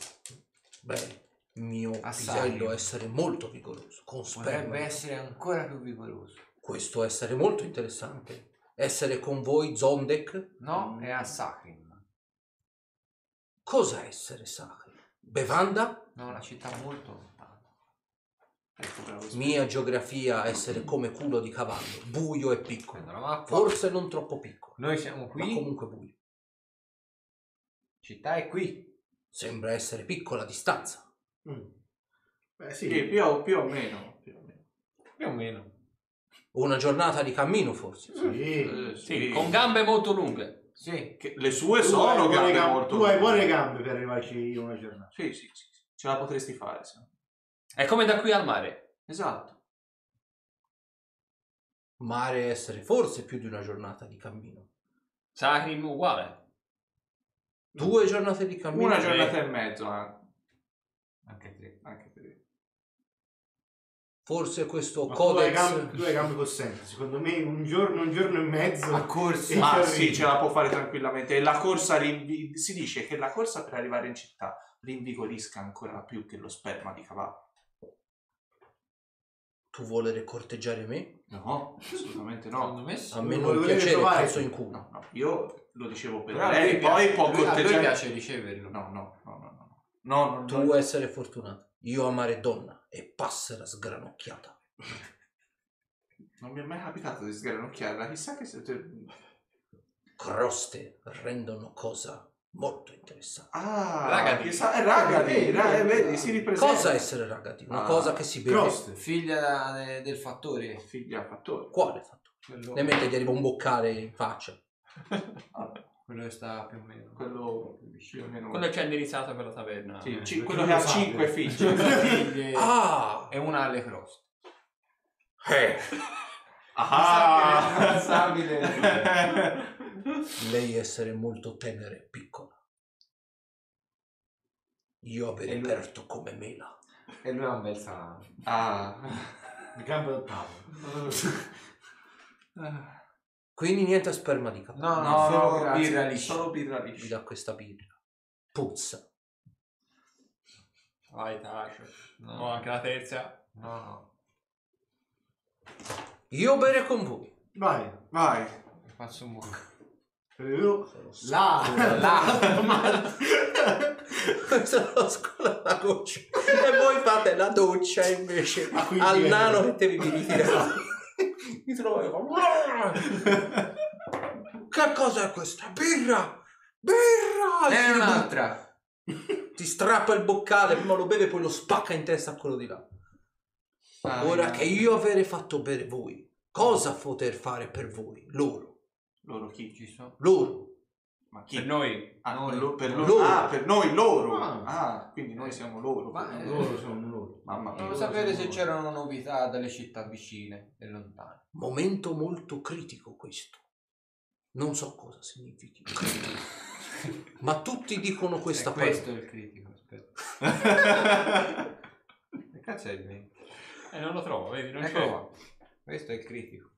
Speaker 1: Beh, mio
Speaker 6: Assai.
Speaker 1: pisello essere molto vigoroso, con sperma.
Speaker 6: Potrebbe essere ancora più vigoroso.
Speaker 1: Questo essere molto interessante. Essere con voi Zondek?
Speaker 6: No, è a Sakrim.
Speaker 1: Cosa essere sacro? Bevanda?
Speaker 6: No, una città molto lontana.
Speaker 2: Ecco.
Speaker 1: Mia geografia essere come culo di cavallo, buio e piccolo. Forse non troppo piccolo,
Speaker 6: Noi siamo
Speaker 1: ma
Speaker 6: qui.
Speaker 1: comunque buio.
Speaker 6: Città è qui.
Speaker 1: Sembra essere piccola a distanza.
Speaker 5: Mm. Beh, sì.
Speaker 2: Sì, più, o- più o meno. Più o meno.
Speaker 6: Più o meno.
Speaker 1: Una giornata di cammino forse.
Speaker 5: Sì.
Speaker 2: Eh,
Speaker 4: Sì, con gambe molto lunghe.
Speaker 6: Sì.
Speaker 2: Che le sue
Speaker 5: Tu
Speaker 2: sono gambe
Speaker 5: gambe-
Speaker 2: molto
Speaker 5: Tu hai buone gambe per arrivarci in una giornata.
Speaker 2: Sì, sì, sì. Ce la potresti fare. sì.
Speaker 4: È come da qui al mare.
Speaker 2: Esatto.
Speaker 1: Mare essere forse più di una giornata di cammino.
Speaker 4: Sacrim uguale.
Speaker 1: Due giornate di cammino.
Speaker 2: Una giornata e mezzo anche.
Speaker 6: Anche
Speaker 2: anche.
Speaker 1: Forse questo
Speaker 5: Ma
Speaker 1: codex.
Speaker 5: gambe, tu hai gambe possenti. Secondo me un giorno, un giorno e mezzo.
Speaker 6: A corsa.
Speaker 5: E
Speaker 2: Ah sì, ce la può fare tranquillamente. E la corsa rinvi- si dice che la corsa per arrivare in città rinvigorisca ancora più che lo sperma di cavallo.
Speaker 1: Tu volere corteggiare me?
Speaker 2: No, assolutamente
Speaker 6: Secondo
Speaker 2: no.
Speaker 6: me
Speaker 1: A
Speaker 6: sì.
Speaker 1: me
Speaker 5: Lo
Speaker 1: non
Speaker 5: volete
Speaker 1: piacere
Speaker 5: provare?
Speaker 1: cazzo in culo.
Speaker 2: No, no, io lo dicevo per
Speaker 6: Però a
Speaker 2: lei,
Speaker 6: lui
Speaker 2: poi
Speaker 6: piace-
Speaker 2: può
Speaker 6: lui- a lui
Speaker 2: corteggiare.
Speaker 6: piace riceverlo.
Speaker 2: No, no, no, no, no. No, no,
Speaker 1: Tu
Speaker 2: no.
Speaker 1: essere fortunato. Io amare donna e passera sgranocchiata.
Speaker 2: Non mi è mai capitato di sgranocchiarla. Chissà che siete...
Speaker 1: Croste rendono cosa molto interessante.
Speaker 2: Ah,
Speaker 4: Ragadi.
Speaker 2: chissà- eh, Ragadi, ra- eh, vedi, si ripresenta.
Speaker 1: Cosa essere ragati? Una
Speaker 2: Ah,
Speaker 1: cosa che si beve.
Speaker 5: Crost.
Speaker 6: Figlia de- del fattore.
Speaker 2: Figlia fattore.
Speaker 1: Quale fatto?
Speaker 6: Quello,
Speaker 1: Ne mette gli arriva un boccale in faccia. [laughs]
Speaker 6: quello che sta più o meno.
Speaker 2: Quello più o meno.
Speaker 4: Quello c'è indirizzato per la taverna.
Speaker 2: Sì,
Speaker 5: Eh,
Speaker 2: ci-
Speaker 5: perché
Speaker 2: quello che ha cinque
Speaker 5: eh.
Speaker 2: figli. [laughs]
Speaker 6: Figlie
Speaker 1: Ah!
Speaker 6: e una alle croste.
Speaker 1: Eh,
Speaker 2: Ah,
Speaker 6: responsabile. [laughs]
Speaker 1: lei essere molto tenera e piccola. Io avere
Speaker 6: E lui-
Speaker 1: aperto come mela.
Speaker 6: e lui ha un bel salame.
Speaker 2: ah.
Speaker 5: Il campo da tavolo.
Speaker 1: Quindi niente sperma di capo.
Speaker 6: No, no,
Speaker 2: No,
Speaker 6: solo
Speaker 2: no, grazie.
Speaker 6: birra liscia.
Speaker 2: Solo birra
Speaker 1: Mi
Speaker 2: liscia.
Speaker 1: dà questa birra. Puzza.
Speaker 4: Vai, tacio.
Speaker 6: No.
Speaker 4: No, anche la terza.
Speaker 6: No, no.
Speaker 1: Io bere con voi.
Speaker 5: Vai.
Speaker 2: Vai.
Speaker 6: Faccio un buco.
Speaker 5: Io- Là, là.
Speaker 1: Sono scuola la goccia. E voi fate la doccia invece. Al nano che te vi ritirate. [laughs] Mi trovo e fa, Che cos'è questa? Birra! Birra!
Speaker 6: E
Speaker 1: Ti-
Speaker 6: un'altra.
Speaker 1: Ti strappa il boccale, prima lo beve poi lo spacca in testa a quello di là.
Speaker 2: Ah,
Speaker 1: Ora
Speaker 2: via.
Speaker 1: che io avere fatto bere voi, cosa poter fare per voi? Loro.
Speaker 2: Loro chi?
Speaker 6: Ci sono.
Speaker 1: Loro.
Speaker 2: Ma chi?
Speaker 4: Per noi.
Speaker 2: Ah,
Speaker 6: Noi.
Speaker 2: lo- per loro. Ah, per noi loro.
Speaker 5: Ah.
Speaker 2: Ah, quindi noi siamo loro.
Speaker 6: Ma,
Speaker 2: per
Speaker 6: eh,
Speaker 2: loro.
Speaker 5: Loro sono loro.
Speaker 2: Mamma mia.
Speaker 6: Volevo sapere se c'erano novità dalle città vicine e lontane.
Speaker 1: Momento molto critico questo. Non so cosa significhi. Ma tutti dicono questa parola.
Speaker 6: questo è il critico, aspetta. [laughs] che cazzo è il mio?
Speaker 4: Eh, non lo trovo, vedi, non
Speaker 6: Eccolo
Speaker 4: c'è.
Speaker 6: qua. Questo è il critico.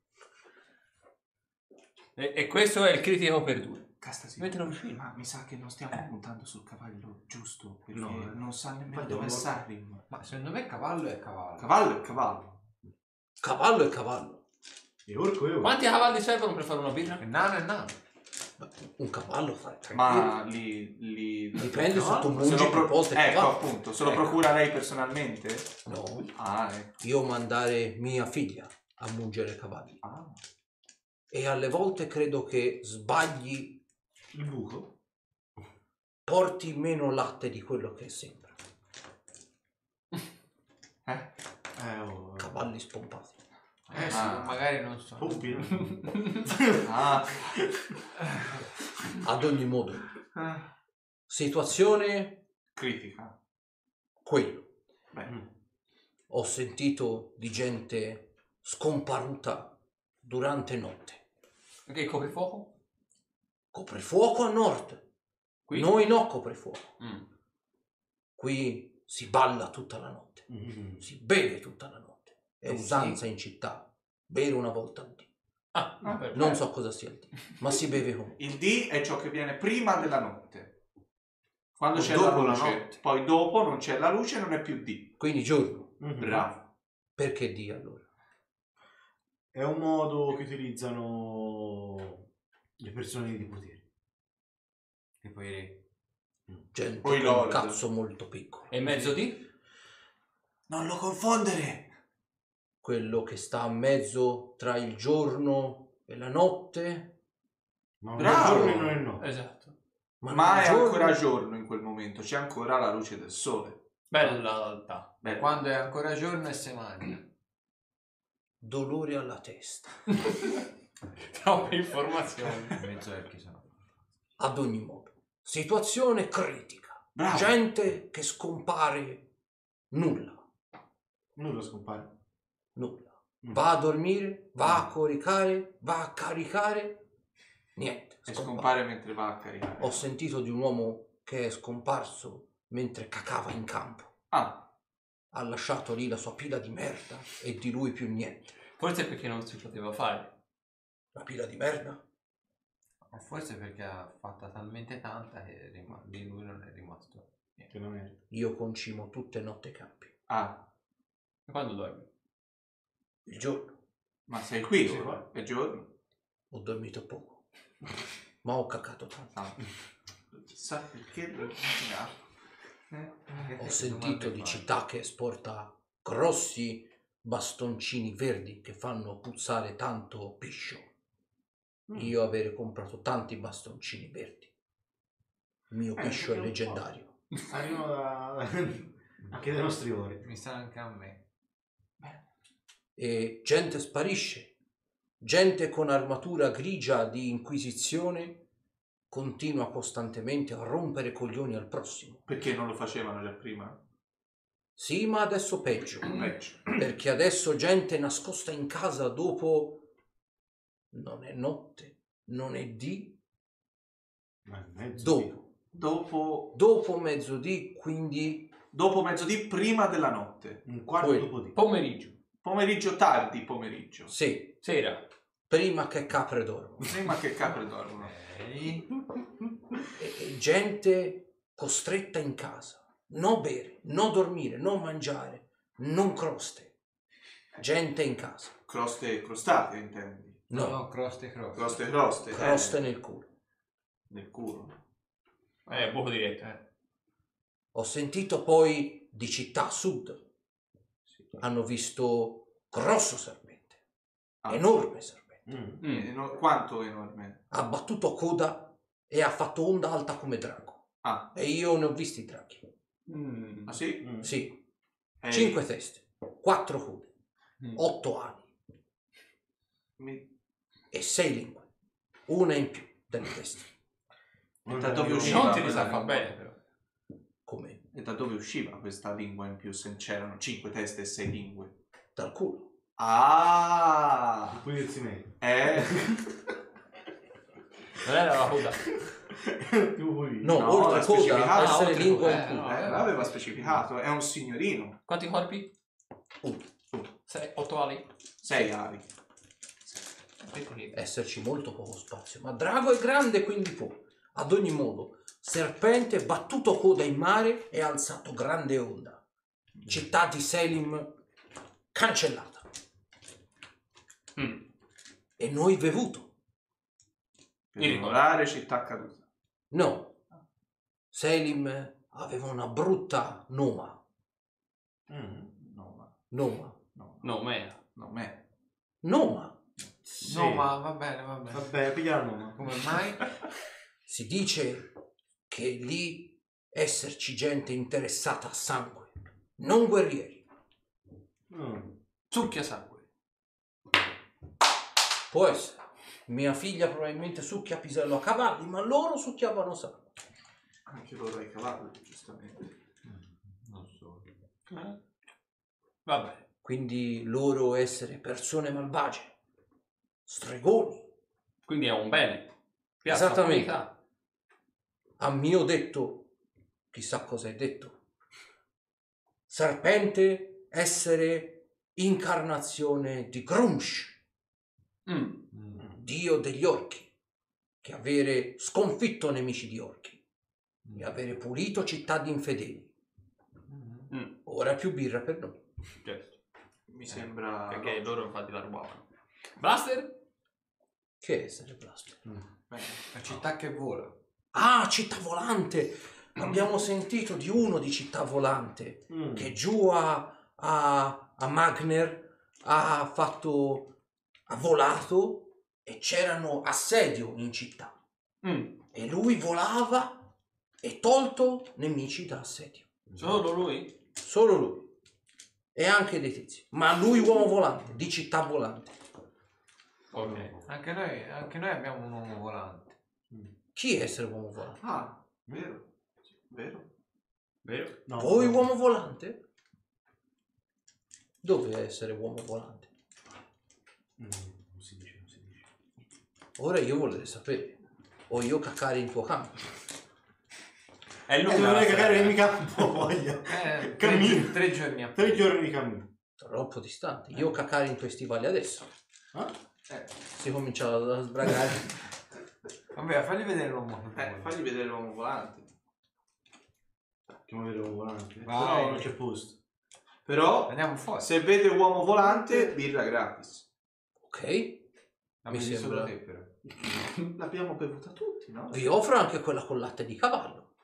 Speaker 4: E, e questo è il critico per due.
Speaker 2: Castasi. Ma mi sa che non stiamo puntando sul cavallo giusto. Perché
Speaker 5: No, eh.
Speaker 2: non sa nemmeno dove è Sarim.
Speaker 6: Ma secondo me cavallo è cavallo.
Speaker 2: Cavallo è cavallo.
Speaker 1: Cavallo e cavallo.
Speaker 5: E orco e orco.
Speaker 4: Quanti cavalli servono per fare una birra?
Speaker 6: È nano è nano.
Speaker 1: Un cavallo fa tre
Speaker 2: Ma li. li...
Speaker 1: Tu
Speaker 2: Se
Speaker 1: mungi
Speaker 2: lo
Speaker 1: più
Speaker 2: pro-
Speaker 1: il
Speaker 2: Ecco
Speaker 1: cavallo.
Speaker 2: appunto, se lo
Speaker 1: Ecco.
Speaker 2: procura lei personalmente?
Speaker 1: No,
Speaker 2: Ah, ecco.
Speaker 1: io mandare mia figlia a mungere cavalli.
Speaker 2: Ah.
Speaker 1: E alle volte credo che sbagli,
Speaker 5: Il buco.
Speaker 1: porti meno latte di quello che sembra.
Speaker 2: Eh?
Speaker 5: Eh, oh.
Speaker 1: Cavalli spompati.
Speaker 6: Eh sì,
Speaker 2: Ah.
Speaker 6: magari non so.
Speaker 5: Pompi. [laughs]
Speaker 2: Ah.
Speaker 1: Ad ogni modo,
Speaker 2: Ah.
Speaker 1: situazione
Speaker 2: Critica.
Speaker 1: quello.
Speaker 2: Beh.
Speaker 1: Ho sentito di gente scomparuta durante notte.
Speaker 4: Perché il coprifuoco?
Speaker 1: Coprifuoco a nord.
Speaker 4: Qui?
Speaker 1: Noi no coprifuoco.
Speaker 4: Mm.
Speaker 1: Qui si balla tutta la notte.
Speaker 5: Mm.
Speaker 1: Si beve tutta la notte. È
Speaker 6: Eh sì.
Speaker 1: usanza in città. Bere una volta al dì.
Speaker 4: Ah, perfetto.
Speaker 1: Non so cosa sia il dì, ma si beve comunque.
Speaker 2: Il D è ciò che viene prima della notte. Quando
Speaker 1: O
Speaker 2: c'è
Speaker 1: dopo
Speaker 2: la
Speaker 1: la
Speaker 2: luce.
Speaker 1: notte.
Speaker 2: Poi dopo non c'è la luce non è più D.
Speaker 1: Quindi giorno.
Speaker 5: Mhm.
Speaker 2: Bravo.
Speaker 1: Perché dì allora?
Speaker 5: È un modo che utilizzano le persone di potere.
Speaker 6: Tipo i re.
Speaker 1: Gente
Speaker 2: Poi
Speaker 1: con
Speaker 2: lord.
Speaker 1: un cazzo molto piccolo.
Speaker 4: E mezzo di?
Speaker 2: Non lo confondere.
Speaker 1: Quello che sta a mezzo tra il giorno e la notte.
Speaker 5: Ma
Speaker 2: Bravo.
Speaker 5: un giorno non è no.
Speaker 4: Esatto.
Speaker 1: Ma,
Speaker 2: Ma
Speaker 1: nel
Speaker 2: è
Speaker 1: giorno-
Speaker 2: ancora giorno in quel momento, c'è ancora la luce del sole.
Speaker 4: Bella realtà.
Speaker 2: Beh,
Speaker 6: Quando è ancora giorno e se mangia.
Speaker 1: Dolore alla testa. [laughs] [laughs]
Speaker 4: Troppe informazioni.
Speaker 6: Mezzo sono.
Speaker 1: Ad ogni modo. Situazione critica.
Speaker 2: Bravo.
Speaker 1: Gente che scompare nulla.
Speaker 5: Nulla scompare.
Speaker 1: Nulla.
Speaker 5: Mm.
Speaker 1: Va a dormire, va a coricare, va a caricare. Niente.
Speaker 2: E
Speaker 1: scompare.
Speaker 2: scompare mentre va a caricare.
Speaker 1: Ho sentito di un uomo che è scomparso mentre cacava in campo.
Speaker 2: Ah,
Speaker 1: Ha lasciato lì la sua pila di merda e di lui più niente.
Speaker 4: Forse perché non si poteva fare.
Speaker 1: La pila di merda?
Speaker 6: O forse perché ha fatta talmente tanta che rima- di lui non è rimasto.
Speaker 5: Che non è.
Speaker 1: Io concimo tutte notte campi.
Speaker 2: ah,
Speaker 4: E quando dormi?
Speaker 1: Il giorno
Speaker 2: ma sei qui
Speaker 5: Sei
Speaker 2: ora? È giorno?
Speaker 1: ho dormito poco, ma ho cacato tanto.
Speaker 2: Ah. Chissà perché lo Eh,
Speaker 1: Ho sentito di città che esporta grossi bastoncini verdi che fanno puzzare tanto piscio. Io avere comprato tanti bastoncini verdi. Il mio
Speaker 5: Eh,
Speaker 1: piscio è leggendario.
Speaker 5: Arrivano da... [laughs] anche dai nostri ori.
Speaker 6: Mi sta anche a me.
Speaker 1: E gente sparisce. Gente con armatura grigia di inquisizione continua costantemente a rompere coglioni al prossimo.
Speaker 2: Perché non lo facevano già prima?
Speaker 1: Sì, ma adesso peggio.
Speaker 2: Peggio.
Speaker 1: Perché adesso gente nascosta in casa dopo... Non è notte, non è dì,
Speaker 5: Ma mezzo
Speaker 1: dopo.
Speaker 2: Dopo,
Speaker 1: Dopo mezzodì, quindi
Speaker 2: dopo mezzodì, prima della notte.
Speaker 5: di- Un quarto
Speaker 1: Poi-
Speaker 5: dopo di.
Speaker 4: Pomeriggio.
Speaker 2: Pomeriggio tardi, pomeriggio.
Speaker 1: sì,
Speaker 4: Sera.
Speaker 1: prima che capre dormono.
Speaker 2: Prima che capre dormono.
Speaker 6: Ehi.
Speaker 1: E- e gente costretta in casa. No bere, no dormire, no mangiare, non croste. Gente in casa.
Speaker 2: Croste crostate, intendi?
Speaker 6: No,
Speaker 1: No,
Speaker 6: croste croste.
Speaker 2: Croste croste.
Speaker 1: croste
Speaker 2: eh,
Speaker 1: nel culo.
Speaker 2: nel culo.
Speaker 4: Eh, buco diretto.
Speaker 6: Eh.
Speaker 1: Ho sentito poi di città a sud. Hanno visto grosso serpente,
Speaker 2: Ah.
Speaker 1: enorme serpente.
Speaker 5: Mm.
Speaker 4: Mm.
Speaker 2: Eh, no- quanto enorme?
Speaker 1: Ha battuto coda e ha fatto onda alta come drago.
Speaker 2: Ah,
Speaker 1: E io ne ho visti draghi.
Speaker 4: Mm.
Speaker 2: ah sì?
Speaker 5: Mm.
Speaker 1: Sì,
Speaker 2: Eh,
Speaker 1: cinque teste, quattro code,
Speaker 4: Mm.
Speaker 1: otto ali
Speaker 2: mi-
Speaker 1: e sei lingue. Una in più delle teste.
Speaker 2: E da dove
Speaker 4: I
Speaker 2: usciva?
Speaker 4: sa fa
Speaker 2: lingua?
Speaker 4: bene, però.
Speaker 1: Come?
Speaker 2: E da dove usciva questa lingua in più se c'erano cinque teste e sei lingue?
Speaker 1: Dal culo.
Speaker 2: Ah!
Speaker 5: Pulirsi meglio.
Speaker 2: Eh? [laughs]
Speaker 4: Non era la coda.
Speaker 5: Più.
Speaker 1: No,
Speaker 2: No,
Speaker 1: oltre coda, essere
Speaker 4: oltre
Speaker 1: lingua in
Speaker 4: eh,
Speaker 1: culo.
Speaker 4: no.
Speaker 2: Eh, l'aveva specificato, è un signorino.
Speaker 4: Quanti corpi?
Speaker 1: Uno.
Speaker 4: Sei, otto ali?
Speaker 2: Sei ali.
Speaker 4: Che-
Speaker 1: Esserci molto poco spazio. Ma drago è grande, quindi può. Ad ogni modo, serpente battuto coda in mare e alzato grande onda. Città di Selim cancellata.
Speaker 4: Mm.
Speaker 1: E noi bevuto.
Speaker 2: Onorare città caduta.
Speaker 1: No. Selim aveva una brutta noma.
Speaker 5: Mm.
Speaker 2: No, ma...
Speaker 1: Noma.
Speaker 2: No,
Speaker 4: No, mea.
Speaker 1: Noma.
Speaker 6: No, ma va bene, va bene.
Speaker 5: Vabbè, pigliano ma.
Speaker 6: Come mai? [laughs]
Speaker 1: Si dice che lì esserci gente interessata a sangue, non guerrieri.
Speaker 5: Mm.
Speaker 4: Succhia sangue.
Speaker 1: Può essere. Mia figlia probabilmente succhia pisello a cavalli, ma loro succhiavano sangue.
Speaker 2: Anche loro ai cavalli, giustamente.
Speaker 6: Non so.
Speaker 4: Eh? Va bene.
Speaker 1: Quindi loro essere persone malvagie, stregoni.
Speaker 4: Quindi è un bene. Piazza
Speaker 1: Esattamente.
Speaker 4: comunità.
Speaker 1: A mio detto, chissà cosa è detto. Serpente essere incarnazione di Grumsh,
Speaker 4: Mm.
Speaker 1: Dio degli orchi, che avere sconfitto nemici di orchi e avere pulito città di infedeli.
Speaker 4: Mm.
Speaker 1: Ora più birra per noi.
Speaker 4: Certo.
Speaker 2: Mi sembra...
Speaker 4: Perché loro infatti la rubavano. Blaster?
Speaker 1: Che essere blaster?
Speaker 2: Bene.
Speaker 6: La città che vola.
Speaker 1: Ah, città volante! Abbiamo sentito di uno di città volante
Speaker 5: Mm.
Speaker 1: che giù a, a, a Magner ha fatto, ha volato e c'erano assedio in città.
Speaker 4: Mm.
Speaker 1: E lui volava e tolto nemici da assedio.
Speaker 4: Solo lui?
Speaker 1: Solo lui. E anche dei tizi. Ma lui uomo volante, di città volante.
Speaker 4: Ok.
Speaker 6: Anche noi, anche noi abbiamo un uomo volante.
Speaker 1: Chi è essere uomo volante?
Speaker 2: Ah, vero. Vero.
Speaker 4: Vero?
Speaker 5: No,
Speaker 1: Voi
Speaker 5: no.
Speaker 1: uomo volante? Dove è essere uomo volante?
Speaker 5: Mm, Non si dice, non si dice.
Speaker 1: Ora io volevo sapere. O io caccare in tuo campo.
Speaker 4: È
Speaker 5: Eh,
Speaker 4: lunga
Speaker 5: non
Speaker 4: la
Speaker 5: è cagare
Speaker 4: strada.
Speaker 5: in campo, [laughs] voglia.
Speaker 6: Eh, tre,
Speaker 5: Cammino.
Speaker 6: gi- tre giorni a
Speaker 5: Tre giorni di cammino.
Speaker 1: Troppo distante. Io caccare in tuoi stivali adesso.
Speaker 5: Ah?
Speaker 2: Eh,
Speaker 1: Si comincia a sbragare. [laughs]
Speaker 6: Vabbè, fagli vedere l'uomo.
Speaker 2: eh, fagli vedere l'uomo volante.
Speaker 5: Facciamo vedere un volante.
Speaker 6: Vai.
Speaker 5: Però non c'è posto.
Speaker 2: Però,
Speaker 6: Andiamo fuori.
Speaker 2: se vede uomo volante, birra gratis.
Speaker 1: ok?
Speaker 6: La
Speaker 1: mi sembra-
Speaker 6: te però. [laughs]
Speaker 2: L'abbiamo bevuta tutti, no?
Speaker 1: Vi offro anche quella con latte di cavallo.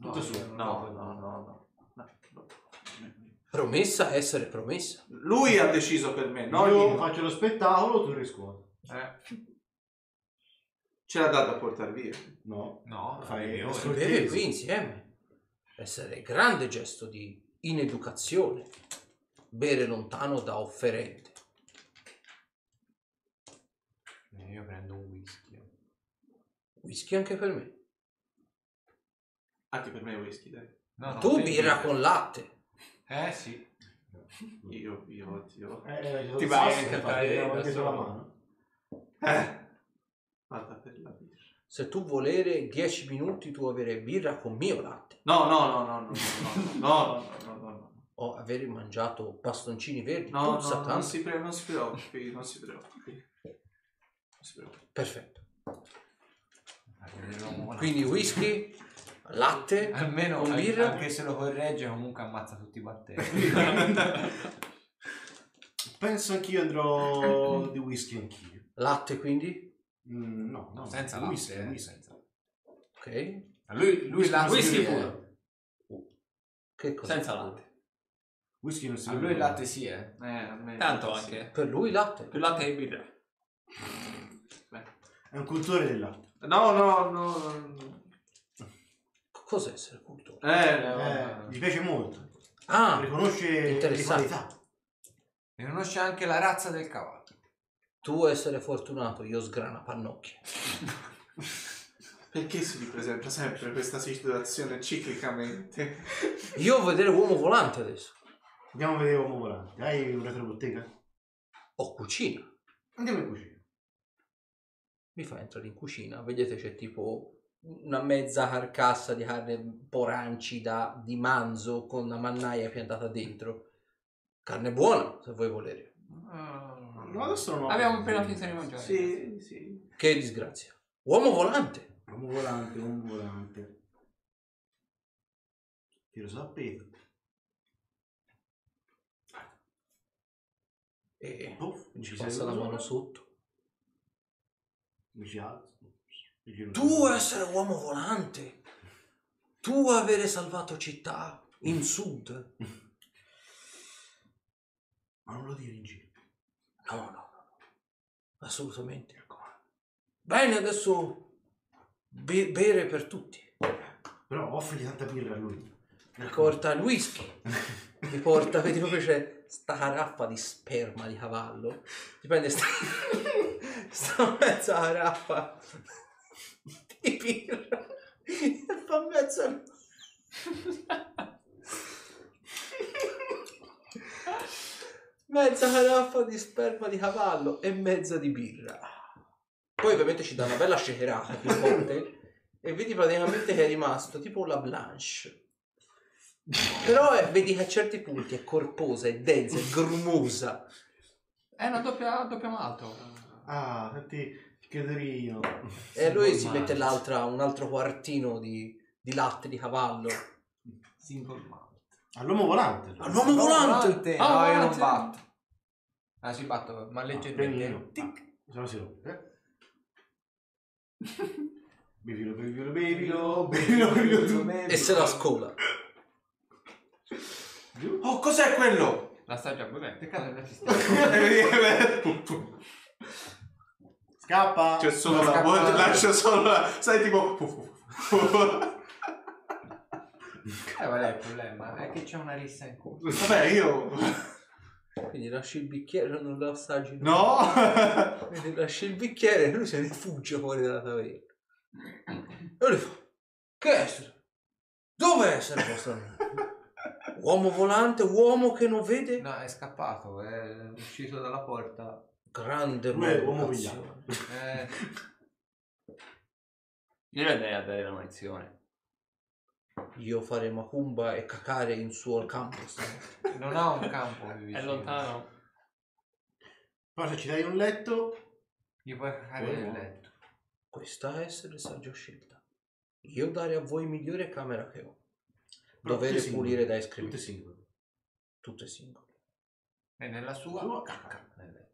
Speaker 5: Tutto
Speaker 6: io
Speaker 5: su.
Speaker 2: No, no, no, no. no, no.
Speaker 1: Promessa essere promessa.
Speaker 2: Lui ha deciso per me, no?
Speaker 5: Io
Speaker 2: io.
Speaker 5: faccio lo spettacolo, tu riscuoti.
Speaker 6: Eh,
Speaker 2: Ce l'ha dato a portare via.
Speaker 5: No.
Speaker 6: No,
Speaker 5: Fai- Cortesi.
Speaker 1: beve qui insieme. Essere grande gesto di ineducazione. Bere lontano da offerente.
Speaker 6: Eh, Io prendo un whisky.
Speaker 1: Whisky anche per me.
Speaker 2: Anche per me è whisky, dai.
Speaker 6: No, no,
Speaker 1: tu birra. con latte.
Speaker 6: Eh sì.
Speaker 2: Io, io, io.
Speaker 5: Eh,
Speaker 2: Ti vai
Speaker 5: sasso,
Speaker 2: a
Speaker 5: chiesto la
Speaker 2: solo.
Speaker 5: mano.
Speaker 2: Eh. Vada per la birra.
Speaker 1: Se tu volere 10 minuti tu avere birra con mio latte.
Speaker 2: No, no, no, no, no, no, no, no, no, no, no.
Speaker 1: O avere mangiato bastoncini verdi.
Speaker 2: No, no, non
Speaker 1: tanto.
Speaker 2: si, pre- non si preoccupi, non si preoccupi. Non si preoccupi.
Speaker 1: Perfetto. Quindi whisky, latte,
Speaker 6: Almeno
Speaker 1: con
Speaker 6: an-
Speaker 1: birra.
Speaker 6: anche se lo corregge comunque ammazza tutti i batteri. [laughs]
Speaker 5: Penso anch'io andrò di whisky anch'io.
Speaker 1: latte quindi.
Speaker 5: Mm, no, no,
Speaker 6: senza
Speaker 5: whisky,
Speaker 6: latte, eh,
Speaker 5: whisky.
Speaker 6: senza.
Speaker 1: Ok.
Speaker 6: Lui, lui latte
Speaker 4: whisky
Speaker 6: sì,
Speaker 4: puro.
Speaker 6: eh.
Speaker 1: Che cosa?
Speaker 4: Senza latte.
Speaker 5: Whisky non si
Speaker 6: A
Speaker 5: beve.
Speaker 6: lui il latte sì, eh.
Speaker 2: Eh, a
Speaker 4: Tanto
Speaker 2: sì.
Speaker 4: anche.
Speaker 1: Per lui latte.
Speaker 4: Più latte che birra.
Speaker 5: È un cultore del latte.
Speaker 2: No, no, no. no.
Speaker 1: Cos'è essere cultore?
Speaker 2: Eh,
Speaker 5: Eh, gli piace molto.
Speaker 1: Ah,
Speaker 5: Riconosce le
Speaker 1: interessante.
Speaker 5: qualità.
Speaker 6: E conosce anche la razza del cavallo.
Speaker 1: tu essere fortunato, io sgrana pannocchie. [laughs]
Speaker 2: perché si ripresenta sempre questa situazione ciclicamente?
Speaker 1: Io voglio vedere uomo volante adesso.
Speaker 5: Andiamo a vedere l'uomo volante. Hai un retrobottega?
Speaker 1: O cucina.
Speaker 5: Andiamo in cucina.
Speaker 1: Mi fa entrare in cucina, vedete c'è tipo una mezza carcassa di carne porancida di manzo con una mannaia piantata dentro. Carne buona, se voi volete.
Speaker 5: No, adesso non ho.
Speaker 4: Abbiamo appena finito di mangiare.
Speaker 2: Sì, sì.
Speaker 1: Che disgrazia. Uomo volante.
Speaker 5: Uomo volante, uomo volante. Tiro sappeto.
Speaker 1: E
Speaker 5: Puff,
Speaker 1: mi ci passa la mano sotto.
Speaker 5: Mi ci alzo.
Speaker 1: Tu essere uomo volante. Tu avere salvato città in sud. [laughs]
Speaker 5: Ma non lo dire in giro.
Speaker 1: No, no, no, no. Assolutamente. Bene, adesso be- bere per tutti.
Speaker 5: Però offrigli tanta birra a lui.
Speaker 1: Mi porta il whisky. Mi porta, vedi proprio c'è sta caraffa di sperma di cavallo. Ti prende sta, [laughs] sta mezza caraffa di birra e fa mezzo. Mezza caraffa di sperma di cavallo e mezza di birra. Poi ovviamente ci dà una bella shakerata più volte e vedi praticamente che è rimasto tipo la Blanche. Però è- vedi che a certi punti è corposa, è densa, è grumosa.
Speaker 4: È una doppia, doppia malto.
Speaker 5: Ah, senti, chiederino.
Speaker 1: E lui si mette l'altra, un altro quartino di, di latte di cavallo.
Speaker 6: Single malt.
Speaker 5: All'uomo volante.
Speaker 1: All'uomo volante!
Speaker 6: No,
Speaker 4: Ah,
Speaker 6: io non
Speaker 4: sì.
Speaker 6: batto. Ah, si batto, ma leggermente.
Speaker 5: Pianino. Se no si rompe. Bevilo, bevilo, bevilo, bevilo, bevilo.
Speaker 1: E se la scola.
Speaker 2: Oh, cos'è quello?
Speaker 4: La sta già bevendo.
Speaker 6: Peccato che ci stia.
Speaker 5: Scappa.
Speaker 2: C'è solo la voce, lascio solo la... Sai tipo...
Speaker 6: Eh, qual è il problema? È che c'è una rissa in culo.
Speaker 2: Vabbè, io...
Speaker 1: Quindi lasci il bicchiere, non lo assaggi.
Speaker 2: No!
Speaker 1: Quindi lasci il bicchiere e lui se ne fugge fuori dalla taverna. E lui fa: Che essere? Dove è essere vostro? Uomo volante, uomo che non vede?
Speaker 6: No, è scappato, è uscito dalla porta.
Speaker 1: Grande
Speaker 5: è uomo
Speaker 1: maleducazione.
Speaker 6: Eh,
Speaker 4: Io dai a dare la munizione.
Speaker 1: Io fare macumba e cacare in suo campus.
Speaker 6: non ha un campo qui
Speaker 4: È
Speaker 6: vicino.
Speaker 4: lontano.
Speaker 5: Però se ci dai un letto,
Speaker 6: Gli puoi
Speaker 5: Quello.
Speaker 6: nel letto.
Speaker 1: Questa è essere saggia scelta. Io dare a voi migliore camera che ho.
Speaker 5: Però
Speaker 1: Dovere
Speaker 5: tutte singole.
Speaker 1: pulire da
Speaker 5: tutte
Speaker 1: escrementi.
Speaker 5: singole.
Speaker 1: Tutte singole.
Speaker 6: E nella sua,
Speaker 5: Sua
Speaker 6: cacca nel letto.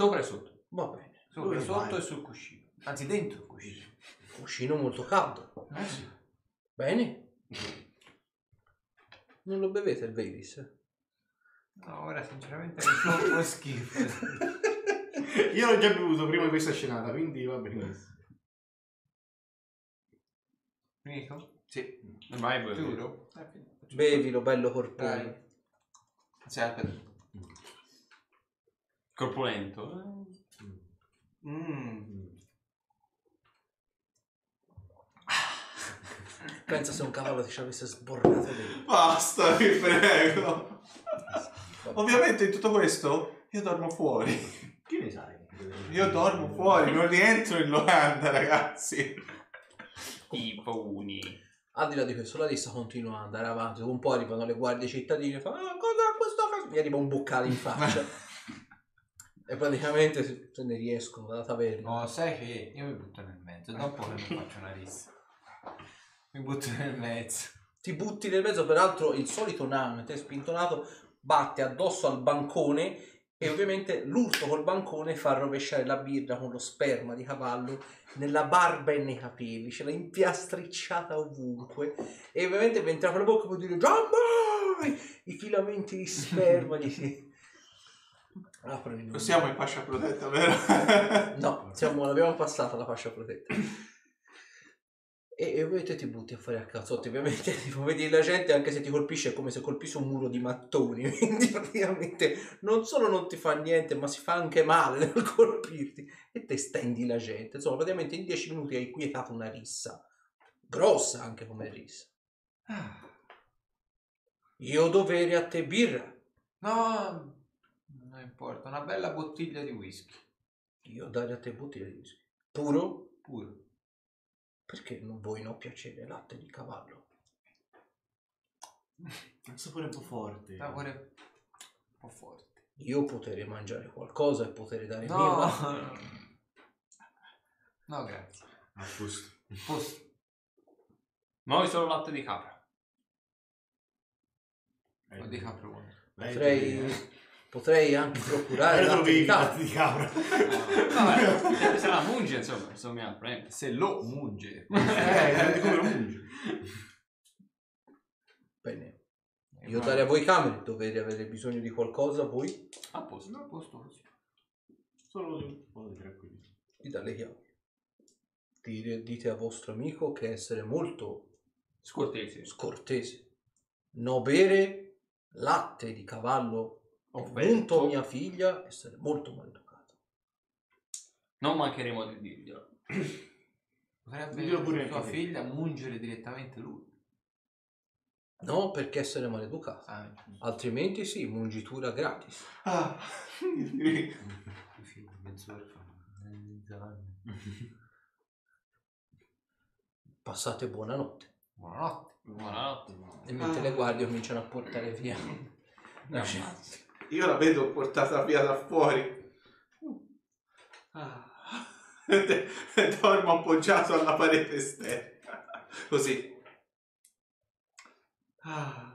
Speaker 4: Sopra e sotto.
Speaker 1: Va bene.
Speaker 6: Sopra,
Speaker 5: Dove
Speaker 6: sotto
Speaker 5: vai?
Speaker 6: e sul cuscino. Anzi, dentro il cuscino.
Speaker 1: Cuscino molto caldo.
Speaker 6: Eh sì.
Speaker 1: Bene. Non lo bevete il Baileys?
Speaker 6: No, ora sinceramente mi fa un po' schifo. [laughs]
Speaker 5: Io l'ho già bevuto prima di questa scenata, quindi va benissimo.
Speaker 6: Finito?
Speaker 2: Sì.
Speaker 4: Vai, vai.
Speaker 6: Giuro?
Speaker 1: Bevilo, bello corposo.
Speaker 6: Dai.
Speaker 2: Sì, aspetta.
Speaker 4: Corpulento. eh.
Speaker 2: Mm.
Speaker 1: Pensa se un cavallo ti ci avesse sborrato dentro.
Speaker 2: Basta, vi prego. Ovviamente in tutto questo io dormo fuori.
Speaker 5: Che ne sai?
Speaker 2: Io dormo fuori, non rientro in locanda, ragazzi.
Speaker 4: I pauni.
Speaker 1: Al di là di questo, la lista continua ad andare avanti. Un po' arrivano le guardie cittadine e fanno: ah, cos'è questo? caso?" Mi arriva un boccale in faccia. [laughs] e praticamente se, se ne riescono dalla taverna.
Speaker 6: No, sai che io mi butto nel mezzo, dopo che mi faccio una rissa. Mi butto nel mezzo.
Speaker 1: Ti butti nel mezzo, peraltro il solito nano, te spintonato, batte addosso al bancone e ovviamente l'urto col bancone fa rovesciare la birra con lo sperma di cavallo nella barba e nei capelli, ce l'ha impiastricciata ovunque e ovviamente mentre apre la bocca può dire Giammai! I filamenti di sperma gli si [laughs] un-
Speaker 2: Non siamo in fascia protetta, vero? [laughs]
Speaker 1: No, siamo, l'abbiamo passata la fascia protetta. E, e ovviamente ti butti a fare a cazzotti, ovviamente [laughs] tipo, vedi la gente anche se ti colpisce è come se colpissi un muro di mattoni, [laughs] quindi praticamente non solo non ti fa niente ma si fa anche male nel colpirti e te stendi la gente, insomma praticamente in 10 minuti hai quietato una rissa, grossa anche come rissa. Io ho dovere a te birra,
Speaker 6: No, non importa, una bella bottiglia di whisky.
Speaker 1: io dare a te bottiglia di whisky. Puro?
Speaker 6: Puro.
Speaker 1: Perché non vuoi no piacere latte di cavallo?
Speaker 5: Un sapore un po' forte.
Speaker 6: Sapore un po' forte.
Speaker 1: Io potrei mangiare qualcosa e poter dare
Speaker 6: No,
Speaker 1: birra.
Speaker 6: no, grazie.
Speaker 5: A posto.
Speaker 6: Posto.
Speaker 4: Ma vuoi solo latte di capra?
Speaker 6: A Bruno.
Speaker 5: Vai,
Speaker 1: Potrei,
Speaker 5: eh.
Speaker 1: Potrei anche procurare latte di
Speaker 5: dovevi
Speaker 1: capra.
Speaker 5: latte di capra.
Speaker 4: Vabbè, se la munge, insomma, insomma, prende.
Speaker 6: Se lo munge.
Speaker 5: Eh, come lo mungi.
Speaker 1: Bene. Io dare a voi camere, dovete avere bisogno di qualcosa, voi
Speaker 4: A posto.
Speaker 6: A posto così.
Speaker 5: Solo un po' di tranquillità.
Speaker 1: vi dà le chiavi. Dire- dite a vostro amico che essere molto
Speaker 4: Scortesi.
Speaker 1: scortese. No bere latte di cavallo
Speaker 4: Offerto.
Speaker 1: Punto mia figlia essere molto maleducata.
Speaker 4: Non mancheremo di dirglielo.
Speaker 6: Potrebbe
Speaker 5: Dillo pure anche te.
Speaker 6: figlia mungere direttamente lui.
Speaker 1: No, perché essere maleducata.
Speaker 6: Ah,
Speaker 1: Altrimenti sì, mungitura gratis.
Speaker 2: Ah, [laughs]
Speaker 6: i figli, mezz'ora fa. [laughs]
Speaker 1: Passate buonanotte.
Speaker 6: Buonanotte.
Speaker 4: Buonanotte.
Speaker 1: E mentre le guardie cominciano a portare via. [laughs] la gente.
Speaker 2: Io la vedo portata via da fuori. Ah. [laughs] Dormo appoggiato alla parete esterna. Così. Ah.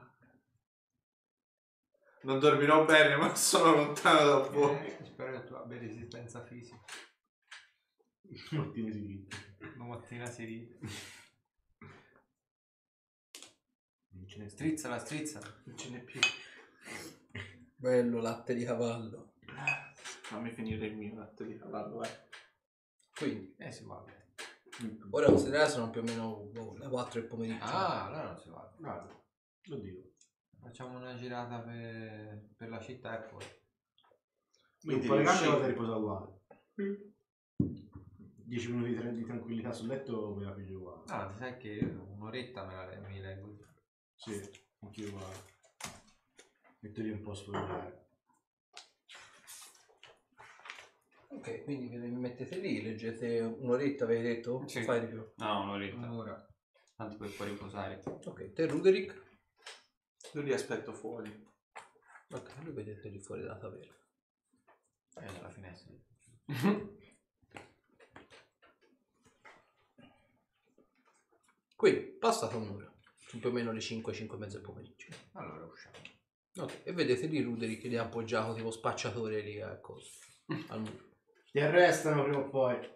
Speaker 2: Non dormirò bene, ma sono lontano da voi.
Speaker 6: Eh, spero che tu abbia resistenza fisica. Mattina si ride.
Speaker 5: Non ce ne sta.
Speaker 6: Strizzala, strizzala.
Speaker 2: Non ce n'è più.
Speaker 1: Bello latte di cavallo.
Speaker 2: Fammi finire il mio latte di cavallo, eh.
Speaker 1: Quindi,
Speaker 6: Eh, si va bene.
Speaker 1: ora considerate sono più o meno boh, le 4 del pomeriggio.
Speaker 6: Ah, allora non si va.
Speaker 5: Guarda, lo dico.
Speaker 6: Facciamo una girata per, per la città e poi.
Speaker 2: Quindi
Speaker 5: un po' le gambe
Speaker 2: riuscì-
Speaker 5: vado a riposare uguale. 10 minuti di, tra- di tranquillità sul letto me la piglio uguale.
Speaker 6: Ah, ti sai che io un'oretta me la mi leggo.
Speaker 5: Sì, anch'io uguale. Metto lì un po' a sfogliare.
Speaker 1: Ok, quindi vi mettete lì, leggete un'oretta, avete detto?
Speaker 4: Sì.
Speaker 1: Fai di più.
Speaker 4: No, un'oretta.
Speaker 6: Un'ora.
Speaker 4: Tanto per poi riposare.
Speaker 1: Ok, te Ruderick?
Speaker 2: Io li aspetto fuori.
Speaker 1: Ok, lui vedete lì fuori dalla taverna.
Speaker 6: Eh, dalla finestra.
Speaker 1: Quindi, passata un'ora. Sono più o meno le 5, 5 e mezza del pomeriggio.
Speaker 6: Allora usciamo.
Speaker 1: Ok, e vedete lì Ruderick che li ha appoggiato tipo spacciatore lì a cosa. [laughs] Al muro.
Speaker 5: Ti arrestano prima o poi.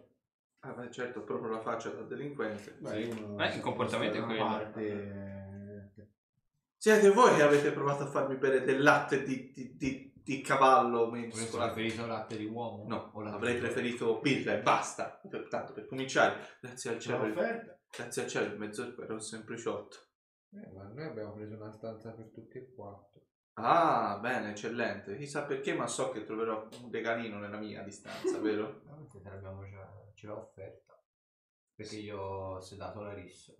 Speaker 2: Ah, beh, certo, proprio la faccia da delinquente.
Speaker 5: Beh, uno
Speaker 4: Eh, il comportamento è quello.
Speaker 5: Parte, eh,
Speaker 2: Siete voi che avete provato a farmi bere del latte di, di, di, di cavallo
Speaker 6: Avresti
Speaker 2: mescolato.
Speaker 6: preferito latte di uomo?
Speaker 2: No,
Speaker 6: o latte
Speaker 2: avrei
Speaker 6: di-
Speaker 2: preferito birra e basta. Per, tanto per cominciare, grazie al
Speaker 5: c'è
Speaker 2: cielo. Grazie al cielo il mezzo era un sempliciotto.
Speaker 6: Eh, ma noi abbiamo preso una stanza per tutti e quattro.
Speaker 2: Ah, bene, eccellente. Chissà perché, ma so che troverò un regalino nella mia distanza, [laughs] vero?
Speaker 6: No, te l'abbiamo già, ce l'ho offerta. Perché io ho sedato la rissa.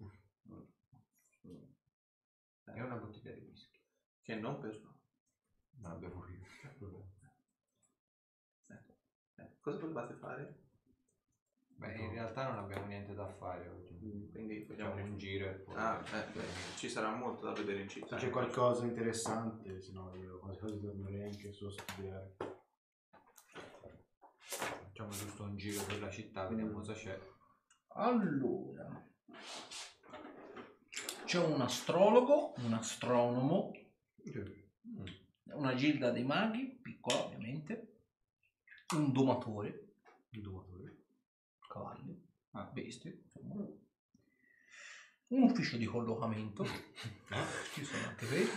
Speaker 6: E una bottiglia di whisky.
Speaker 2: Che non per...
Speaker 6: Non abbiamo più.
Speaker 2: Eh, cosa volevate fare?
Speaker 6: Beh, in realtà non abbiamo niente da fare oggi.
Speaker 2: Quindi
Speaker 6: Facciamo un giro e poi...
Speaker 2: Ah, eh, beh, ci sarà molto da vedere in
Speaker 5: Se
Speaker 2: città.
Speaker 5: c'è qualcosa di interessante, se no io quasi quasi tornerei anche solo a studiare.
Speaker 6: Facciamo giusto un giro per la città, vediamo cosa c'è.
Speaker 1: Allora, c'è un astrologo, un astronomo, una gilda dei maghi, piccola ovviamente, un domatore,
Speaker 5: Il domatore.
Speaker 1: Cavalli, bestie, insomma. un ufficio di collocamento, [laughs] ci sono anche quelli,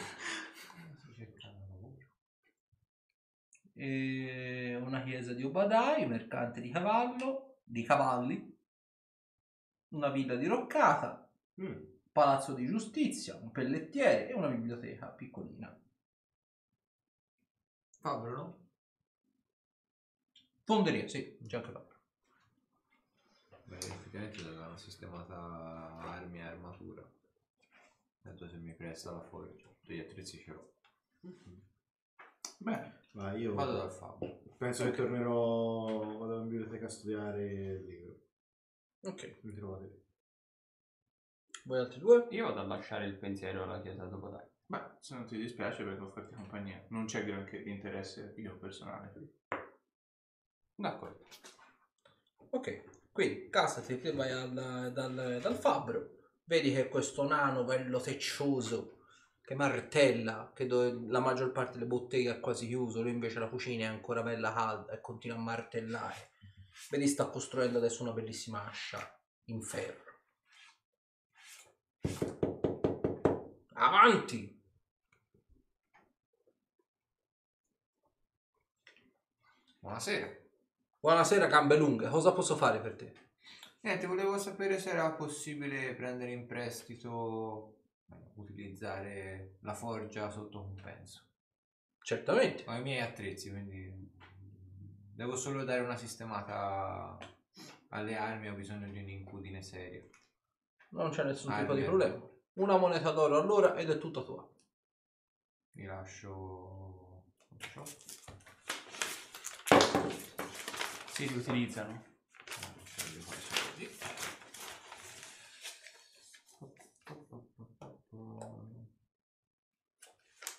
Speaker 1: e una chiesa di Obadai, mercante di cavallo, di cavalli, una villa diroccata,
Speaker 5: Mm.
Speaker 1: palazzo di giustizia, un pellettiere e una biblioteca piccolina.
Speaker 6: Fabro, no?
Speaker 1: Fonderia, sì, c'è anche là.
Speaker 6: Beh, effettivamente avevamo sistemata armi e armatura. Tanto se mi presta la forgia. Tutti gli attrezzi ce l'ho.
Speaker 1: Bene,
Speaker 5: Ma io
Speaker 6: Vado dal Fabro.
Speaker 5: penso che tornerò, vado in biblioteca a studiare il libro.
Speaker 1: ok.
Speaker 5: Mi trovate lì.
Speaker 1: Voi altri due?
Speaker 4: Io vado a lasciare il pensiero alla chiesa dopo dai.
Speaker 2: Beh, se non ti dispiace perché ho farti compagnia. Non c'è granché di interesse io personale.
Speaker 4: D'accordo.
Speaker 1: Ok, quindi casati, te vai al- dal, dal fabbro, vedi che questo nano bello teccioso che martella, che dove la maggior parte delle botteghe è quasi chiuso, lui invece la cucina è ancora bella calda e continua a martellare. Vedi sta costruendo adesso una bellissima ascia in ferro. Avanti!
Speaker 6: Buonasera.
Speaker 1: Buonasera gambe lunghe, cosa posso fare per te?
Speaker 6: Niente, volevo sapere se era possibile prendere in prestito, eh, utilizzare la forgia sotto compenso.
Speaker 1: Certamente.
Speaker 6: Ho i miei attrezzi, quindi devo solo dare una sistemata alle armi, ho bisogno di un'incudine seria.
Speaker 1: Non c'è nessun
Speaker 6: Ah,
Speaker 1: tipo di problema. Una moneta d'oro all'ora ed è tutta tua.
Speaker 6: Vi lascio...
Speaker 4: Si riutilizzano.
Speaker 6: Ah, lascio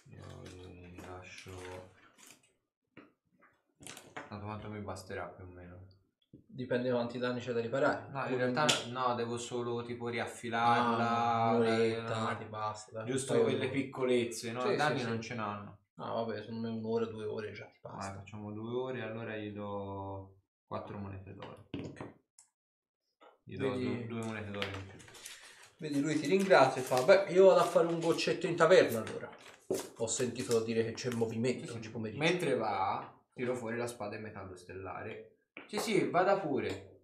Speaker 6: io lascio... Tanto quanto mi basterà più o meno.
Speaker 1: Dipende quanti danni c'è da riparare.
Speaker 6: No, in realtà no, devo solo tipo riaffilarla.
Speaker 1: Ah, un'oretta, ti basta.
Speaker 6: Giusto
Speaker 1: Poi-
Speaker 6: quelle piccolezze, no?
Speaker 1: Sì, sì,
Speaker 6: danni
Speaker 1: sì.
Speaker 6: non ce n'hanno.
Speaker 1: Ah, vabbè, secondo me un'ora, due ore già ti
Speaker 6: Ah,
Speaker 1: basta.
Speaker 6: facciamo due ore, allora gli do quattro monete d'oro. Gli do
Speaker 1: Vedi-
Speaker 6: due, due monete d'oro in più.
Speaker 1: Vedi, lui ti ringrazia e fa, beh, io vado a fare un goccetto in taverna allora. Ho sentito dire che c'è movimento oggi pomeriggio.
Speaker 6: Mentre va, tiro fuori la spada in metallo stellare. Sì, sì, vada pure.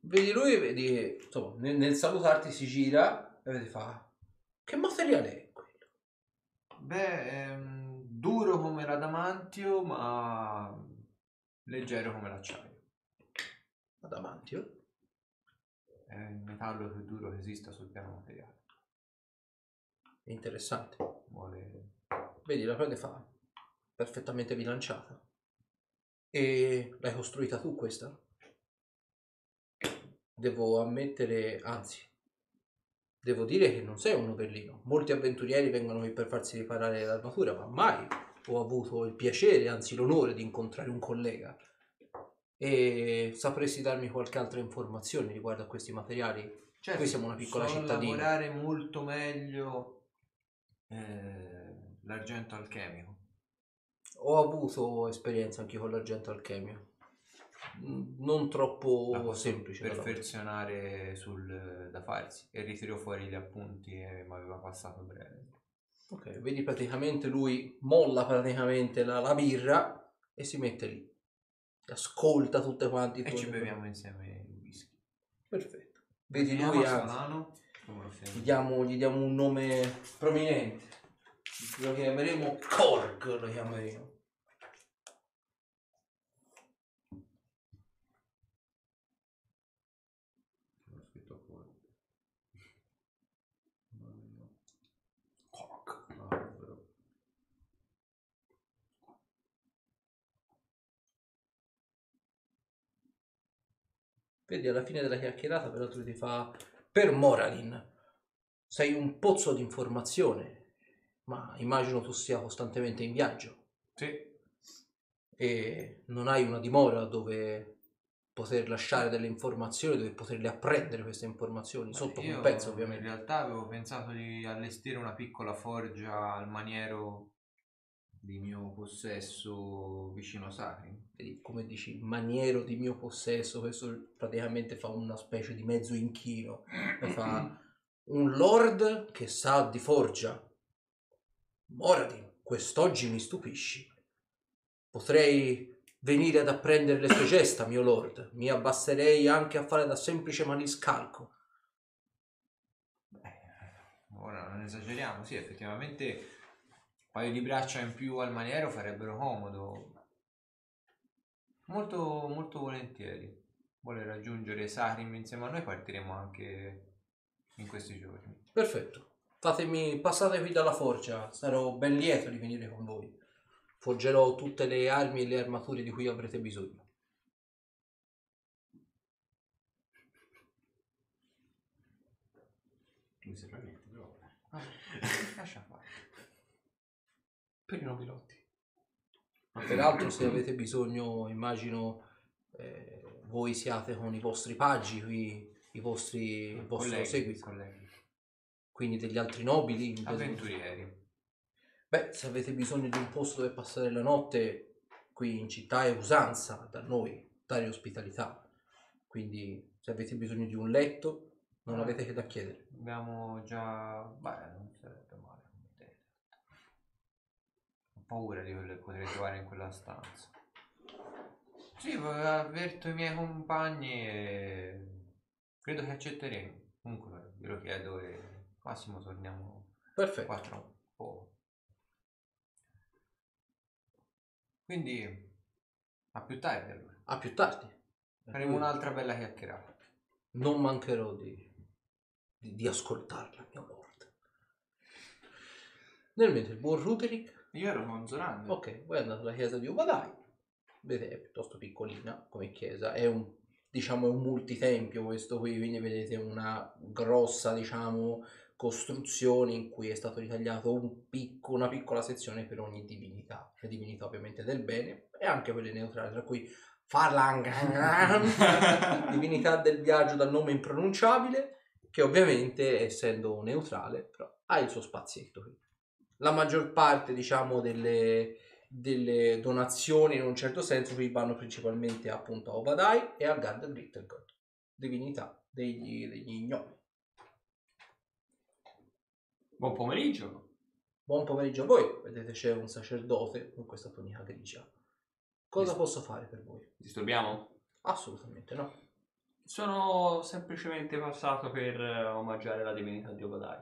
Speaker 1: Vedi lui vedi che, insomma, nel, nel salutarti si gira e vedi fa, che materiale è quello?
Speaker 6: Beh, ehm, duro come l'adamantio, ma leggero come l'acciaio.
Speaker 1: Adamantio?
Speaker 6: È il metallo più duro che esista sul piano materiale.
Speaker 1: Interessante.
Speaker 6: Vuole...
Speaker 1: Vedi, la prende fa, perfettamente bilanciata. E l'hai costruita tu questa? Devo ammettere, anzi, devo dire che non sei un novellino. Molti avventurieri vengono qui per farsi riparare l'armatura, ma mai ho avuto il piacere, anzi l'onore di incontrare un collega. E sapresti darmi qualche altra informazione riguardo a questi materiali?
Speaker 6: Certo,
Speaker 1: Qui siamo una piccola
Speaker 6: so
Speaker 1: cittadina.
Speaker 6: lavorare molto meglio eh, l'argento alchemico.
Speaker 1: Ho avuto esperienza anche con l'argento alchemio. Non troppo
Speaker 6: posso
Speaker 1: semplice.
Speaker 6: perfezionare sul da farsi e ritiro fuori gli appunti e mi aveva passato breve.
Speaker 1: Ok, vedi praticamente lui molla praticamente la, la birra e si mette lì. Ascolta tutte quante
Speaker 6: E ci beviamo insieme il whisky.
Speaker 1: Perfetto. Vedi
Speaker 6: Vediamo
Speaker 1: lui
Speaker 6: lo
Speaker 1: gli diamo, gli diamo un nome prominente. Lo chiameremo Korg, lo chiameremo. Vedi, alla fine della chiacchierata, peraltro ti fa per Moralin. Sei un pozzo di informazione, ma immagino tu sia costantemente in viaggio
Speaker 2: Sì.
Speaker 1: e non hai una dimora dove poter lasciare delle informazioni, dove poterle apprendere queste informazioni, sotto
Speaker 6: Io
Speaker 1: compenso
Speaker 6: In
Speaker 1: ovviamente.
Speaker 6: realtà avevo pensato di allestire una piccola forgia al maniero di mio possesso vicino a Sacri.
Speaker 1: Vedi, come dici, maniero di mio possesso, questo praticamente fa una specie di mezzo inchino, e fa un lord che sa di forgia. Moradin, quest'oggi mi stupisci. Potrei venire ad apprendere le sue gesta, mio lord. Mi abbasserei anche a fare da semplice maniscalco.
Speaker 6: Ora non esageriamo, sì, effettivamente paio di braccia in più al maniero farebbero comodo. Molto, molto volentieri. Vuole raggiungere Sarim insieme a noi, partiremo anche in questi giorni.
Speaker 1: Perfetto. Fatemi, passate qui dalla forgia, sarò ben lieto di venire con voi. Forgerò tutte le armi e le armature di cui avrete bisogno.
Speaker 5: Non serve a niente, però.
Speaker 6: Lascia fare.
Speaker 4: Per i nobilotti.
Speaker 1: Peraltro, se avete bisogno, immagino eh, voi siate con i vostri paggi qui, i vostri, il vostro
Speaker 6: Colleghi,
Speaker 1: seguito,
Speaker 6: colleghi.
Speaker 1: quindi degli altri nobili.
Speaker 6: Avventurieri.
Speaker 1: Beh, se avete bisogno di un posto dove passare la notte, qui in città è usanza da noi dare ospitalità. Quindi, se avete bisogno di un letto, non
Speaker 6: Ah.
Speaker 1: avete che da chiedere.
Speaker 6: Abbiamo già... Beh, non sarebbe male come idea. Ho paura di quello che potrei trovare in quella stanza. Sì, avverto i miei compagni e credo che accetteremo. Comunque ve lo chiedo e al massimo torniamo
Speaker 1: Perfetto.
Speaker 6: qua tra un po'. Quindi a più tardi allora.
Speaker 1: A più tardi.
Speaker 6: Faremo un'altra bella chiacchierata.
Speaker 1: Non mancherò di, di, di ascoltarla, mio lord. Nel mentre il buon Ruderick
Speaker 2: Io ero con Zoran.
Speaker 1: Ok, voi andate alla chiesa di Ubadai. Vedete, è piuttosto piccolina come chiesa. È un, diciamo, è un multitempio questo qui, quindi vedete una grossa, diciamo, costruzione in cui è stato ritagliato un picco, una piccola sezione per ogni divinità. Le divinità ovviamente del bene e anche quelle neutrali, tra cui Farlangan, [laughs] divinità del viaggio dal nome impronunciabile, che ovviamente, essendo neutrale, però ha il suo spazietto qui la maggior parte diciamo delle, delle donazioni in un certo senso qui vanno principalmente appunto a Obadai e a Gard Grittergod divinità degli, degli ignomi
Speaker 4: Buon pomeriggio.
Speaker 1: buon pomeriggio a voi vedete c'è un sacerdote con questa tunica grigia cosa posso fare per voi?
Speaker 4: Disturbiamo?
Speaker 1: assolutamente no
Speaker 4: Sono semplicemente passato per eh, omaggiare la divinità di Obadai.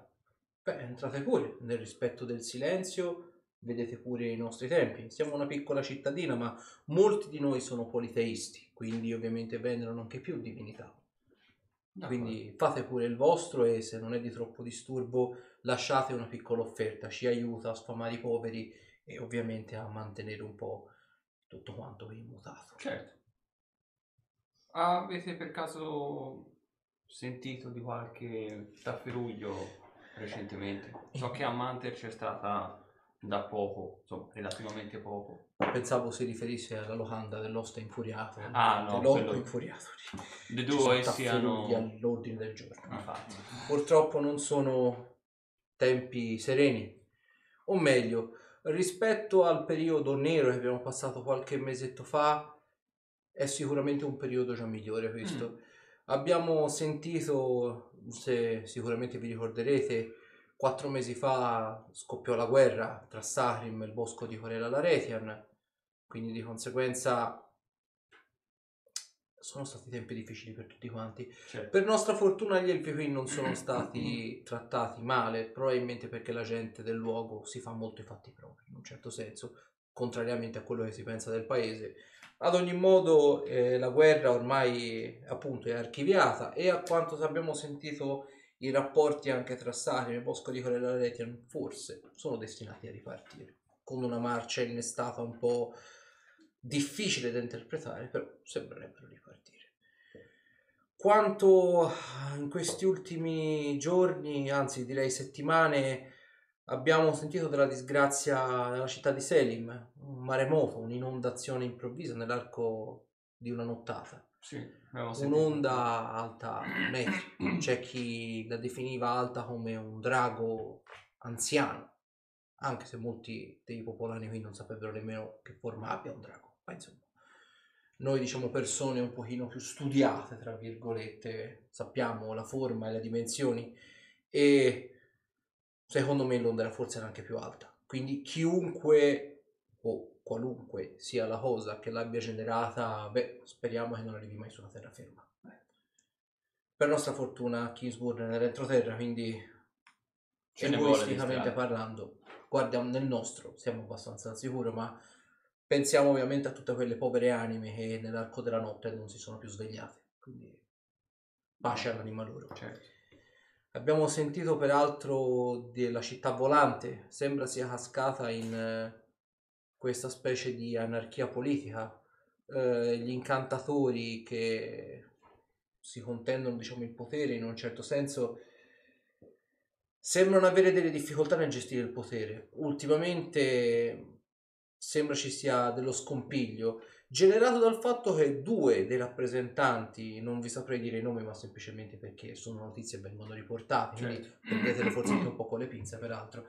Speaker 1: Beh entrate pure nel rispetto del silenzio vedete pure i nostri tempi siamo una piccola cittadina ma molti di noi sono politeisti quindi ovviamente venerano anche più divinità Quindi fate pure il vostro e se non è di troppo disturbo lasciate una piccola offerta, ci aiuta a sfamare i poveri e ovviamente a mantenere un po' tutto quanto immutato.
Speaker 4: Certo. Avete per caso sentito di qualche tafferuglio recentemente? So che a Manter c'è stata da poco, insomma, relativamente poco.
Speaker 1: Pensavo si riferisse alla locanda dell'osta infuriato,
Speaker 4: Ah, no, quello-
Speaker 1: infuriato.
Speaker 4: Le due
Speaker 1: sono
Speaker 4: siano...
Speaker 1: all'ordine del giorno.
Speaker 4: Infatti.
Speaker 1: Purtroppo non sono tempi sereni, o meglio, rispetto al periodo nero che abbiamo passato qualche mesetto fa, è sicuramente un periodo già migliore questo. Abbiamo sentito, se sicuramente vi ricorderete, quattro mesi fa scoppiò la guerra tra Sahrim e il bosco di Corella Laretian, quindi di conseguenza sono stati tempi difficili per tutti quanti.
Speaker 4: Certo.
Speaker 1: Per nostra fortuna gli elfi qui non sono stati [clears throat] trattati male, probabilmente perché la gente del luogo si fa molto i fatti propri, in un certo senso, contrariamente a quello che si pensa del paese. Ad ogni modo eh, la guerra ormai appunto è archiviata e a quanto abbiamo sentito i rapporti anche tra Sarim e Bosco di Corella Letian forse sono destinati a ripartire, con una marcia innestata un po' difficile da interpretare, però sembrerebbero ripartire. Quanto in questi ultimi giorni, anzi direi settimane, abbiamo sentito della disgrazia nella città di Selim, un maremoto, un'inondazione improvvisa nell'arco di una nottata.
Speaker 4: Sì.
Speaker 1: Un'onda alta metri, c'è chi la definiva alta come un drago anziano, anche se molti dei popolani qui non saprebbero nemmeno che forma abbia un drago, ma insomma. Noi diciamo persone un pochino più studiate, tra virgolette, sappiamo la forma e le dimensioni e secondo me l'onda era forse era anche più alta. Quindi chiunque o qualunque sia la cosa che l'abbia generata, beh, speriamo che non arrivi mai sulla terraferma. Per nostra fortuna Kingsburg è nell'entroterra, quindi
Speaker 4: Ce
Speaker 1: egoisticamente parlando, guardiamo nel nostro, siamo abbastanza al sicuro, ma pensiamo ovviamente a tutte quelle povere anime che nell'arco della notte non si sono più svegliate. Quindi pace all'anima loro.
Speaker 4: Certo.
Speaker 1: Abbiamo sentito peraltro della città volante, sembra sia cascata in eh, questa specie di anarchia politica. Eh, gli incantatori che si contendono diciamo, il potere in un certo senso sembrano avere delle difficoltà nel gestire il potere. Ultimamente sembra ci sia dello scompiglio generato dal fatto che due dei rappresentanti, non vi saprei dire i nomi, ma semplicemente perché sono notizie e vengono riportate, quindi prendetele forse anche un po' con le pinze, peraltro.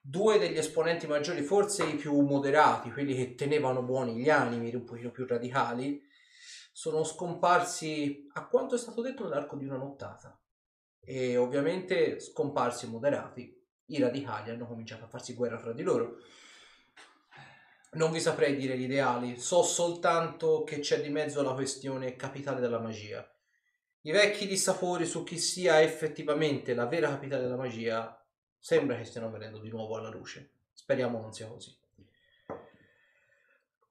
Speaker 1: Due degli esponenti maggiori, forse i più moderati, quelli che tenevano buoni gli animi, un pochino più radicali, sono scomparsi a quanto è stato detto nell'arco di una nottata. E ovviamente scomparsi moderati, i radicali hanno cominciato a farsi guerra fra di loro. Non vi saprei dire gli ideali, so soltanto che c'è di mezzo la questione capitale della magia. I vecchi dissapori su chi sia effettivamente la vera capitale della magia sembra che stiano venendo di nuovo alla luce. Speriamo non sia così.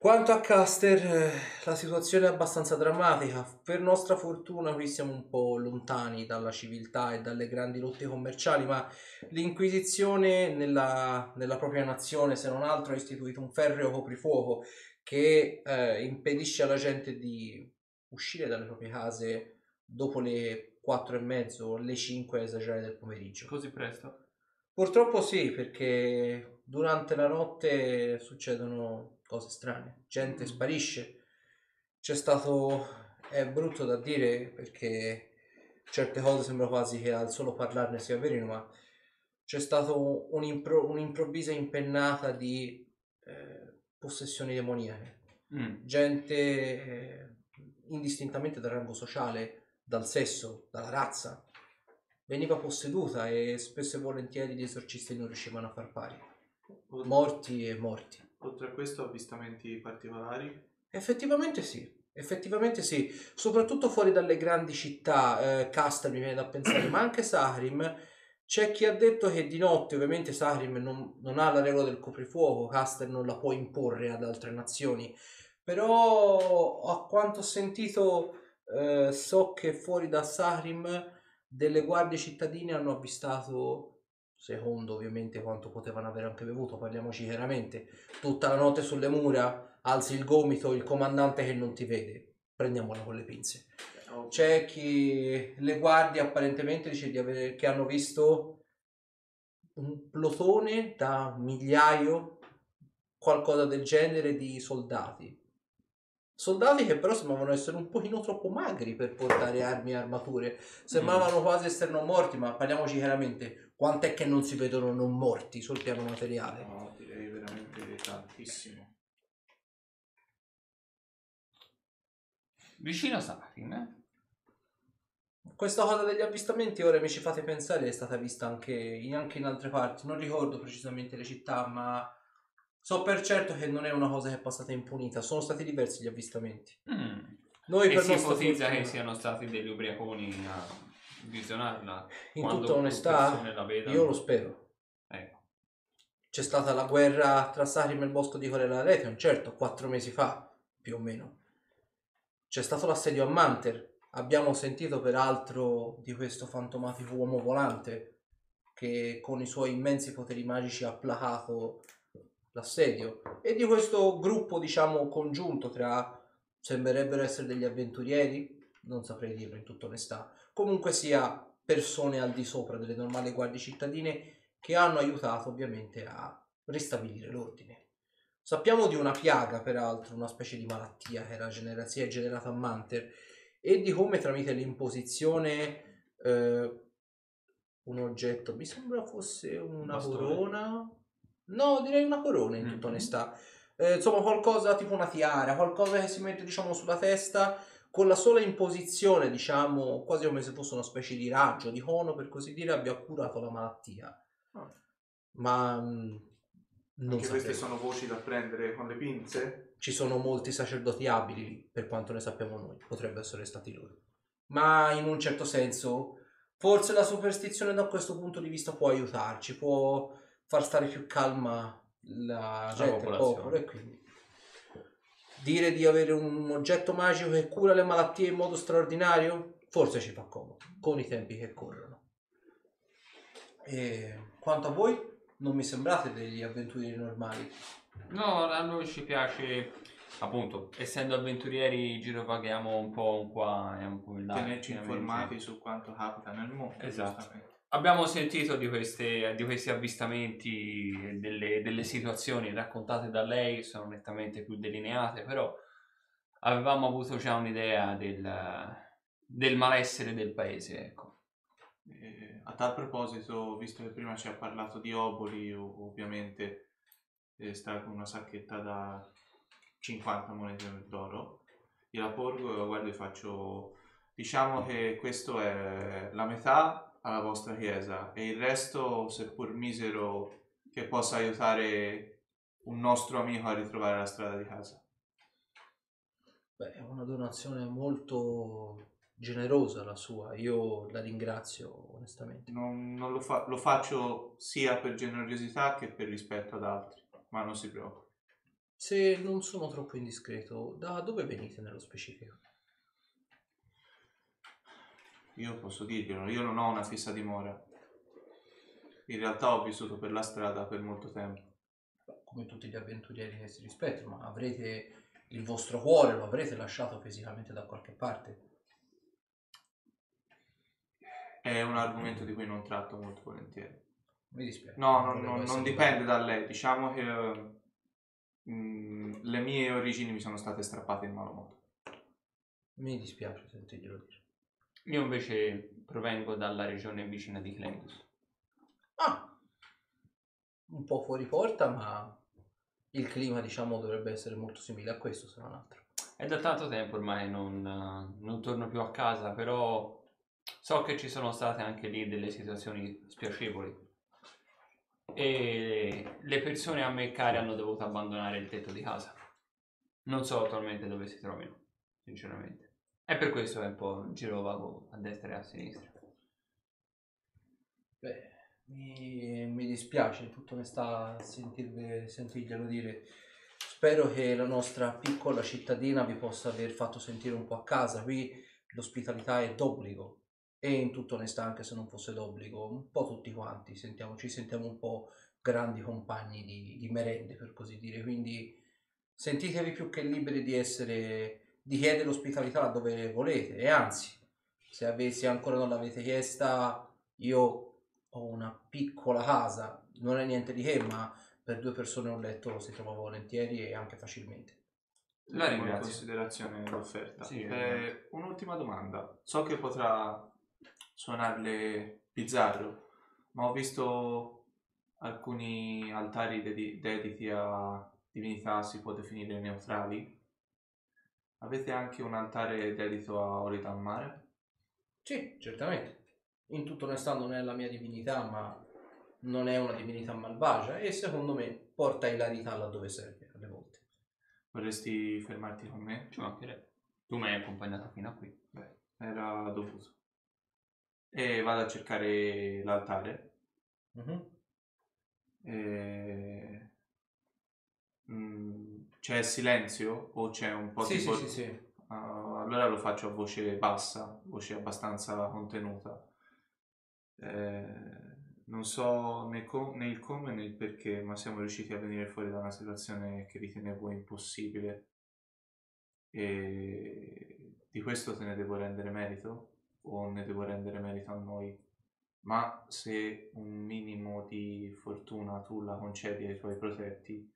Speaker 1: Quanto a Caster, eh, la situazione è abbastanza drammatica. Per nostra fortuna qui siamo un po' lontani dalla civiltà e dalle grandi lotte commerciali, ma l'Inquisizione nella, nella propria nazione, se non altro, ha istituito un ferreo coprifuoco che eh, impedisce alla gente di uscire dalle proprie case dopo le 4 e mezzo, le 5 a esagerare del pomeriggio.
Speaker 4: Così presto?
Speaker 1: Purtroppo sì, perché durante la notte succedono cose strane, gente sparisce. C'è stato, è brutto da dire perché certe cose sembra quasi che al solo parlarne sia verino, ma c'è stata un'impro- un'improvvisa impennata di eh, possessioni demoniache.
Speaker 4: Mm.
Speaker 1: Gente eh, indistintamente dal rango sociale, dal sesso, dalla razza, veniva posseduta e spesso e volentieri gli esorcisti non riuscivano a far pari. Morti e morti.
Speaker 2: Oltre a questo, avvistamenti particolari.
Speaker 1: Effettivamente sì, effettivamente sì, soprattutto fuori dalle grandi città, eh, Castel mi viene da pensare, ma anche Sahrim, c'è chi ha detto che di notte ovviamente Sahrim non, non ha la regola del coprifuoco, Castel non la può imporre ad altre nazioni, però a quanto ho sentito eh, so che fuori da Sahrim delle guardie cittadine hanno avvistato secondo ovviamente quanto potevano aver anche bevuto, parliamoci chiaramente, tutta la notte sulle mura, alzi il gomito, il comandante che non ti vede, prendiamola con le pinze. C'è chi le guardie apparentemente dice di avere, che hanno visto un plotone da migliaio, qualcosa del genere di soldati. Soldati che però sembravano essere un pochino troppo magri per portare armi e armature. Sembravano quasi essere non morti, ma parliamoci chiaramente, quant'è che non si vedono non morti sul piano materiale?
Speaker 2: No, direi veramente tantissimo.
Speaker 4: Vicino a Sarin, eh?
Speaker 1: Questa cosa degli avvistamenti ora mi ci fate pensare è stata vista anche in, anche in altre parti, non ricordo precisamente le città, ma so per certo che non è una cosa che è passata impunita, sono stati diversi gli avvistamenti.
Speaker 4: Mm.
Speaker 1: Noi
Speaker 4: E
Speaker 1: per
Speaker 4: si ipotizza
Speaker 1: fortuna-
Speaker 4: che siano stati degli ubriaconi a visionarla.
Speaker 1: In tutta onestà, io lo spero.
Speaker 4: Ecco.
Speaker 1: C'è stata la guerra tra Sarim e il bosco di Corella Letheon, certo, quattro mesi fa, più o meno. C'è stato l'assedio a Manter. Abbiamo sentito peraltro di questo fantomatico uomo volante che con i suoi immensi poteri magici ha placato l'assedio. E di questo gruppo, diciamo, congiunto tra sembrerebbero essere degli avventurieri, non saprei dirlo in tutta onestà, comunque sia persone al di sopra delle normali guardie cittadine che hanno aiutato ovviamente a ristabilire l'ordine. Sappiamo di una piaga, peraltro, una specie di malattia che era genera- si è generata a Manter e di come tramite l'imposizione eh, un oggetto, mi sembra fosse una
Speaker 2: Bastone.
Speaker 1: corona, no direi una corona in tutta
Speaker 4: Mhm.
Speaker 1: onestà, Eh, insomma qualcosa tipo una tiara, qualcosa che si mette diciamo sulla testa con la sola imposizione, diciamo, quasi come se fosse una specie di raggio, di cono per così dire, abbia curato la malattia.
Speaker 2: Ah.
Speaker 1: Ma mm, non
Speaker 2: Anche queste sono voci da prendere con le pinze.
Speaker 1: Ci sono molti sacerdoti abili lì, per quanto ne sappiamo noi, potrebbero essere stati loro. Ma in un certo senso, forse la superstizione da questo punto di vista può aiutarci, può far stare più calma la gente, il
Speaker 4: popolazione.
Speaker 1: popolo e quindi dire di avere un oggetto magico che cura le malattie in modo straordinario, forse ci fa comodo, con i tempi che corrono. E quanto a voi, non mi sembrate degli avventurieri normali.
Speaker 4: No, a noi ci piace, appunto, essendo avventurieri girovaghiamo un po' un qua e un po' in là.
Speaker 2: tenerci informati su quanto capita nel mondo.
Speaker 4: Esatto. Abbiamo sentito di, queste- di questi avvistamenti, e delle, delle situazioni raccontate da lei, sono nettamente più delineate, però avevamo avuto già un'idea del, del malessere del paese, ecco.
Speaker 2: Eh, a tal proposito, visto che prima ci ha parlato di oboli, ovviamente eh, estraggo una sacchetta da 50 monete d'oro, gliela porgo e guardo e faccio... Diciamo che questo è la metà alla vostra chiesa e il resto, seppur misero, che possa aiutare un nostro amico a ritrovare la strada di casa.
Speaker 1: Beh, è una donazione molto generosa la sua, io la ringrazio onestamente.
Speaker 2: Non, non lo, fa- lo faccio sia per generosità che per rispetto ad altri, ma non si preoccupi.
Speaker 1: Se non sono troppo indiscreto, da dove venite nello specifico?
Speaker 2: Io posso dirglielo, io non ho una fissa dimora. In realtà ho vissuto per la strada per molto tempo.
Speaker 1: Come tutti gli avventurieri che si rispettano, ma avrete il vostro cuore, lo avrete lasciato fisicamente da qualche parte?
Speaker 2: È un argomento di cui non tratto molto volentieri.
Speaker 1: Mi dispiace.
Speaker 2: No, no,
Speaker 1: volevo
Speaker 2: no, non
Speaker 1: essere
Speaker 2: dipende da lei. Diciamo che eh, mm, le mie origini mi sono state strappate in malo modo.
Speaker 1: Mi dispiace sentirglielo dire.
Speaker 4: Io invece provengo dalla regione vicina di Clendus.
Speaker 1: Ah! Un po' fuori porta, ma il clima, diciamo, dovrebbe essere molto simile a questo, se non altro.
Speaker 4: È da tanto tempo ormai non, non torno più a casa, però so che ci sono state anche lì delle situazioni spiacevoli. E le persone a me care hanno dovuto abbandonare il tetto di casa. Non so attualmente dove si trovino, sinceramente. E per questo è un po' girovago a destra e a sinistra.
Speaker 1: Beh, mi, mi dispiace, in tutta onestà, sentirvi- sentirglielo dire. Spero che la nostra piccola cittadina vi possa aver fatto sentire un po' a casa. Qui l'ospitalità è d'obbligo. E in tutta onestà, anche se non fosse d'obbligo, un po' tutti quanti sentiamo, ci sentiamo un po' grandi compagni di, di merende, per così dire. Quindi sentitevi più che liberi di essere, di chiedere l'ospitalità dove volete. E anzi, se, ave- se ancora non l'avete chiesta, io ho una piccola casa, non è niente di che, ma per due persone un letto si trova volentieri e anche facilmente.
Speaker 4: La
Speaker 2: Tengo in
Speaker 4: ringrazio.
Speaker 2: considerazione l'offerta.
Speaker 4: Sì,
Speaker 2: Eh, un'ultima domanda. So che potrà suonarle bizzarro, ma ho visto alcuni altari dedi- dediti a divinità, si può definire neutrali. Avete anche un altare dedito a Olita Mare?
Speaker 1: Sì, certamente. In tutta onestà non è la mia divinità, ma non è una divinità malvagia e secondo me porta ilarità laddove serve alle volte.
Speaker 2: Vorresti fermarti con me?
Speaker 4: Ci mancherebbe. Tu mi hai accompagnato fino a qui.
Speaker 2: Beh, era dovuto. E vado a cercare l'altare.
Speaker 1: Mhm.
Speaker 2: E... Mm, c'è silenzio o c'è un po'
Speaker 1: Sì,
Speaker 2: tipo...
Speaker 1: sì, sì, sì.
Speaker 2: Ah, allora lo faccio a voce bassa, voce abbastanza contenuta. Eh, non so né, co- né il come né il perché, ma siamo riusciti a venire fuori da una situazione che ritenevo impossibile. E di questo te ne devo rendere merito o ne devo rendere merito a noi? Ma se un minimo di fortuna tu la concedi ai tuoi protetti,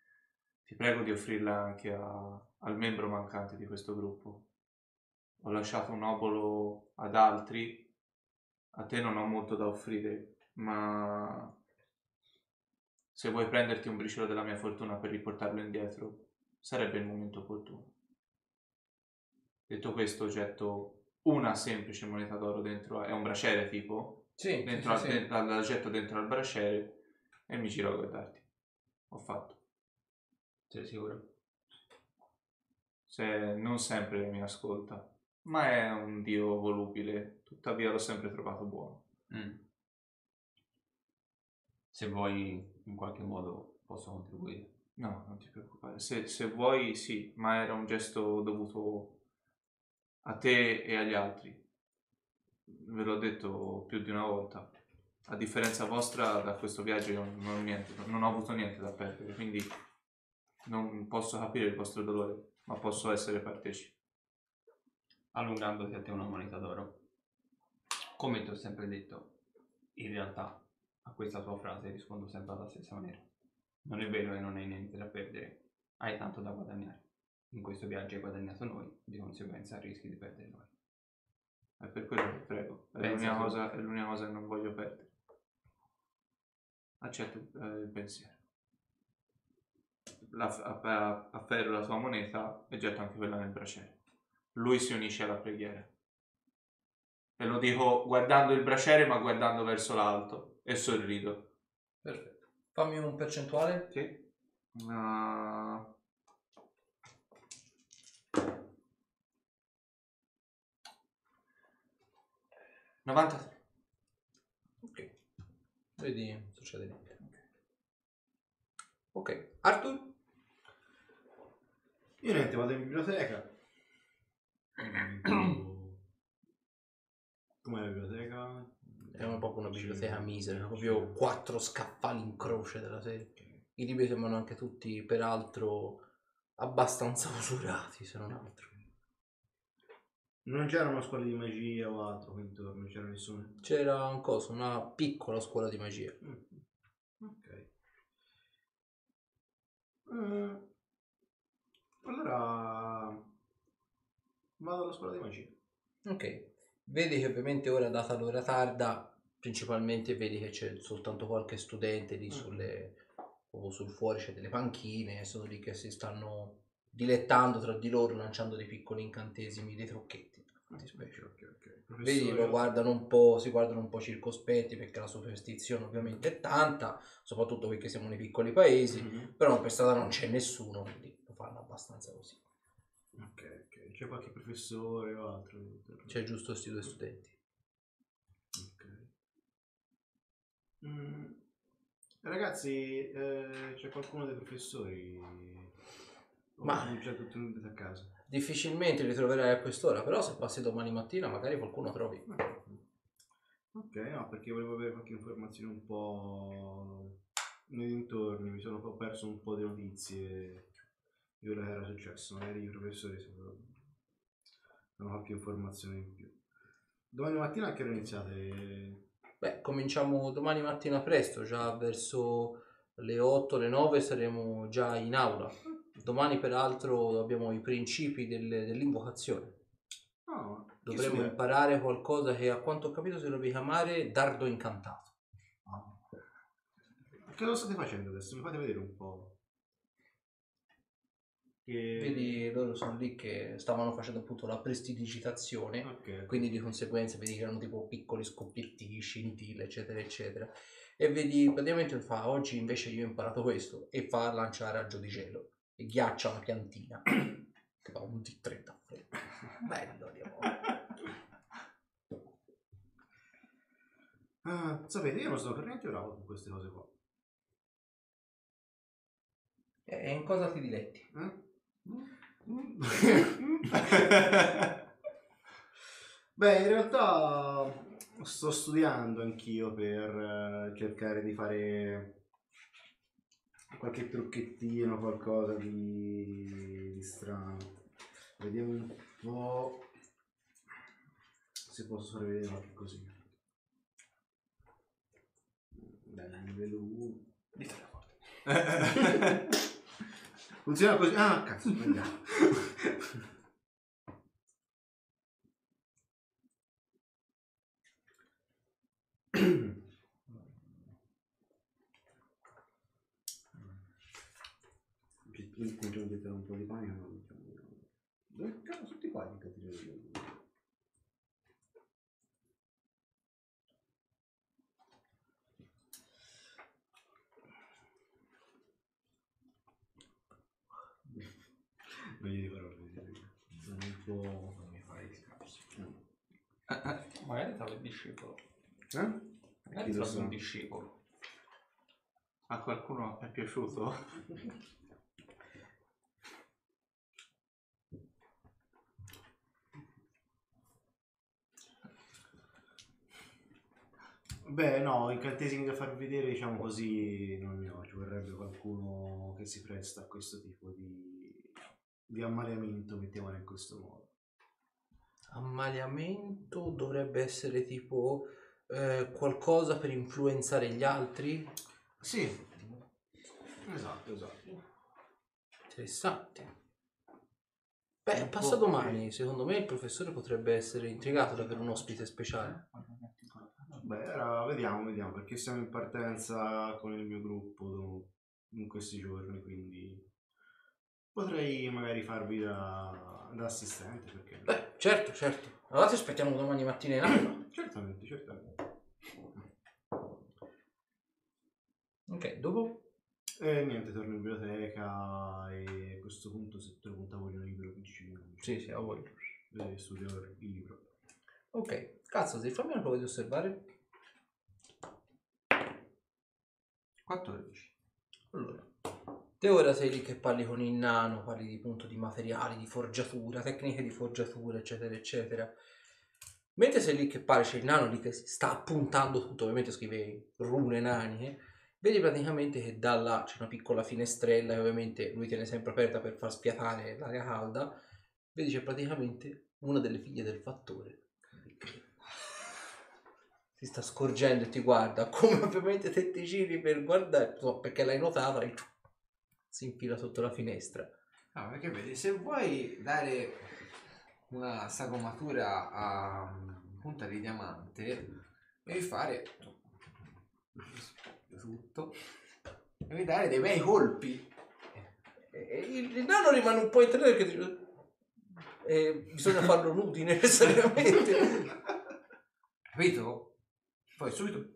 Speaker 2: ti prego di offrirla anche a- al membro mancante di questo gruppo. Ho lasciato un obolo ad altri, a te non ho molto da offrire, ma se vuoi prenderti un briciolo della mia fortuna per riportarlo indietro, sarebbe il momento opportuno. Detto questo, getto una semplice moneta d'oro dentro, è un braciere tipo,
Speaker 1: Sì,
Speaker 2: dentro
Speaker 1: sì,
Speaker 2: al-
Speaker 1: sì.
Speaker 2: la getto dentro al braciere e mi giro a guardarti. Ho fatto.
Speaker 4: Sei sicuro?
Speaker 2: Se non sempre mi ascolta, ma è un dio volubile, tuttavia l'ho sempre trovato buono.
Speaker 4: Mm. Se vuoi, in qualche modo, posso contribuire.
Speaker 2: No, non ti preoccupare. Se, se vuoi, sì, ma era un gesto dovuto a te e agli altri. Ve l'ho detto più di una volta. A differenza vostra, da questo viaggio io non, ho niente- non ho avuto niente da perdere, quindi non posso capire il vostro dolore, ma posso essere partecipe.
Speaker 4: Allungandoti a te una moneta d'oro. Come ti ho sempre detto, in realtà a questa tua frase rispondo sempre alla stessa maniera. Non è vero e non hai niente da perdere, hai tanto da guadagnare. In questo viaggio hai guadagnato noi, di conseguenza rischi di perdere noi.
Speaker 2: È per quello che prego. È l'unica, cosa, è l'unica cosa che non voglio perdere. Accetto eh, il pensiero. La, aff- afferro la tua moneta e getto anche quella nel braciere. Lui si unisce alla preghiera. E lo dico guardando il braciere ma guardando verso l'alto e sorrido.
Speaker 1: Perfetto. Fammi un percentuale.
Speaker 2: Sì. Uh.
Speaker 1: Ok. Vedi, succede niente. Ok. Arthur?
Speaker 5: Io niente, vado in biblioteca. [coughs] Com'è la biblioteca?
Speaker 1: È una, proprio una biblioteca misera, proprio quattro scaffali in croce della serie. I libri sembrano anche tutti, peraltro, abbastanza [laughs] usurati, se non altro.
Speaker 5: Non c'era una scuola di magia o altro qui intorno, non c'era nessuno.
Speaker 1: C'era un coso, una piccola scuola di magia.
Speaker 5: Mm. Ok. Eh, allora vado alla scuola di magia.
Speaker 1: Ok. Vedi che ovviamente ora, data l'ora tarda, principalmente vedi che c'è soltanto qualche studente lì sulle, o sul fuori, c'è delle panchine, sono lì che si stanno dilettando tra di loro, lanciando dei piccoli incantesimi, dei trucchetti. Ti specie.
Speaker 5: Ok, ok.
Speaker 1: Vedi,
Speaker 5: Professore,
Speaker 1: lo guardano un po', si guardano un po' circospetti perché la superstizione ovviamente è tanta, soprattutto perché siamo nei piccoli paesi,
Speaker 5: Mhm.
Speaker 1: però per strada non c'è nessuno, quindi lo fanno abbastanza così.
Speaker 5: Ok, ok. C'è qualche professore o altro?
Speaker 1: C'è giusto questi due studenti.
Speaker 5: Ok. Mm, Ragazzi, eh, c'è qualcuno dei professori?
Speaker 1: Ma-
Speaker 5: sono già tutti andati a casa?
Speaker 1: Difficilmente li troverai a quest'ora, però se passi domani mattina magari qualcuno trovi.
Speaker 5: Ok, no, perché volevo avere qualche informazione un po' nei dintorni, mi sono un po' perso un po' di notizie di quello che era successo, magari i professori sapevano hanno qualche informazione in più. Domani mattina a che ora iniziate?
Speaker 1: Beh, cominciamo domani mattina presto, già verso le 8, le 9 saremo già in aula. Domani peraltro abbiamo i principi delle- dell'invocazione.
Speaker 5: No, chi
Speaker 1: Dovremo
Speaker 5: studia?
Speaker 1: imparare qualcosa che a quanto ho capito si dovrebbe chiamare dardo incantato.
Speaker 5: Ah. Che cosa state facendo adesso? Mi fate vedere un po'. Che...
Speaker 1: Vedi, loro sono lì che stavano facendo appunto la prestidigitazione,
Speaker 5: Ok.
Speaker 1: quindi di conseguenza vedi che erano tipo piccoli scoppietti, scintille, eccetera, eccetera. E vedi, praticamente fa, oggi invece io ho imparato questo, e fa lanciare raggio di gelo, e ghiaccia una piantina. [coughs] Ti fa un D3 da freddo. [laughs] Bello di amore.
Speaker 5: Ah, sapete, io non sono per niente bravo con queste cose qua.
Speaker 1: E in cosa ti diletti?
Speaker 5: Eh? [laughs] Beh, in realtà sto studiando anch'io per eh, cercare di fare qualche trucchettino, qualcosa di, di strano. Vediamo un po' se posso far vedere qualche cosina. Bene, livello 1. [laughs] Funziona così. Ah, cazzo, sbagliato. [clears throat] Il controllo di un po' di pane non lo diciamo. Dove cazzo tutti qua di cattiveria? Meglio di farlo vedere. Sono un po'. Non mi fai discorsi.
Speaker 4: Magari trovi il discepolo.
Speaker 5: Eh?
Speaker 4: Magari trovi un discepolo.
Speaker 2: A qualcuno è piaciuto? [laughs]
Speaker 5: Beh, no, incantesimi da far vedere, diciamo così, non ne ho. Ci vorrebbe qualcuno che si presta a questo tipo di, di ammaliamento, mettiamola in questo modo.
Speaker 1: Ammaliamento dovrebbe essere tipo eh, qualcosa per influenzare gli altri?
Speaker 5: Sì, esatto, esatto.
Speaker 1: Interessante. Beh, passa domani. Secondo me il professore potrebbe essere intrigato ad avere un ospite speciale.
Speaker 5: Beh, ora vediamo, vediamo, perché siamo in partenza con il mio gruppo in questi giorni, quindi potrei magari farvi da, da assistente, perché?
Speaker 1: Beh, certo, certo. Allora ti aspettiamo domani mattina in aula. [coughs]
Speaker 5: Certamente, certamente.
Speaker 1: Ok, dopo?
Speaker 5: E niente, torno in biblioteca e a questo punto se te lo puntavo il libro vicino.
Speaker 1: Sì, sì, a voi.
Speaker 5: E studio il libro.
Speaker 1: Ok, cazzo, se fammi una prova di osservare.
Speaker 6: 14.
Speaker 1: Allora, te ora sei lì che parli con il nano, parli di punto di materiali, di forgiatura, tecniche di forgiatura, eccetera, eccetera. Mentre sei lì che parli, c'è il nano lì che sta appuntando tutto, ovviamente scrive rune naniche, vedi praticamente che da là c'è una piccola finestrella e ovviamente lui tiene sempre aperta per far sfiatare l'aria calda, vedi c'è praticamente una delle figlie del fattore si sta scorgendo e ti guarda, [laughs] come ovviamente te ti giri per guardare, so, perché l'hai notata e si infila sotto la finestra.
Speaker 6: No, perché vedi, se vuoi dare una sagomatura a mm, punta di diamante, devi fare tutto. Devi dare dei bei colpi.
Speaker 1: Il, il nano rimane un po' interdetto perché dice, eh, bisogna farlo nudi necessariamente. [laughs]
Speaker 6: Capito? Poi subito.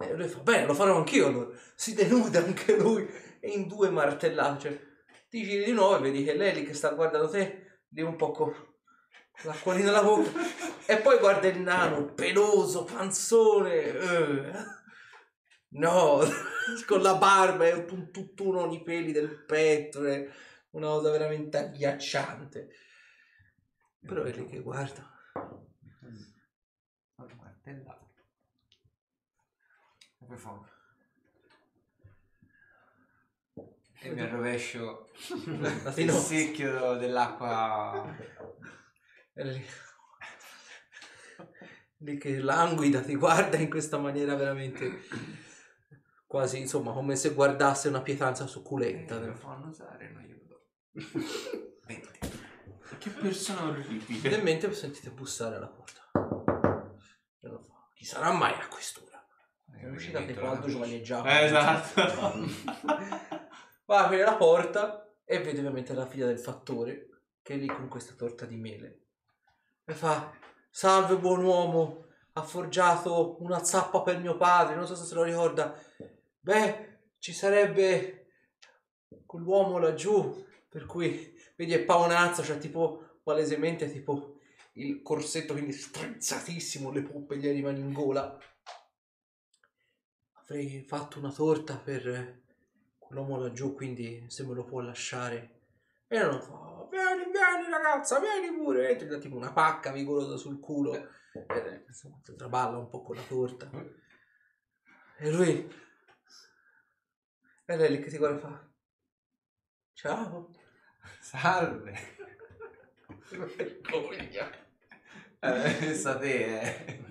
Speaker 1: E lui fa, bene, lo farò anch'io allora. Si denuda anche lui e in due martellate. Cioè, ti giri di nuovo e vedi che lei lì che sta guardando te, lì un po' con l'acquolina alla bocca. e poi guarda il nano, peloso, panzone. eh. No, [laughs] con la barba e un tutt'uno i peli del petto. una cosa veramente agghiacciante. Però è lì che guarda.
Speaker 6: Poi martellate. E poi fa. E mi arrovescio
Speaker 1: La [laughs]
Speaker 6: il secchio dell'acqua.
Speaker 1: È lì. lì che languida ti guarda in questa maniera veramente quasi insomma come se guardasse una pietanza succulenta
Speaker 6: me lo fanno usare, non glielo do. 20.
Speaker 4: Che persona orribile.
Speaker 1: in mente sentite bussare alla porta chi sarà mai a quest'ora? È uscita quando giovaneggiava
Speaker 2: Eh, esatto.
Speaker 1: va a aprire la porta e vede ovviamente la figlia del fattore che è lì con questa torta di mele. E fa salve buon uomo ha forgiato una zappa per mio padre non so se se lo ricorda. Beh ci sarebbe quell'uomo laggiù Per cui vedi è paonazzo, cioè tipo palesemente tipo il corsetto quindi strizzatissimo, le poppe gli arrivano in gola. Avrei fatto una torta per quell'uomo laggiù, quindi se me lo può lasciare. E non fa, vieni, vieni ragazza, vieni pure. E ti dà tipo una pacca vigorosa sul culo. E insomma, ti traballa un po' con la torta. E lui... E lei lì che ti guarda fa... Ciao.
Speaker 6: Salve. [laughs]
Speaker 1: Vergogna.
Speaker 6: Eh, [laughs] eh.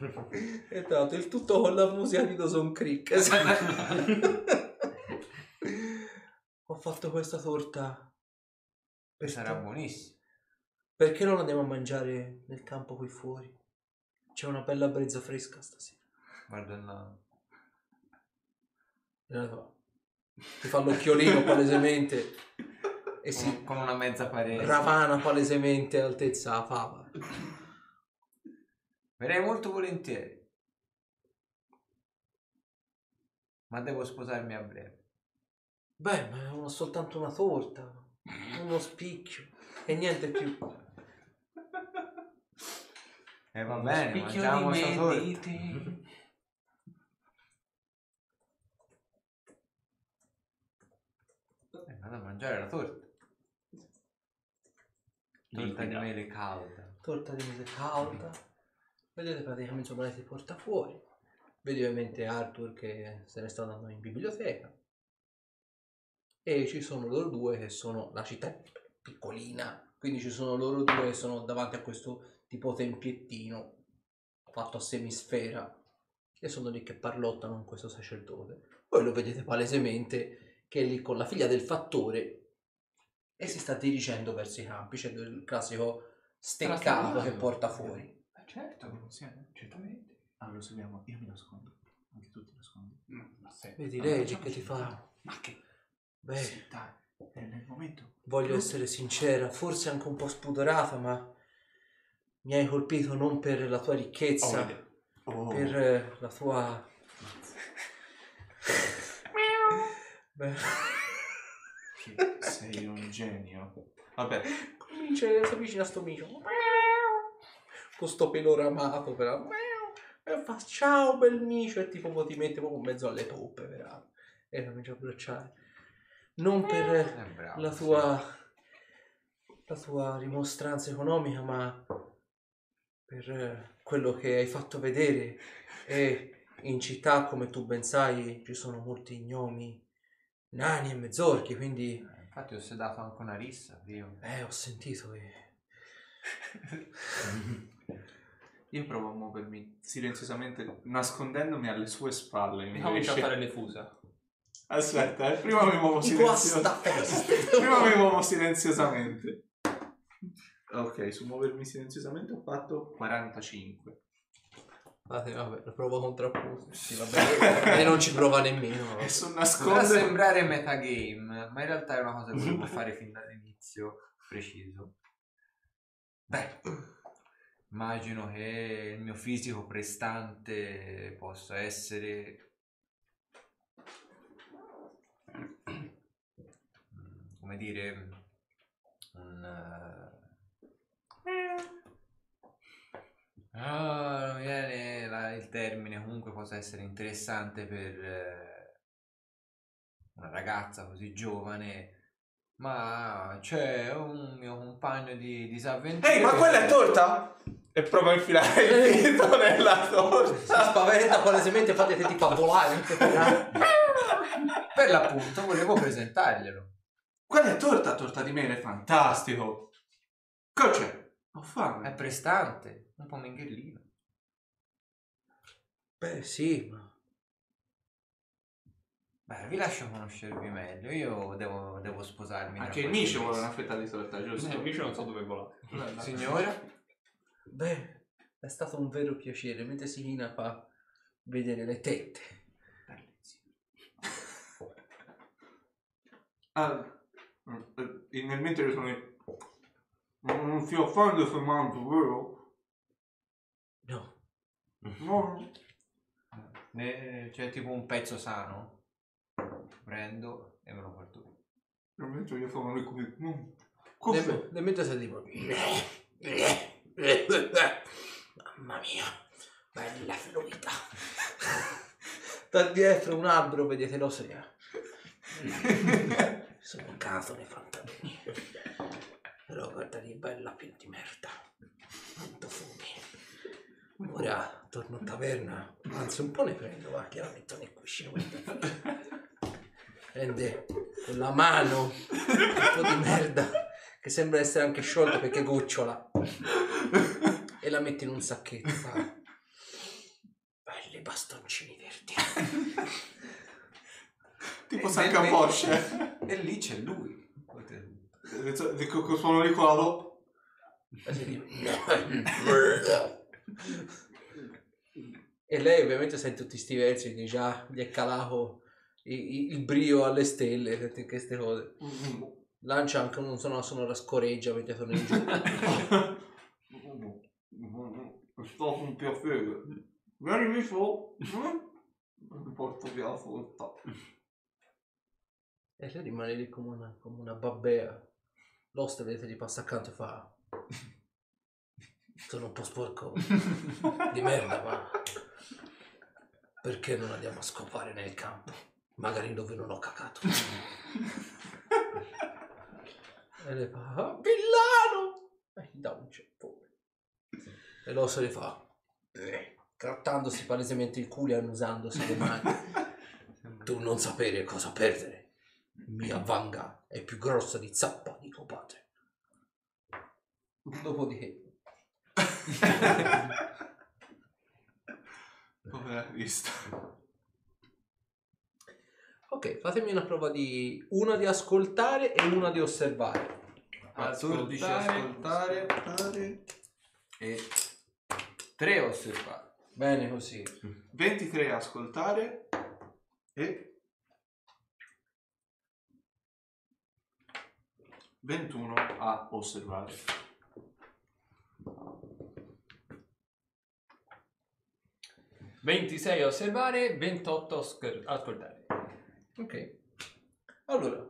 Speaker 1: E tra l'altro il tutto con la musica di Dawson Creek. [laughs] Ho fatto questa torta. Per
Speaker 6: Sarà
Speaker 1: te.
Speaker 6: buonissimo.
Speaker 1: Perché non andiamo a mangiare nel campo qui fuori? C'è una bella brezza fresca stasera.
Speaker 6: Guarda là.
Speaker 1: Ti fa l'occhiolino palesemente [laughs] e si
Speaker 6: con una mezza parete.
Speaker 1: ravana palesemente altezza fava.
Speaker 6: Verrei molto volentieri. Ma devo sposarmi a breve.
Speaker 1: Beh, ma è una- soltanto una torta, uno spicchio e niente più.
Speaker 6: E va bene, mangiamo sta torta. Eh, vado a mangiare la torta. Torta di
Speaker 4: Liquida.
Speaker 6: mele calda.
Speaker 1: torta di mese calda. Vedete praticamente lei si porta fuori. Vedi ovviamente Arthur che se ne sta andando in biblioteca. E ci sono loro due che sono la città è piccolina, quindi ci sono loro due che sono davanti a questo tipo tempiettino fatto a semisfera e sono lì che parlottano con questo sacerdote. Poi lo vedete palesemente che è lì con la figlia del fattore e si sta dirigendo verso i campi. C'è il classico steccato che porta fuori.
Speaker 2: Eh, certo, insieme, certamente. Allora lo seguiamo, io mi nascondo. Anche tu ti nascondi.
Speaker 4: Ma se...
Speaker 1: Vedi lei che ti fa.
Speaker 2: Ma che?
Speaker 1: Beh,
Speaker 2: Sì, dai, è nel momento.
Speaker 1: voglio essere sincera, forse anche un po' spudorata, ma mi hai colpito non per la tua ricchezza,
Speaker 2: Oh,
Speaker 1: per eh, la tua. [laughs] Beh,
Speaker 2: che sei un genio. Vabbè,
Speaker 1: comincia, si avvicina a sto micio. Con sto pelo ramato, però. E fa ciao bel micio e tipo ti mette proprio in mezzo alle toppe, però. E comincia a abbracciare. Non per
Speaker 6: È bravo.
Speaker 1: la
Speaker 6: sì.
Speaker 1: tua la tua rimostranza economica, ma per eh, quello che hai fatto vedere e in città, come tu ben sai, ci sono molti gnomi, nani e mezzorchi, quindi
Speaker 6: Eh, Infatti ho sedato anche una rissa prima.
Speaker 1: eh, ho sentito che [laughs]
Speaker 2: io provo a muovermi silenziosamente, nascondendomi alle sue spalle.
Speaker 4: Mi comincia a fare le fusa.
Speaker 2: Aspetta, eh, prima mi muovo silenziosamente. [laughs] Prima mi muovo silenziosamente. Ok, su muovermi silenziosamente ho fatto 45.
Speaker 1: Vabbè, vabbè, lo provo contrapposto. [laughs] Sì, vabbè, e non ci prova nemmeno. [laughs]
Speaker 2: E su
Speaker 6: Potrà
Speaker 2: nascondere...
Speaker 6: sembrare metagame, ma in realtà è una cosa che volevo fare fin dall'inizio, preciso. Beh, immagino che il mio fisico prestante possa essere... [clears throat] come dire... un... eh, Ah, non viene la- il termine, comunque possa essere interessante per eh, una ragazza così giovane, ma c'è un mio compagno di disavventura.
Speaker 2: Ehi, ma quella è torta? E provo a infilare il [laughs] dito nella
Speaker 1: Si
Speaker 2: torta.
Speaker 1: spaventa palesemente, infatti ti fa volare.
Speaker 6: Per l'appunto volevo presentarglielo.
Speaker 2: Quella è torta, torta di mele, fantastico. Cosa c'è? Ho
Speaker 6: È
Speaker 2: fame.
Speaker 6: prestante, un po' minghellino.
Speaker 1: Beh, sì, ma
Speaker 6: Beh, vi lascio conoscervi meglio. Io devo, devo sposarmi.
Speaker 2: Anche il Micio vuole una fetta di torta, giusto?
Speaker 4: Eh, invece non so dove volare.
Speaker 6: Signora?
Speaker 1: Beh, è stato un vero piacere, mentre si china fa vedere le tette.
Speaker 2: Ah, eh, nel mentre io sono... in- Non si offende se mangio, vero?
Speaker 1: No,
Speaker 2: No.
Speaker 6: Ne- c'è tipo un pezzo sano. Prendo e me lo porto.
Speaker 2: Veramente io sono lì così. mm?
Speaker 1: Nel, nel mentre sei tipo... Mamma mia, bella fluida. Da dietro un albero vedete l'osea. Sono caso nei fantasmi. Però guarda che bella più di merda. Quanto fumi. Ora torno a taverna. Anzi un po' ne prendo, va, che la metto nel cuscino. Prende con la mano un po' di merda che sembra essere anche sciolta perché gocciola [laughs] e la metti in un sacchetto fa belli bastoncini verdi. [laughs]
Speaker 2: Tipo sacca
Speaker 6: e-
Speaker 2: posce.
Speaker 6: E lì c'è lui.
Speaker 2: Dico che sono lì con la lo- [laughs]
Speaker 1: E lei ovviamente sente tutti sti versi che già gli è calato i- i- il brio alle stelle senti queste cose. Lancia anche un suono sonora scoreggia mentre torna in giù
Speaker 2: Sto con piacere. Vieni su. Non porto via la frutta.
Speaker 1: E lei rimane lì come una, come una babbea. L'oste vedete gli passa accanto e fa... Sono un po' sporco di merda, ma... Perché non andiamo a scopare nel campo? Magari dove non ho cacato. e lei fa... "Ah, Villano! E gli dà un ceppone. E l'osso le fa... "Eh", Grattandosi palesemente il culo e annusandosi le mani. [laughs] Tu non sapere cosa perdere. Mia vanga è più grossa di zappa di tuo padre. Dopodiché, [laughs]
Speaker 2: Povera vista.
Speaker 1: ok, fatemi una prova di una di ascoltare e una di osservare.
Speaker 6: 14
Speaker 2: Ascoltare.
Speaker 6: ascoltare e 3 osservare.
Speaker 1: Bene così.
Speaker 2: 23 ascoltare e 21 a osservare.
Speaker 4: - 26 a osservare, 28 a ascol- ascoltare.
Speaker 1: Ok. Allora,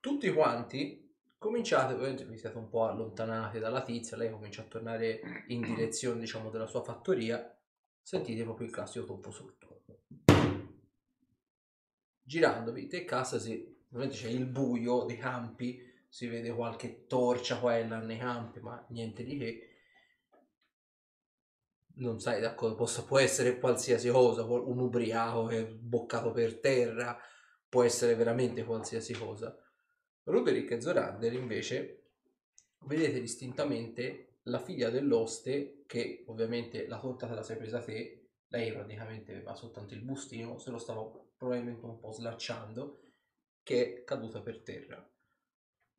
Speaker 1: tutti quanti cominciate, ovviamente vi siete un po' allontanati dalla tizia, lei comincia a tornare in direzione, diciamo, della sua fattoria, sentite proprio il classico colpo sotto. Girandovi, te casa si, ovviamente c'è il buio dei campi, si vede qualche torcia qua e là nei campi, ma niente di che. Non sai da cosa possa, può essere qualsiasi cosa, un ubriaco che è boccato per terra, può essere veramente qualsiasi cosa. Roderick e Zorander invece vedete distintamente la figlia dell'oste che ovviamente la torta te la sei presa te, lei praticamente aveva soltanto il bustino, se lo stava probabilmente un po' slacciando, che è caduta per terra.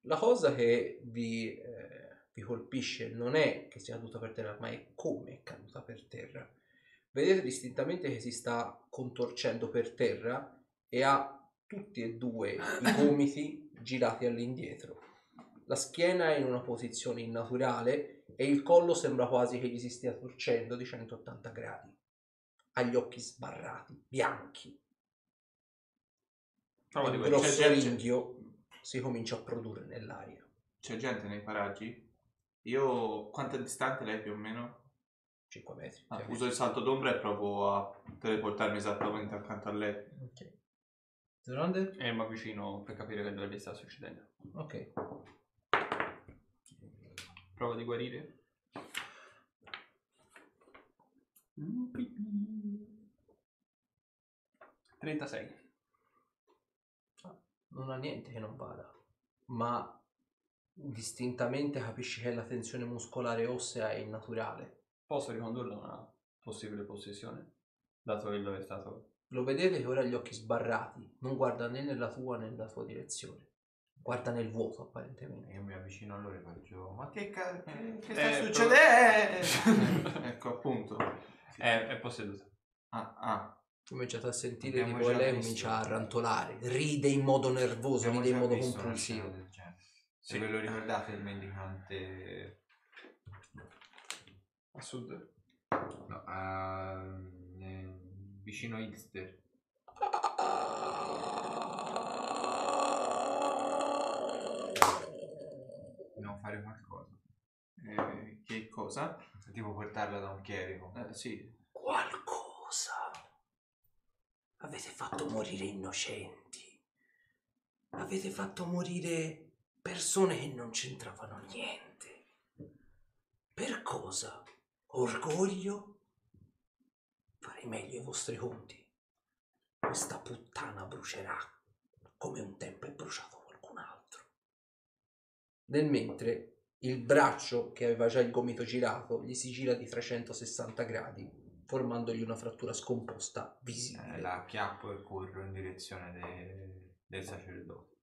Speaker 1: La cosa che vi, eh, vi colpisce non è che sia caduta per terra, ma è come è caduta per terra. Vedete distintamente che si sta contorcendo per terra e ha tutti e due i [laughs] gomiti girati all'indietro. La schiena è in una posizione innaturale e il collo sembra quasi che gli si stia torcendo di 180 gradi. Ha gli occhi sbarrati, bianchi.
Speaker 4: Di
Speaker 1: Un grosso
Speaker 2: C'è
Speaker 1: ringhio si comincia a produrre nell'aria.
Speaker 2: C'è gente nei paraggi? Io... Quanto è distante lei più o meno?
Speaker 1: 5 metri.
Speaker 2: Ah, uso il salto d'ombra e provo a teleportarmi esattamente accanto a lei.
Speaker 1: metri. Ok. Zorander?
Speaker 4: E mi avvicino per capire che dove sta succedendo.
Speaker 1: Ok.
Speaker 4: Prova di guarire.
Speaker 1: Mm,
Speaker 4: 36.
Speaker 1: Non ha niente che non vada, ma distintamente capisci che la tensione muscolare ossea è innaturale.
Speaker 4: Posso ricondurlo a una possibile possessione? Dato che dove è stato...
Speaker 1: Lo vedete che ora ha gli occhi sbarrati, non guarda né nella tua né nella tua direzione. Guarda nel vuoto apparentemente.
Speaker 6: Io mi avvicino a loro e faccio Ma che, ca- che, che
Speaker 2: Eh,
Speaker 6: sta
Speaker 2: però-
Speaker 6: succedendo? [laughs]
Speaker 2: ecco appunto.
Speaker 4: È, è posseduta.
Speaker 2: Ah, ah.
Speaker 1: Cominciate a sentire
Speaker 6: Abbiamo
Speaker 1: tipo
Speaker 6: già
Speaker 1: lei
Speaker 6: visto.
Speaker 1: comincia a rantolare, ride in modo nervoso,
Speaker 6: Abbiamo
Speaker 1: ride in
Speaker 6: già
Speaker 1: modo
Speaker 6: visto una
Speaker 1: compulsivo.
Speaker 6: scena del genere.
Speaker 4: Sì.
Speaker 6: Se ve lo ricordate il mendicante
Speaker 4: A sud.
Speaker 6: no, a- eh, vicino a Ilster. fare qualcosa.
Speaker 2: Eh, che cosa?
Speaker 6: Tipo portarla da un chierico.
Speaker 2: Eh, sì.
Speaker 1: Qualcosa. Avete fatto morire innocenti. Avete fatto morire persone che non c'entravano niente. Per cosa? Orgoglio? Farei meglio i vostri conti. Questa puttana brucerà come un tempo è bruciato qualcun altro. Nel mentre il braccio che aveva già il gomito girato gli si gira di 360 gradi, formandogli una frattura scomposta visibile.
Speaker 6: Eh, la acchiappo e corro in direzione de- del sacerdote.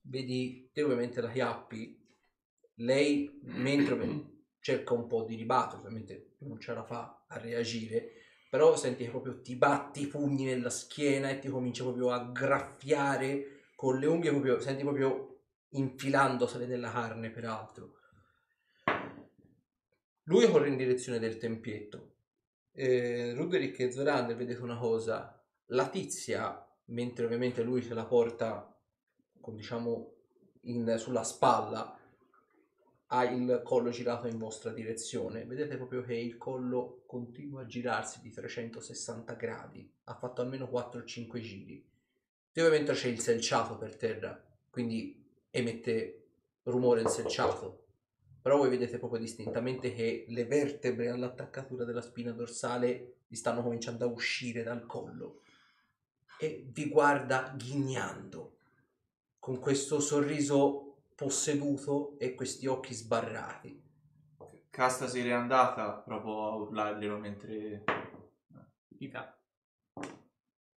Speaker 1: Vedi, te ovviamente la chiappi, lei mentre cerca un po' di ribattere, ovviamente non ce la fa a reagire, però senti che proprio ti batti i pugni nella schiena e ti comincia proprio a graffiare con le unghie, proprio, senti proprio infilandosele nella carne peraltro. Lui corre in direzione del tempietto. Eh, Ruderick e Zorander vedete una cosa, la tizia, mentre ovviamente lui se la porta con diciamo in- sulla spalla, ha il collo girato in vostra direzione. Vedete proprio che il collo continua a girarsi di 360 gradi. Ha fatto almeno 4-5 giri. E ovviamente c'è il selciato per terra, quindi emette rumore il selciato. Però voi vedete proprio distintamente che le vertebre all'attaccatura della spina dorsale gli stanno cominciando a uscire dal collo. E vi guarda ghignando con questo sorriso posseduto e questi occhi sbarrati.
Speaker 2: Castasir è andata proprio a urlarglielo mentre...
Speaker 4: Ita.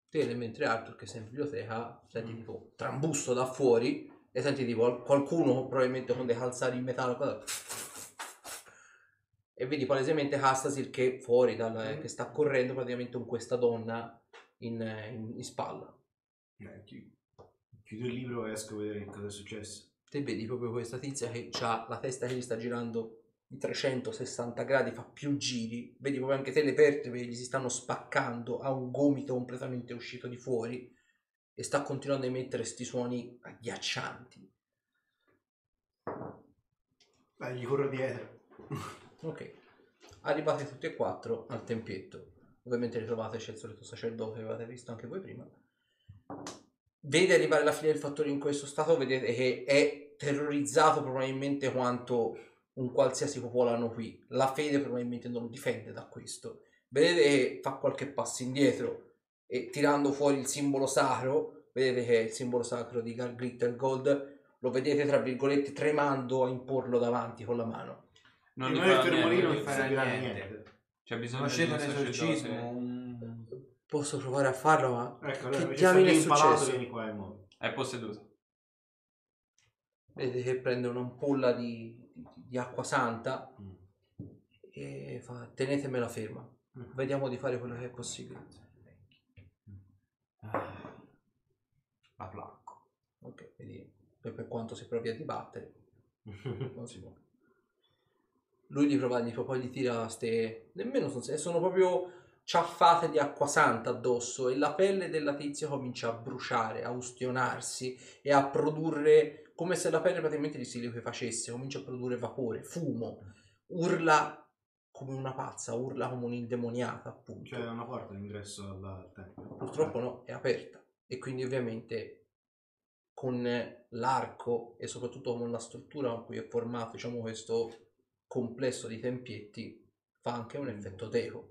Speaker 1: Te mentre Arthur che sei in biblioteca senti tipo trambusto da fuori e senti tipo qualcuno probabilmente con dei calzari in metallo cosa- e vedi palesemente Castasir che fuori dal, che sta correndo praticamente con questa donna in, in- in spalla.
Speaker 5: Eh, chi- Chiudo il libro e esco a vedere che cosa è successo.
Speaker 1: Te vedi proprio questa tizia che ha la testa che gli sta girando di 360 gradi, fa più giri, vedi proprio anche te le vertebre gli si stanno spaccando, ha un gomito completamente uscito di fuori e sta continuando a emettere questi suoni agghiaccianti.
Speaker 5: Beh, gli corro dietro.
Speaker 1: Ok, arrivate tutti e quattro al tempietto. Ovviamente ritrovate c'è il solito sacerdote che avevate visto anche voi prima. Vede arrivare la figlia del fattore in questo stato, vedete che è terrorizzato probabilmente quanto un qualsiasi popolano qui. La fede probabilmente non lo difende da questo. Vedete che fa qualche passo indietro e tirando fuori il simbolo sacro, vedete che è il simbolo sacro di Gar Glitter Gold, lo vedete tra virgolette tremando a imporlo davanti con la mano.
Speaker 4: Non
Speaker 5: Non
Speaker 4: farà
Speaker 5: termolino
Speaker 4: niente.
Speaker 5: non
Speaker 6: farà niente.
Speaker 5: niente.
Speaker 4: C'è bisogno
Speaker 6: Conoscete
Speaker 4: di
Speaker 6: un
Speaker 4: un
Speaker 6: esorcismo?
Speaker 1: Posso provare a farlo, ma
Speaker 5: Ecco, allora
Speaker 1: che diamine è successo?
Speaker 5: vieni qua e muovi.
Speaker 4: È posseduto.
Speaker 1: Vedete che prende un'ampolla di, di, di acqua santa
Speaker 5: Mm.
Speaker 1: e fa tenetemela ferma.
Speaker 5: Mm.
Speaker 1: Vediamo di fare quello che è possibile.
Speaker 6: La placco.
Speaker 1: Ok, vedi per, per quanto si provi a dibattere, [laughs] non si può. Lui gli prova, gli, poi gli tira ste... nemmeno sono, sono proprio ciaffate di acqua santa addosso e la pelle della tizia comincia a bruciare, a ustionarsi e a produrre come se la pelle praticamente di si facesse, comincia a produrre vapore, fumo, urla come una pazza, urla come un'indemoniata appunto.
Speaker 5: C'è una porta d'ingresso al, al tempio.
Speaker 1: Purtroppo no, è aperta e quindi ovviamente con l'arco e soprattutto con la struttura con cui è formato diciamo questo complesso di tempietti fa anche un effetto teco.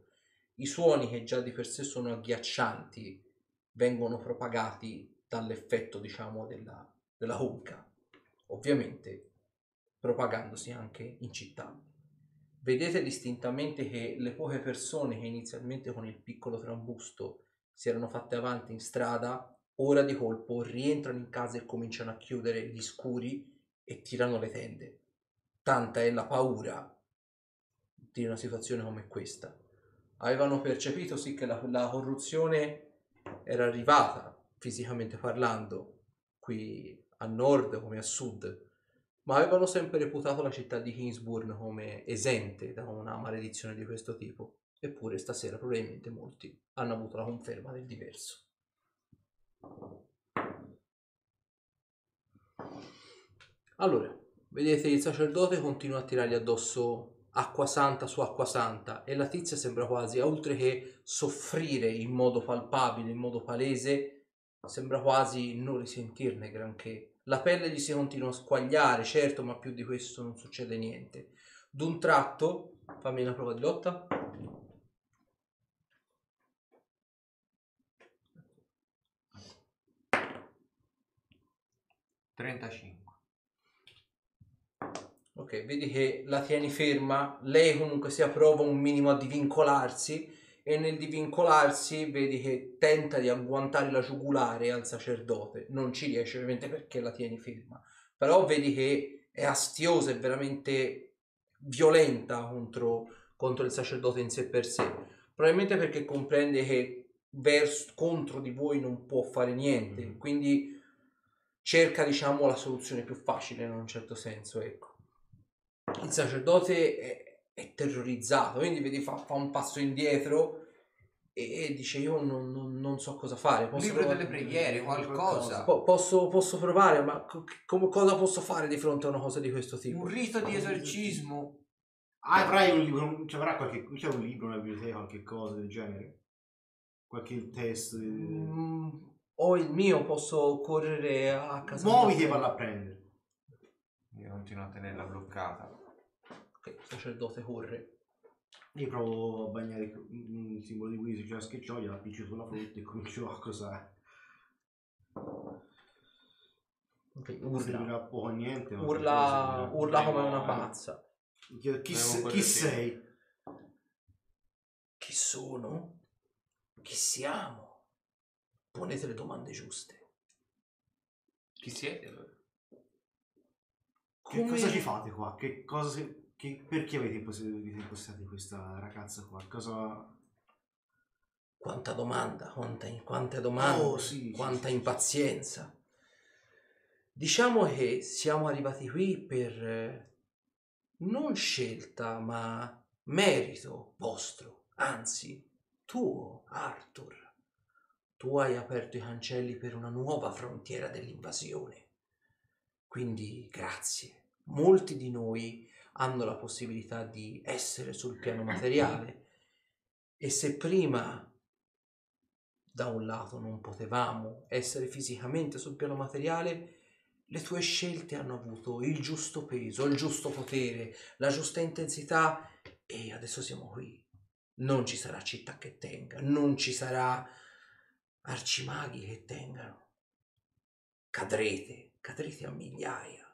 Speaker 1: I suoni che già di per sé sono agghiaccianti vengono propagati dall'effetto diciamo della, della conca, ovviamente propagandosi anche in città. Vedete distintamente che le poche persone che inizialmente con il piccolo trambusto si erano fatte avanti in strada, ora di colpo rientrano in casa e cominciano a chiudere gli scuri e tirano le tende. Tanta è la paura di una situazione come questa. Avevano percepito sì che la, la corruzione era arrivata, fisicamente parlando, qui a nord come a sud, ma avevano sempre reputato la città di Kingsburn come esente da una maledizione di questo tipo. Eppure stasera probabilmente molti hanno avuto la conferma del diverso. Allora, vedete il sacerdote continua a tirargli addosso acqua santa su acqua santa e la tizia sembra quasi, oltre che soffrire in modo palpabile, in modo palese, sembra quasi non risentirne granché. La pelle gli si continua a squagliare, certo, ma più di questo non succede niente. D'un tratto, fammi una prova di lotta.
Speaker 6: 35.
Speaker 1: Ok, vedi che la tieni ferma, lei comunque sia prova un minimo a divincolarsi e nel divincolarsi vedi che tenta di agguantare la giugulare al sacerdote, non ci riesce ovviamente perché la tieni ferma, però vedi che è astiosa, è veramente violenta contro, contro il sacerdote in sé per sé, probabilmente perché comprende che vers- contro di voi non può fare niente, quindi cerca diciamo la soluzione più facile in un certo senso, ecco il sacerdote è, è terrorizzato, quindi vedi fa, fa un passo indietro e, e dice io non, non- non so cosa fare.
Speaker 6: Un
Speaker 1: Posso
Speaker 6: libro
Speaker 1: provare-
Speaker 6: delle preghiere, qualcosa.
Speaker 1: Po- posso, posso provare, ma co- come- cosa posso fare di fronte a una cosa di questo tipo?
Speaker 6: Un rito di esorcismo.
Speaker 5: Ah, avrai un libro, ci avrà qualche, c'è un libro, una biblioteca, qualche cosa del genere? Qualche testo? di-
Speaker 1: Mm, ho il mio, posso correre a casa
Speaker 5: Muoviti e valla a prendere.
Speaker 6: Io continuo a tenerla bloccata.
Speaker 1: Ok, il sacerdote corre.
Speaker 5: Io provo a bagnare il il simbolo di Wizard, cioè la schiaccioglia, la appiccio sulla frutta e comincio a cosare.
Speaker 1: Ok, urla.
Speaker 5: poco a niente. ma
Speaker 1: Urla,
Speaker 5: servirà.
Speaker 1: urla come una pazza.
Speaker 5: Chiedo, Chi,
Speaker 4: Devo
Speaker 5: se-
Speaker 4: quello
Speaker 5: chi sei?
Speaker 1: Chi sono? Chi siamo? Ponete le domande giuste.
Speaker 4: Chi siete? allora?
Speaker 5: Che cosa ci fate qua? Che cosa se- che- perché avete impos- avete impostato questa ragazza qua? Cosa...
Speaker 1: Quanta domanda, quanta, quante domande,
Speaker 5: Oh, sì,
Speaker 1: quanta
Speaker 5: sì,
Speaker 1: impazienza. Diciamo che siamo arrivati qui per non scelta, ma merito vostro, anzi tuo, Arthur. Tu hai aperto i cancelli per una nuova frontiera dell'invasione. Quindi grazie. Molti di noi hanno la possibilità di essere sul piano materiale e se prima da un lato non potevamo essere fisicamente sul piano materiale, le tue scelte hanno avuto il giusto peso, il giusto potere, la giusta intensità e adesso siamo qui. Non ci sarà città che tenga, non ci sarà arcimaghi che tengano. Cadrete, cadrete a migliaia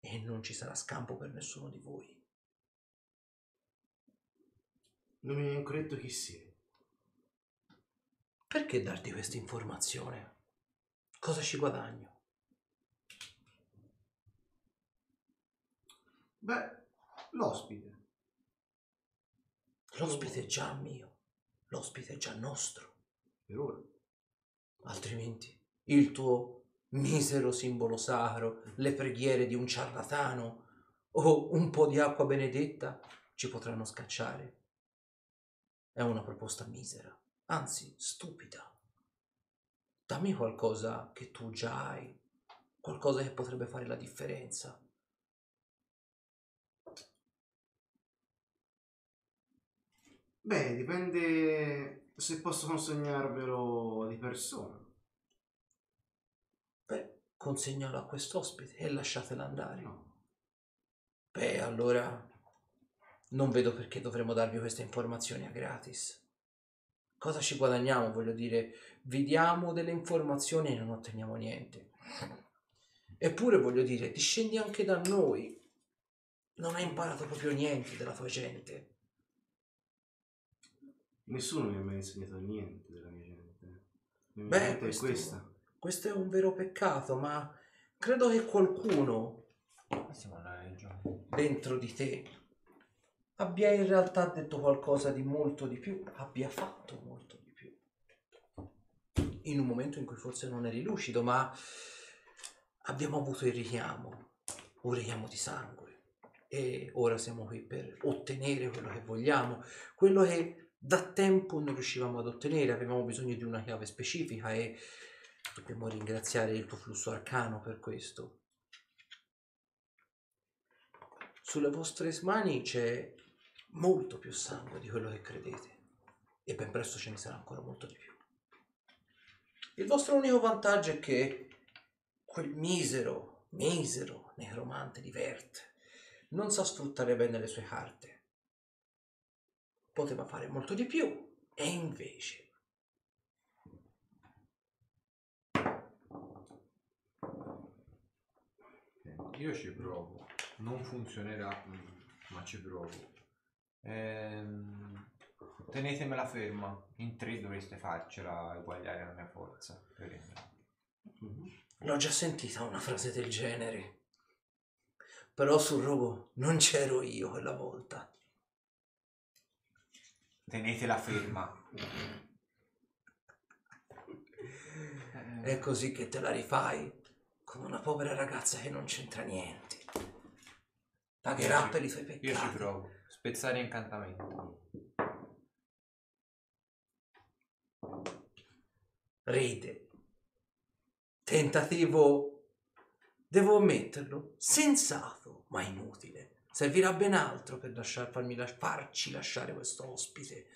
Speaker 1: e non ci sarà scampo per nessuno di voi.
Speaker 5: Non mi hai ancora detto chi sei.
Speaker 1: Perché darti questa informazione? Cosa ci guadagno?
Speaker 5: Beh, l'ospite.
Speaker 1: L'ospite è già mio, l'ospite è già nostro,
Speaker 5: Per ora.
Speaker 1: altrimenti il tuo misero simbolo sacro, le preghiere di un ciarlatano o un po' di acqua benedetta ci potranno scacciare. È una proposta misera, anzi stupida. Dammi qualcosa che tu già hai, qualcosa che potrebbe fare la differenza.
Speaker 5: Beh, dipende se posso consegnarvelo di persona.
Speaker 1: Beh, consegnalo a quest'ospite e lasciatela andare.
Speaker 5: No.
Speaker 1: Beh, allora non vedo perché dovremmo darvi queste informazioni a gratis. Cosa ci guadagniamo? Voglio dire, vi diamo delle informazioni e non otteniamo niente. Eppure voglio dire, discendi anche da noi. Non hai imparato proprio niente della tua gente.
Speaker 5: Nessuno mi ha mai insegnato niente della mia gente. La mia
Speaker 1: Beh,
Speaker 5: gente è
Speaker 1: questo-
Speaker 5: questa.
Speaker 1: Questo è un vero peccato, ma credo che qualcuno dentro di te abbia in realtà detto qualcosa di molto di più, abbia fatto molto di più. In un momento in cui forse non eri lucido, ma abbiamo avuto il richiamo, un richiamo di sangue. E ora siamo qui per ottenere quello che vogliamo, quello che da tempo non riuscivamo ad ottenere, avevamo bisogno di una chiave specifica e dobbiamo ringraziare il tuo flusso arcano per questo.
Speaker 8: Sulle vostre mani c'è molto più sangue di quello che credete e ben presto ce ne sarà ancora molto di più. Il vostro unico vantaggio è che quel misero, misero necromante di Vert non sa sfruttare bene le sue carte. Poteva fare molto di più e invece
Speaker 6: Io ci provo. Non funzionerà, ma ci provo. Ehm, tenetemela ferma. In tre dovreste farcela eguagliare la mia forza. per
Speaker 8: l'ho già sentita una frase del genere. Però sul robo non c'ero io quella volta.
Speaker 6: Tenetela ferma.
Speaker 8: È così che te la rifai con una povera ragazza che non c'entra niente. Pagherà per i suoi
Speaker 6: Io ci
Speaker 8: peccati.
Speaker 6: provo. Spezzare incantamento.
Speaker 8: Ride. Tentativo, devo ammetterlo, sensato, ma inutile. Servirà ben altro per lasciar- farmi farci lasciare questo ospite.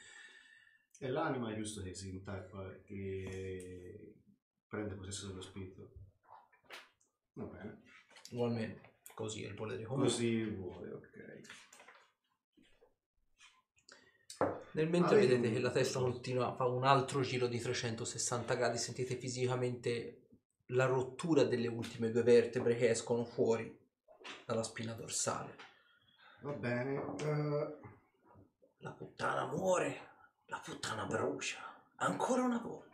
Speaker 5: E l'anima è giusto che si intacca, che prende possesso dello spirito. Va bene.
Speaker 8: Ugualmente, così è il volere comune.
Speaker 5: Così vuole, ok.
Speaker 8: Nel mentre
Speaker 5: Ah,
Speaker 8: vedete che la testa continua, fa un altro giro di 360 gradi, sentite fisicamente la rottura delle ultime due vertebre che escono fuori dalla spina dorsale.
Speaker 5: Va bene. eh,
Speaker 8: La puttana muore, la puttana brucia, ancora una volta.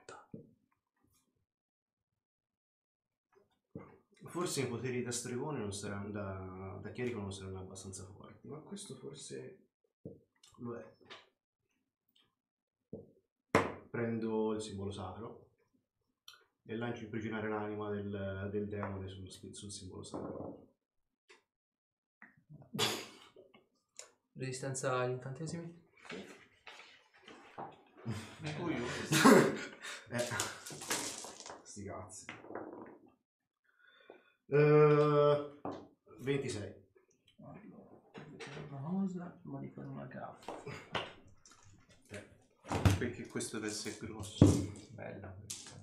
Speaker 5: Forse i poteri da stregone non saranno, da, da chierico non saranno abbastanza forti, ma questo forse lo è. Prendo il simbolo sacro e lancio imprigionare l'anima del, del demone spi- sul simbolo sacro.
Speaker 8: Resistenza agli incantesimi?
Speaker 2: Nego io. [laughs]
Speaker 5: Eh, sti cazzi. Eh, 26.
Speaker 1: Una cosa, ma di fare una gaffa.
Speaker 2: Perché questo deve essere grosso.
Speaker 6: Bella questa.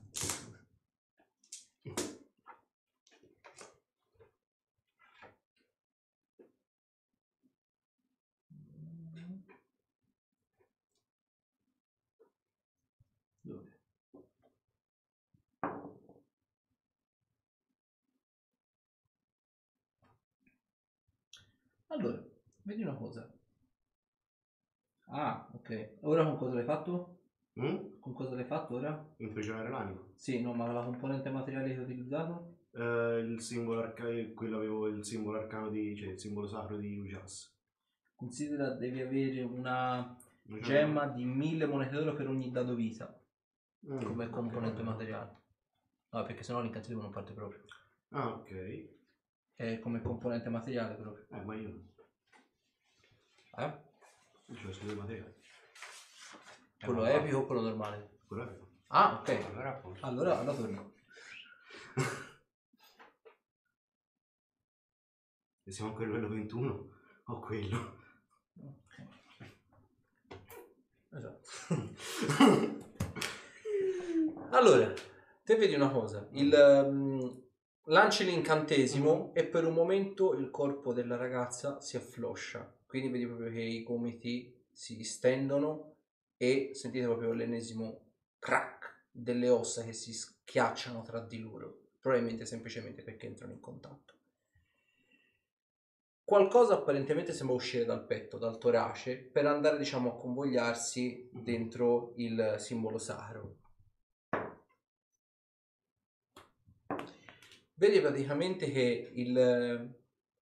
Speaker 1: Dove? Allora, vedi una cosa. Ah, ok. Ora con cosa l'hai fatto?
Speaker 5: Mm?
Speaker 1: Con cosa l'hai fatto ora?
Speaker 5: Imprigionare l'anima.
Speaker 1: Sì, no, ma la componente materiale che hai utilizzato?
Speaker 5: Eh, il simbolo arcano, quello avevo il simbolo arcano di, cioè il simbolo sacro di Ujas.
Speaker 1: Considera devi avere una gemma di 1000 monete d'oro per ogni dado vita
Speaker 5: Mm,
Speaker 1: come componente materiale. No, perché sennò l'incantesimo non parte proprio.
Speaker 5: Ah, ok. Eh,
Speaker 1: È come componente materiale proprio.
Speaker 5: ma io non
Speaker 1: Eh?
Speaker 5: c'ho solo il materiale.
Speaker 1: Quello
Speaker 6: ma
Speaker 1: epico o quello normale?
Speaker 5: Quello è
Speaker 1: Ah, ok.
Speaker 6: Allora a posto.
Speaker 1: Allora, allora torno. [laughs]
Speaker 5: E siamo ancora a livello 21 o quello?
Speaker 1: Esatto. [laughs] allora, te vedi una cosa. Il, ehm, lanci l'incantesimo e per un momento il corpo della ragazza si affloscia. Quindi vedi proprio che i gomiti si distendono e sentite proprio l'ennesimo crack delle ossa che si schiacciano tra di loro. Probabilmente semplicemente perché entrano in contatto. Qualcosa apparentemente sembra uscire dal petto, dal torace, per andare diciamo a convogliarsi dentro il simbolo sacro. Vedi praticamente che il,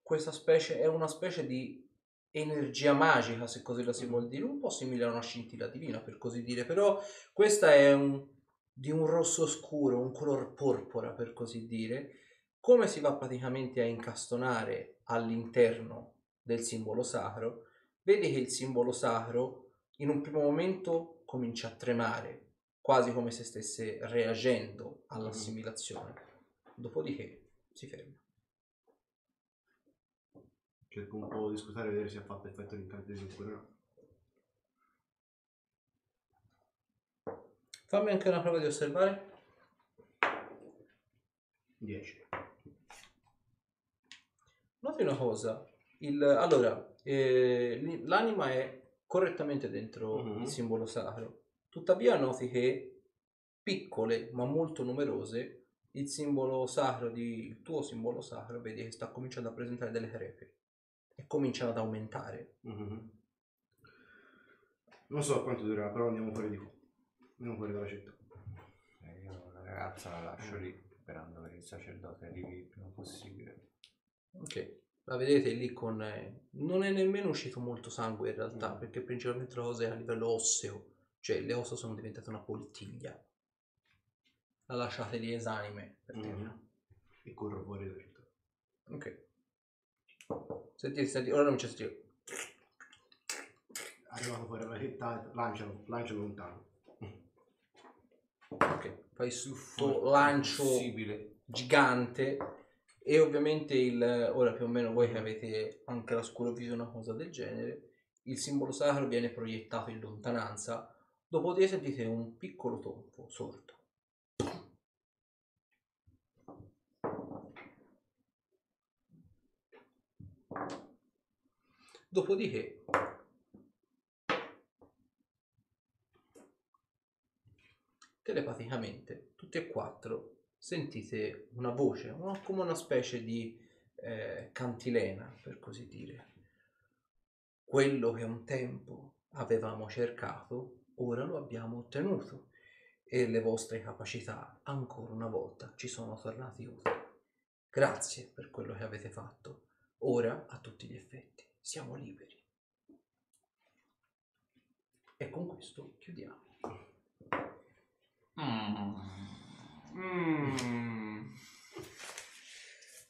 Speaker 1: questa specie è una specie di energia magica, se così la si vuol dire, un po' simile a una scintilla divina, per così dire, però questa è un, di un rosso scuro, un color porpora, per così dire, come si va praticamente a incastonare all'interno del simbolo sacro, vedi che il simbolo sacro in un primo momento comincia a tremare, quasi come se stesse reagendo all'assimilazione. Dopodiché si ferma.
Speaker 5: Cerco un po' di scrutare e vedere se ha fatto effetto l'incantesimo oppure no.
Speaker 1: Fammi anche una prova di osservare.
Speaker 5: 10.
Speaker 1: Noti una cosa. Il, allora, eh, l'anima è correttamente dentro
Speaker 5: Mhm.
Speaker 1: il simbolo sacro. Tuttavia noti che piccole ma molto numerose il simbolo sacro di il tuo simbolo sacro vedi che sta cominciando a presentare delle crepe e cominciano ad aumentare.
Speaker 5: Mhm. Non so quanto durerà, però andiamo fuori di qua. Andiamo fuori dalla città.
Speaker 6: Eh, io la ragazza la lascio lì, sperando che il sacerdote arrivi il prima possibile.
Speaker 1: Ok. La vedete lì con... eh, non è nemmeno uscito molto sangue in realtà, perché principalmente la cosa è a livello osseo, cioè le ossa sono diventate una poltiglia. La lasciate lì esanime per terra.
Speaker 5: Mhm. E corro fuori dalla città.
Speaker 1: Ok. Senti, senti, ora non c'è stio.
Speaker 5: Arrivato fuori dalla città, lancialo, lancialo lontano.
Speaker 1: Ok. Fai su sto lancio
Speaker 6: Possibile.
Speaker 1: gigante e ovviamente il ora più o meno voi che avete anche la scurovisione o una cosa del genere il simbolo sacro viene proiettato in lontananza dopodiché sentite un piccolo tonfo sordo dopodiché telepaticamente tutti e quattro sentite una voce, una- come una specie di eh, cantilena, per così dire. Quello che un tempo avevamo cercato, ora lo abbiamo ottenuto e le vostre capacità ancora una volta ci sono tornati utili. Grazie per quello che avete fatto. Ora, a tutti gli effetti, siamo liberi. E con questo chiudiamo.
Speaker 4: Mm. Mm.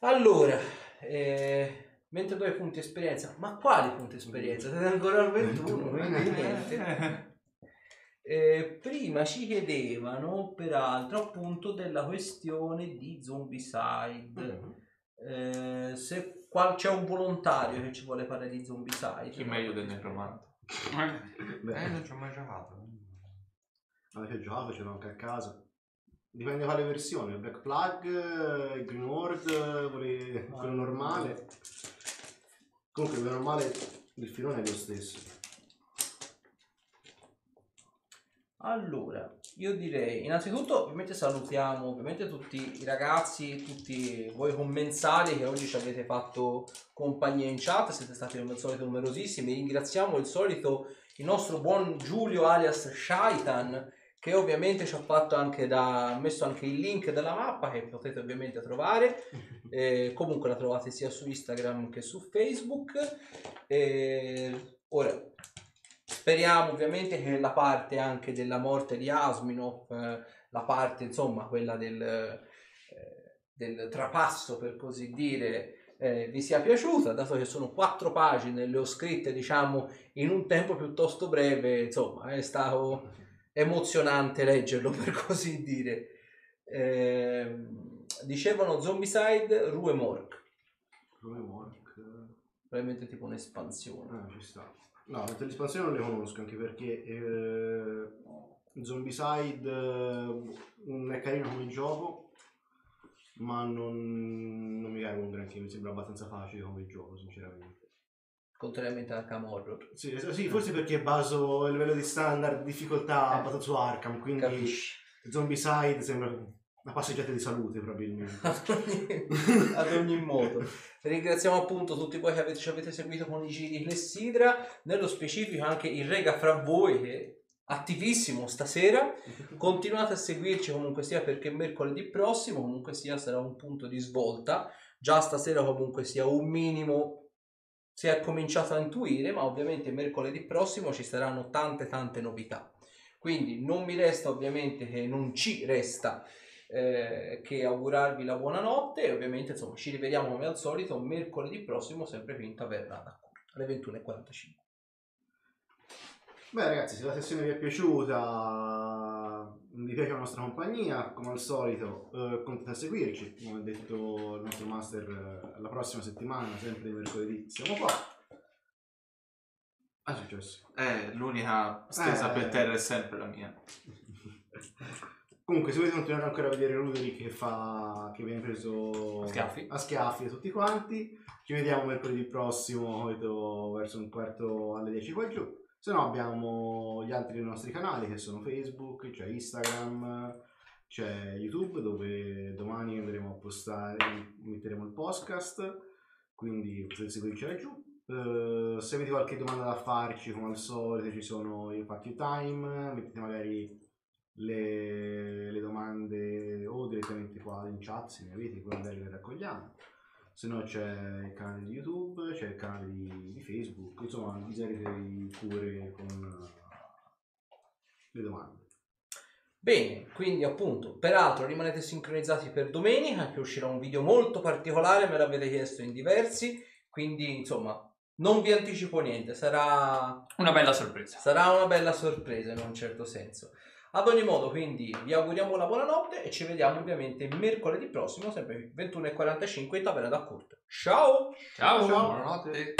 Speaker 1: Allora, eh, 22 punti esperienza, ma quali punti esperienza? Siete ancora al 21, non è niente. [laughs] Eh, prima ci chiedevano, peraltro, appunto della questione di zombicide. Eh, se qual- c'è un volontario che ci vuole parlare di zombicide.
Speaker 2: Chi è meglio del necromante?
Speaker 6: Eh, non ci ho mai giocato.
Speaker 5: Avete giocato, ce l'ho anche a casa. Dipende quale versione, il Black Plug, eh, il Green Horde, eh, quello normale. Comunque quello normale il filone è lo stesso.
Speaker 1: Allora, io direi, innanzitutto, ovviamente salutiamo ovviamente tutti i ragazzi, tutti voi commensali che oggi ci avete fatto compagnia in chat, siete stati come al solito numerosissimi. Ringraziamo il solito, il nostro buon Giulio alias Shaitan, che ovviamente ci ha fatto anche da, messo anche il link della mappa che potete ovviamente trovare. [laughs] Eh, comunque la trovate sia su Instagram che su Facebook. Eh, ora, speriamo ovviamente che la parte anche della morte di Asminov, eh, la parte insomma quella del, eh, del trapasso per così dire, eh, vi sia piaciuta, dato che sono quattro pagine, le ho scritte diciamo in un tempo piuttosto breve, insomma è stato emozionante leggerlo [laughs] per così dire. Ehm, dicevano Zombicide, Rue Mork,
Speaker 5: work. eh,
Speaker 1: probabilmente tipo un'espansione.
Speaker 5: Ah, ci sta. No, tutte le espansioni non le conosco anche perché eh, Zombicide eh, non è carino come gioco, ma non, non mi carico un granché, mi sembra abbastanza facile come gioco, sinceramente.
Speaker 1: Contrariamente a Cam Horror.
Speaker 5: Sì, es- sì, forse perché baso il livello di standard difficoltà
Speaker 1: Eh.
Speaker 5: basato su Arkham, quindi
Speaker 1: Capisci?
Speaker 5: Zombicide sembra una passeggiata di salute probabilmente. [laughs]
Speaker 1: ad ogni, modo. Ringraziamo appunto tutti voi che avete, ci avete seguito con i giri di Clessidra, nello specifico anche il Rega fra voi che è attivissimo stasera. Continuate a seguirci comunque sia perché mercoledì prossimo comunque sia sarà un punto di svolta. Già stasera comunque sia un minimo si è cominciato a intuire, ma ovviamente mercoledì prossimo ci saranno tante tante novità. Quindi non mi resta ovviamente che non ci resta eh, che augurarvi la buonanotte e ovviamente insomma ci rivediamo come al solito mercoledì prossimo sempre qui in taverna alle 21.45
Speaker 5: Beh ragazzi, se la sessione vi è piaciuta vi piace la nostra compagnia, come al solito eh, continuate a seguirci, come ha detto il nostro master, eh, la prossima settimana, sempre di mercoledì, siamo qua. Ah, è successo.
Speaker 2: Eh, l'unica stesa
Speaker 5: Eh.
Speaker 2: per terra è sempre la mia. [laughs]
Speaker 5: Comunque, se volete continuare ancora a vedere Ruderi che fa. che viene preso
Speaker 4: A schiaffi.
Speaker 5: a schiaffi da tutti quanti, ci vediamo mercoledì prossimo, solito verso un quarto alle 10 qua giù. Se no, abbiamo gli altri dei nostri canali che sono Facebook, c'è Instagram, c'è YouTube dove domani andremo a postare, metteremo il podcast, quindi potete seguirci laggiù. Eh, se avete qualche domanda da farci, come al solito, ci sono i Fuck You Time, mettete magari le, le domande o direttamente qua in chat se ne avete, poi magari le raccogliamo. Se no c'è il canale di YouTube, c'è il canale di, di Facebook, insomma vi sarete pure con le domande.
Speaker 1: Bene, quindi appunto, peraltro rimanete sincronizzati per domenica che uscirà un video molto particolare, me l'avete chiesto in diversi, quindi insomma non vi anticipo niente, sarà,
Speaker 4: Una bella sorpresa.
Speaker 1: sarà una bella sorpresa in un certo senso. Ad ogni modo, quindi vi auguriamo la buonanotte e ci vediamo ovviamente mercoledì prossimo, sempre 21.45 in Taverna da Kurt. Ciao!
Speaker 4: Ciao.
Speaker 5: Ciao.
Speaker 6: Buonanotte.